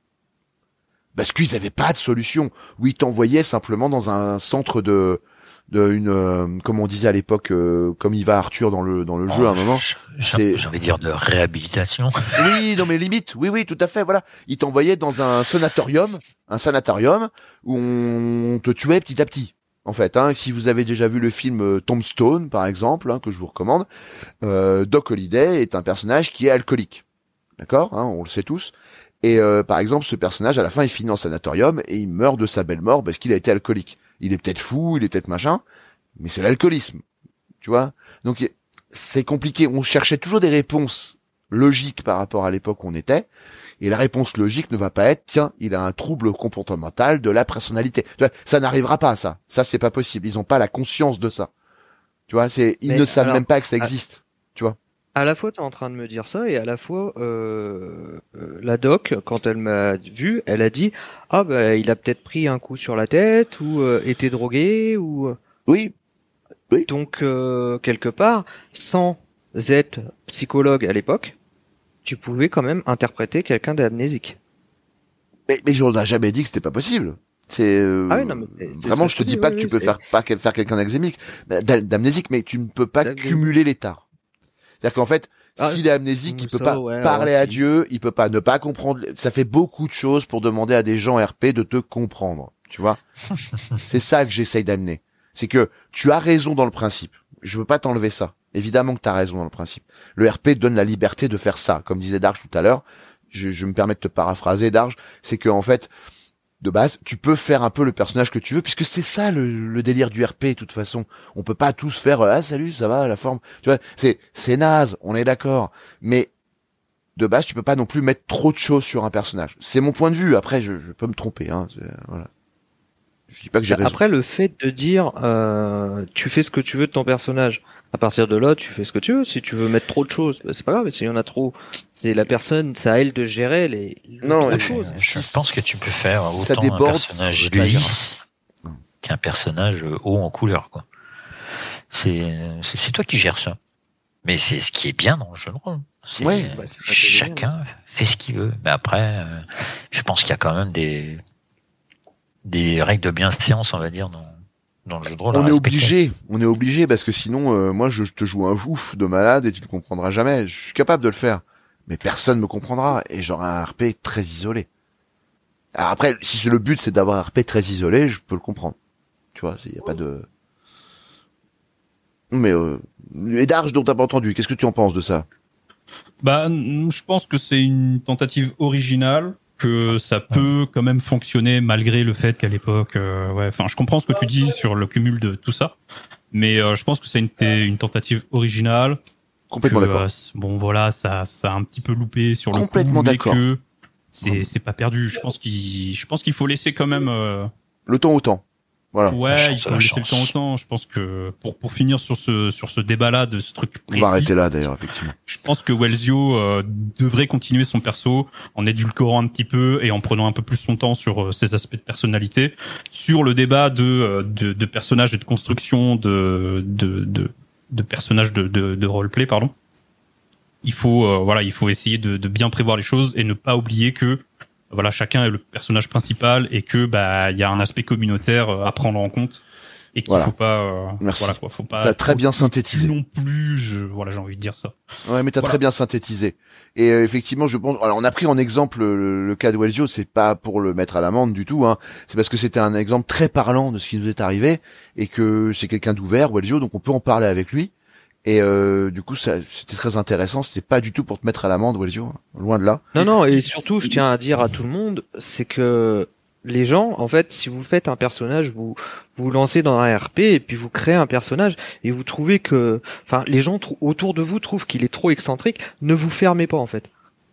Parce qu'ils avaient pas de solution. Ou ils t'envoyaient simplement dans un centre de, de une, euh, comme on disait à l'époque, euh, comme il va Arthur dans le dans le jeu à un moment. J'ai j'ai envie de dire de réhabilitation. Oui, non mais limite, oui, oui, tout à fait, voilà. Ils t'envoyaient dans un sanatorium, un sanatorium où on te tuait petit à petit. En fait, hein, si vous avez déjà vu le film euh, Tombstone, par exemple, hein, que je vous recommande, euh, Doc Holliday est un personnage qui est alcoolique, d'accord hein, On le sait tous. Et euh, par exemple, ce personnage, à la fin, il finit en sanatorium et il meurt de sa belle mort parce qu'il a été alcoolique. Il est peut-être fou, il est peut-être machin, mais c'est l'alcoolisme, tu vois Donc c'est compliqué. On cherchait toujours des réponses logiques par rapport à l'époque où on était. Et la réponse logique ne va pas être, tiens, il a un trouble comportemental de la personnalité. Tu vois, ça n'arrivera pas, ça. Ça, c'est pas possible. Ils ont pas la conscience de ça. Tu vois, c'est, ils Mais ne savent alors, même pas que ça à- existe. Tu vois. À la fois, tu es en train de me dire ça, et à la fois, euh, euh, la doc, quand elle m'a vu, elle a dit Ah, bah, il a peut-être pris un coup sur la tête, ou euh, été drogué, ou. euh. Oui. Donc, euh, quelque part, sans être psychologue à l'époque, tu pouvais quand même interpréter quelqu'un d'amnésique. Mais, mais on n'a jamais dit que c'était pas possible. C'est euh, Ah oui, vraiment, je te dis pas oui, que tu oui, peux faire pas faire quelqu'un d'amnésique, d'am- d'amnésique, mais tu ne peux pas cumuler tares. C'est-à-dire qu'en fait, Ah, s'il est amnésique, il ça, peut pas ouais, parler ouais, à. Dieu, il peut pas ne pas comprendre. Ça fait beaucoup de choses pour demander à des gens RP de te comprendre. Tu vois C'est ça que j'essaye d'amener. C'est que tu as raison dans le principe. Je veux pas t'enlever ça. Évidemment que tu as raison dans le principe. Le RP donne la liberté de faire ça. Comme disait Darge tout à l'heure, je, je me permets de te paraphraser, Darge, c'est que en fait, de base, tu peux faire un peu le personnage que tu veux, puisque c'est ça le, le délire du RP, de toute façon. On peut pas tous faire euh, ah salut, ça va, la forme. Tu vois, c'est c'est naze, on est d'accord. Mais de base, tu peux pas non plus mettre trop de choses sur un personnage. C'est mon point de vue. Après, je, je peux me tromper. Hein. Voilà. Je dis pas que j'ai raison. Après, le fait de dire euh, tu fais ce que tu veux de ton personnage, à partir de là, tu fais ce que tu veux. Si tu veux mettre trop de choses, bah, c'est pas grave. S'il y en a trop, c'est la personne, c'est à elle de gérer les, les Non, trop de euh, choses. Je pense que tu peux faire ça autant déborde, un personnage lisse qu'un personnage haut en couleur, quoi. C'est, c'est toi qui gères ça. Mais c'est ce qui est bien dans le jeu de rôle. Ouais. Bah, ça chacun fait ce qu'il veut. Mais après, euh, je pense qu'il y a quand même des des règles de bienséance, on va dire, dans dans le jeu de rôle. à On est obligé, on est obligé parce que sinon, euh, moi, je, je te joue un ouf de malade et tu le comprendras jamais. Je suis capable de le faire, mais personne me comprendra et j'aurai un RP très isolé. Alors après, si c'est le but, c'est d'avoir un RP très isolé, je peux le comprendre. Tu vois, il y a pas de. Mais euh, et Darge dont t'as pas entendu, qu'est-ce que tu en penses de ça? Bah, je pense que c'est une tentative originale, que ça peut quand même fonctionner malgré le fait qu'à l'époque, euh, ouais, enfin, je comprends ce que tu dis sur le cumul de tout ça, mais euh, je pense que c'est une, une tentative originale. Complètement d'accord. euh, bon, voilà, ça, ça a un petit peu loupé sur le coup, Complètement d'accord. c'est, c'est pas perdu. Je pense qu'il, je pense qu'il faut laisser quand même. euh, Le temps au temps. Voilà. Ouais, il faut la laisser le temps au temps. Je pense que pour pour finir sur ce sur ce débat-là de ce truc On précis, va arrêter là d'ailleurs, effectivement. je pense que Wellsio euh, devrait continuer son perso en édulcorant un petit peu et en prenant un peu plus son temps sur euh, ses aspects de personnalité. Sur le débat de euh, de, de personnages et de construction de de de, de personnages de, de de roleplay, pardon. Il faut euh, voilà, il faut essayer de, de bien prévoir les choses et ne pas oublier que voilà chacun est le personnage principal et que bah il y a un aspect communautaire euh, à prendre en compte et qu'il Voilà. faut pas euh, Merci. voilà quoi, faut pas T'as très bien synthétisé. non plus, je voilà, j'ai envie de dire ça. Ouais, mais t'as Voilà. très bien synthétisé. Et euh, effectivement, je pense. Alors, on a pris en exemple le, le cas de Wellsio. C'est pas pour le mettre à l'amende du tout. Hein. C'est parce que c'était un exemple très parlant de ce qui nous est arrivé et que c'est quelqu'un d'ouvert, Wellsio, donc on peut en parler avec lui. Et euh, du coup, ça, c'était très intéressant. C'était pas du tout pour te mettre à l'amende, Wellsio. hein. Loin de là. Non, non, et surtout, je tiens à dire à tout le monde, c'est que les gens, en fait, si vous faites un personnage, vous vous lancez dans un RP et puis vous créez un personnage et vous trouvez que, enfin, les gens trou- autour de vous trouvent qu'il est trop excentrique, ne vous fermez pas en fait.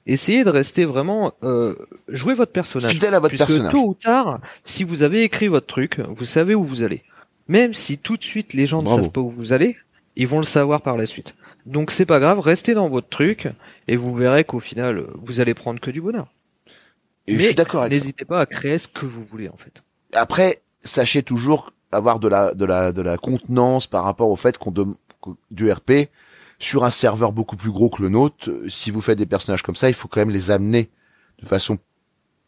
Essayez de rester vraiment, euh, jouez votre personnage. Fidèle à votre Puisque personnage. tôt ou tard, si vous avez écrit votre truc, vous savez où vous allez. Même si tout de suite les gens Bravo. ne savent pas où vous allez, ils vont le savoir par la suite. Donc c'est pas grave, restez dans votre truc et vous verrez qu'au final, vous allez prendre que du bonheur. Et je Mais suis d'accord avec. N'hésitez pas à créer ce que vous voulez en fait. Après, sachez toujours avoir de la de la de la contenance par rapport au fait qu'on que- du RP sur un serveur beaucoup plus gros que le nôtre. Si vous faites des personnages comme ça, il faut quand même les amener de façon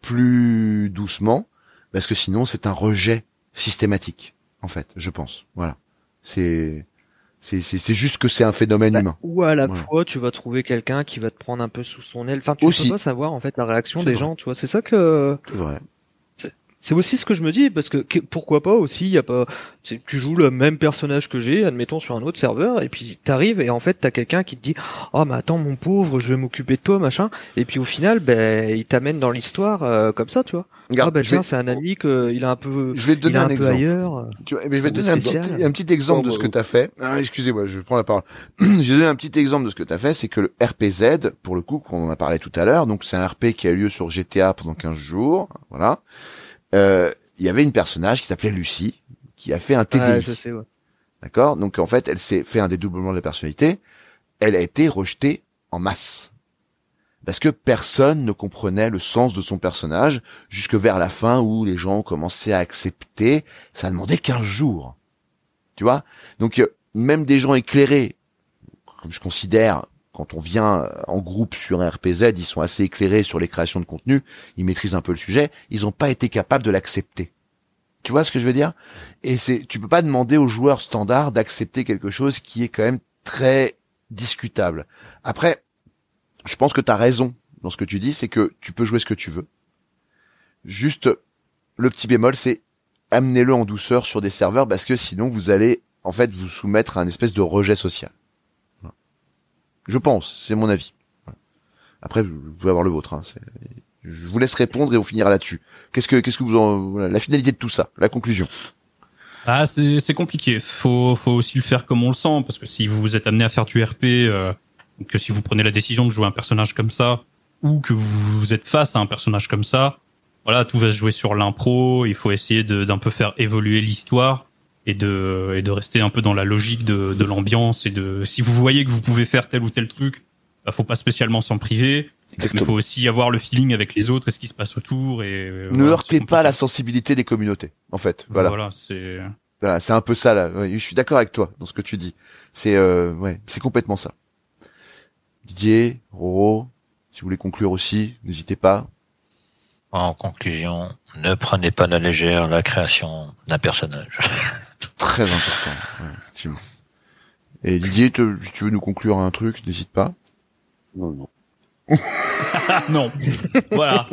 plus doucement parce que sinon c'est un rejet systématique en fait, je pense. Voilà. C'est c'est juste que c'est un phénomène humain. Ou à la Voilà. fois, tu vas trouver quelqu'un qui va te prendre un peu sous son aile. Enfin, tu Aussi. peux pas savoir en fait la réaction des vrai. gens. Tu vois, c'est ça que C'est vrai. C'est aussi ce que je me dis parce que que- pourquoi pas aussi. Y a pas. tu joues le même personnage que j'ai, admettons sur un autre serveur, et puis t'arrives et en fait t'as quelqu'un qui te dit, oh mais attends mon pauvre, je vais m'occuper de toi machin. Et puis au final, ben il t'amène dans l'histoire euh, comme ça, tu vois. Regarde, ah ben vais, tiens, c'est un ami que il a un peu. je vais te donner un peu exemple. ailleurs. Tu vois, mais je vais te donner un petit, spécial. un petit exemple de ce que tu as fait. Ah, excusez-moi, je prends la parole. je vais donner un petit exemple de ce que tu as fait, c'est que le RPZ, pour le coup, qu'on en a parlé tout à l'heure, donc c'est un RP qui a lieu sur GTA pendant 15 jours, voilà. Euh, il y avait une personnage qui s'appelait Lucie, qui a fait un TDI. Ouais, je sais, ouais. D'accord? Donc en fait, elle s'est fait un dédoublement de la personnalité. Elle a été rejetée en masse. Parce que personne ne comprenait le sens de son personnage jusque vers la fin où les gens ont commencé à accepter. Ça a demandé 15 jours. Tu vois? Donc euh, même des gens éclairés, comme je considère, quand on vient en groupe sur un RPZ, ils sont assez éclairés sur les créations de contenu, ils maîtrisent un peu le sujet, ils n'ont pas été capables de l'accepter. Tu vois ce que je veux dire? Et c'est, tu peux pas demander aux joueurs standards d'accepter quelque chose qui est quand même très discutable. Après, je pense que tu as raison dans ce que tu dis, c'est que tu peux jouer ce que tu veux. Juste, le petit bémol, c'est amenez-le en douceur sur des serveurs parce que sinon vous allez en fait vous soumettre à un espèce de rejet social. Je pense, c'est mon avis. Après, vous pouvez avoir le vôtre. Hein, je vous laisse répondre et on finira là-dessus. Qu'est-ce que, qu'est-ce que vous en, voilà, la finalité de tout ça, la conclusion. Ah, c'est compliqué. Faut faut aussi le faire comme on le sent parce que si vous êtes amené à faire du RP, euh, que si vous prenez la décision de jouer un personnage comme ça ou que vous êtes face à un personnage comme ça, voilà, tout va se jouer sur l'impro. Il faut essayer d'un peu faire évoluer l'histoire et de et de rester un peu dans la logique de, de l'ambiance et de si vous voyez que vous pouvez faire tel ou tel truc, bah, faut pas spécialement s'en priver. Mais Exactement. faut aussi avoir le feeling avec les autres et ce qui se passe autour et euh, Ne voilà, heurtez pas la sensibilité des communautés, en fait. Voilà. Voilà, c'est Voilà, c'est un peu ça là. Ouais, je suis d'accord avec toi dans ce que tu dis. C'est euh, ouais, c'est complètement ça. Didier, Roro, si vous voulez conclure aussi, n'hésitez pas. En conclusion, ne prenez pas à la légère la création d'un personnage. Très important. ouais, effectivement. Et Didier, si tu veux nous conclure un truc, n'hésite pas. Non, non. Non. voilà.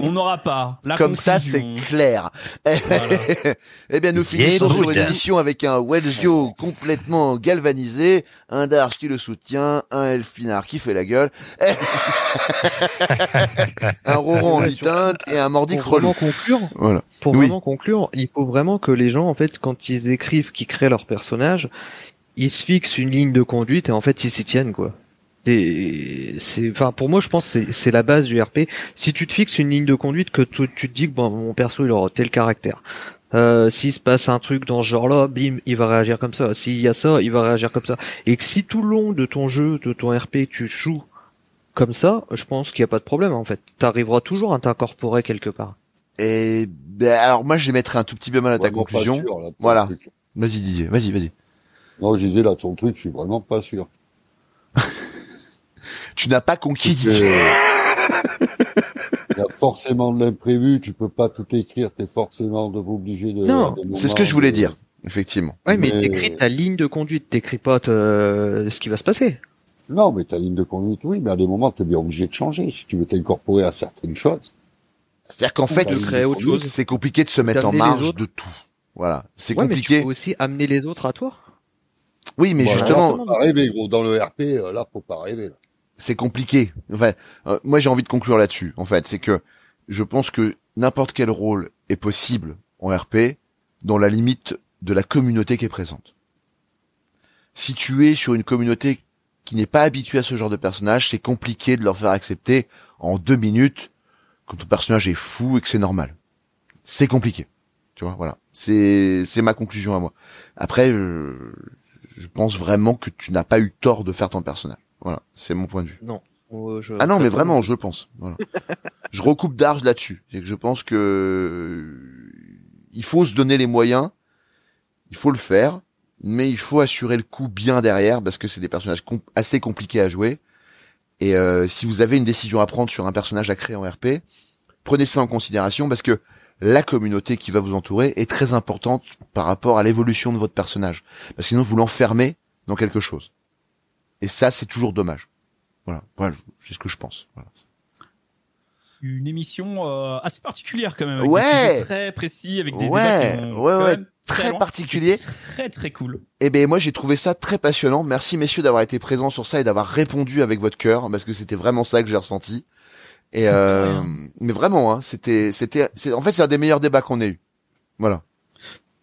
On n'aura pas. La Comme ça, c'est clair. Voilà. eh bien, nous finissons sur une émission avec un Wellsio complètement galvanisé, un Darch qui le soutient, un Elfinard qui fait la gueule, un Roran en mi-teinte et un Mordic Pour relou. vraiment conclure, Voilà. pour Oui. vraiment conclure, il faut vraiment que les gens, en fait, quand ils écrivent, qu'ils créent leur personnage, ils se fixent une ligne de conduite et en fait ils s'y tiennent quoi. C'est, c'est, enfin pour moi je pense que c'est, c'est la base du RP. Si tu te fixes une ligne de conduite que tu, tu te dis que bon mon perso il aura tel caractère, Euh, S'il se passe un truc dans ce genre-là, bim, il va réagir comme ça. S'il y a ça, il va réagir comme ça. Et que si tout le long de ton jeu, de ton RP, tu joues comme ça, je pense qu'il n'y a pas de problème en fait. T'arriveras toujours à t'incorporer quelque part. Et ben, alors moi je mettrai un tout petit bémol à ta conclusion. sûr, là, Voilà. Vas-y Didier, vas-y, vas-y. Non, je disais, là, ton truc, je suis vraiment pas sûr. Tu n'as pas conquis. Il y a forcément de l'imprévu, tu peux pas tout écrire, t'es forcément de obligé de... Non, C'est ce que je voulais de- dire, effectivement. Ouais, mais, Mais- t'écris ta ligne de conduite, t'écris pas euh, ce qui va se passer. Non, mais ta ligne de conduite, oui, mais à des moments, t'es bien obligé de changer si tu veux t'incorporer à certaines choses. C'est-à-dire qu'en fait, c'est compliqué de se mettre en marge de tout. Voilà, c'est Ouais, mais compliqué. tu peux aussi amener les autres à toi. Oui, mais Voilà. justement, Faut pas rêver, gros. Dans le RP, euh, là, faut pas rêver. là. C'est compliqué. Enfin, euh, moi j'ai envie de conclure là-dessus. En fait, c'est que je pense que n'importe quel rôle est possible en RP dans la limite de la communauté qui est présente. Si tu es sur une communauté qui n'est pas habituée à ce genre de personnage, c'est compliqué de leur faire accepter en deux minutes que ton personnage est fou et que c'est normal. C'est compliqué. Tu vois, voilà. C'est ma conclusion à moi. Après, je, je pense vraiment que tu n'as pas eu tort de faire ton personnage. Voilà, c'est mon point de vue. Non. Euh, je- Ah non, mais vraiment, je le pense. Voilà. je recoupe d'arge là-dessus. C'est que je pense que euh, il faut se donner les moyens, il faut le faire, mais il faut assurer le coup bien derrière parce que c'est des personnages com- assez compliqués à jouer. Et euh, si vous avez une décision à prendre sur un personnage à créer en RP, prenez ça en considération parce que la communauté qui va vous entourer est très importante par rapport à l'évolution de votre personnage. Parce que sinon vous l'enfermez dans quelque chose. Et ça, c'est toujours dommage. Voilà, voilà, c'est ce que je pense. Voilà. Une émission euh, assez particulière quand même. Avec Ouais. des très précis, avec des Ouais, débats ouais, ouais, très particulier. Très très cool. Eh ben moi j'ai trouvé ça très passionnant. Merci messieurs d'avoir été présents sur ça et d'avoir répondu avec votre cœur parce que c'était vraiment ça que j'ai ressenti. Et euh, mais vraiment, hein, c'était, c'était, en fait c'est un des meilleurs débats qu'on ait eu. Voilà.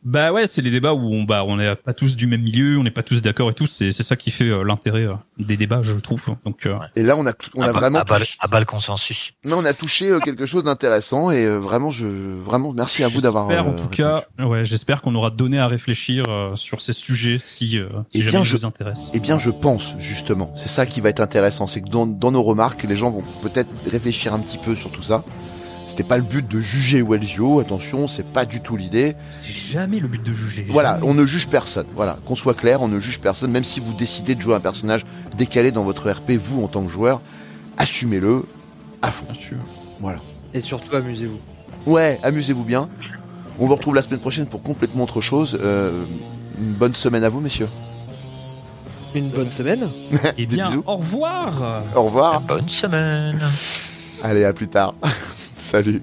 Bah ouais, c'est les débats où on bah on n'est pas tous du même milieu, on n'est pas tous d'accord et tout. C'est c'est ça qui fait euh, l'intérêt euh, des débats, je trouve. Donc euh, Et là on a, on a à, vraiment, à bas, touché, à bas le consensus. mais on a touché euh, quelque chose d'intéressant et euh, vraiment je, vraiment merci à vous d'avoir. J'espère en tout répondu. cas, ouais, j'espère qu'on aura donné à réfléchir euh, sur ces sujets si, euh, si Eh jamais bien, ça je- vous intéresse. Eh bien, je pense justement, c'est ça qui va être intéressant, c'est que dans, dans nos remarques, les gens vont peut-être réfléchir un petit peu sur tout ça. C'était pas le but de juger Wellsio, attention, c'est pas du tout l'idée. C'est jamais le but de juger. Voilà, Jamais. on ne juge personne. Voilà, qu'on soit clair, on ne juge personne, même si vous décidez de jouer un personnage décalé dans votre RP, vous en tant que joueur, assumez-le à fond. Bien sûr. Voilà. Et surtout, amusez-vous. Ouais, amusez-vous bien. On vous retrouve la semaine prochaine pour complètement autre chose. Euh, une bonne semaine à vous, messieurs. Une bonne semaine. Eh Des bien, bisous. au revoir. Au revoir. Bonne semaine. Allez, à plus tard. Salut.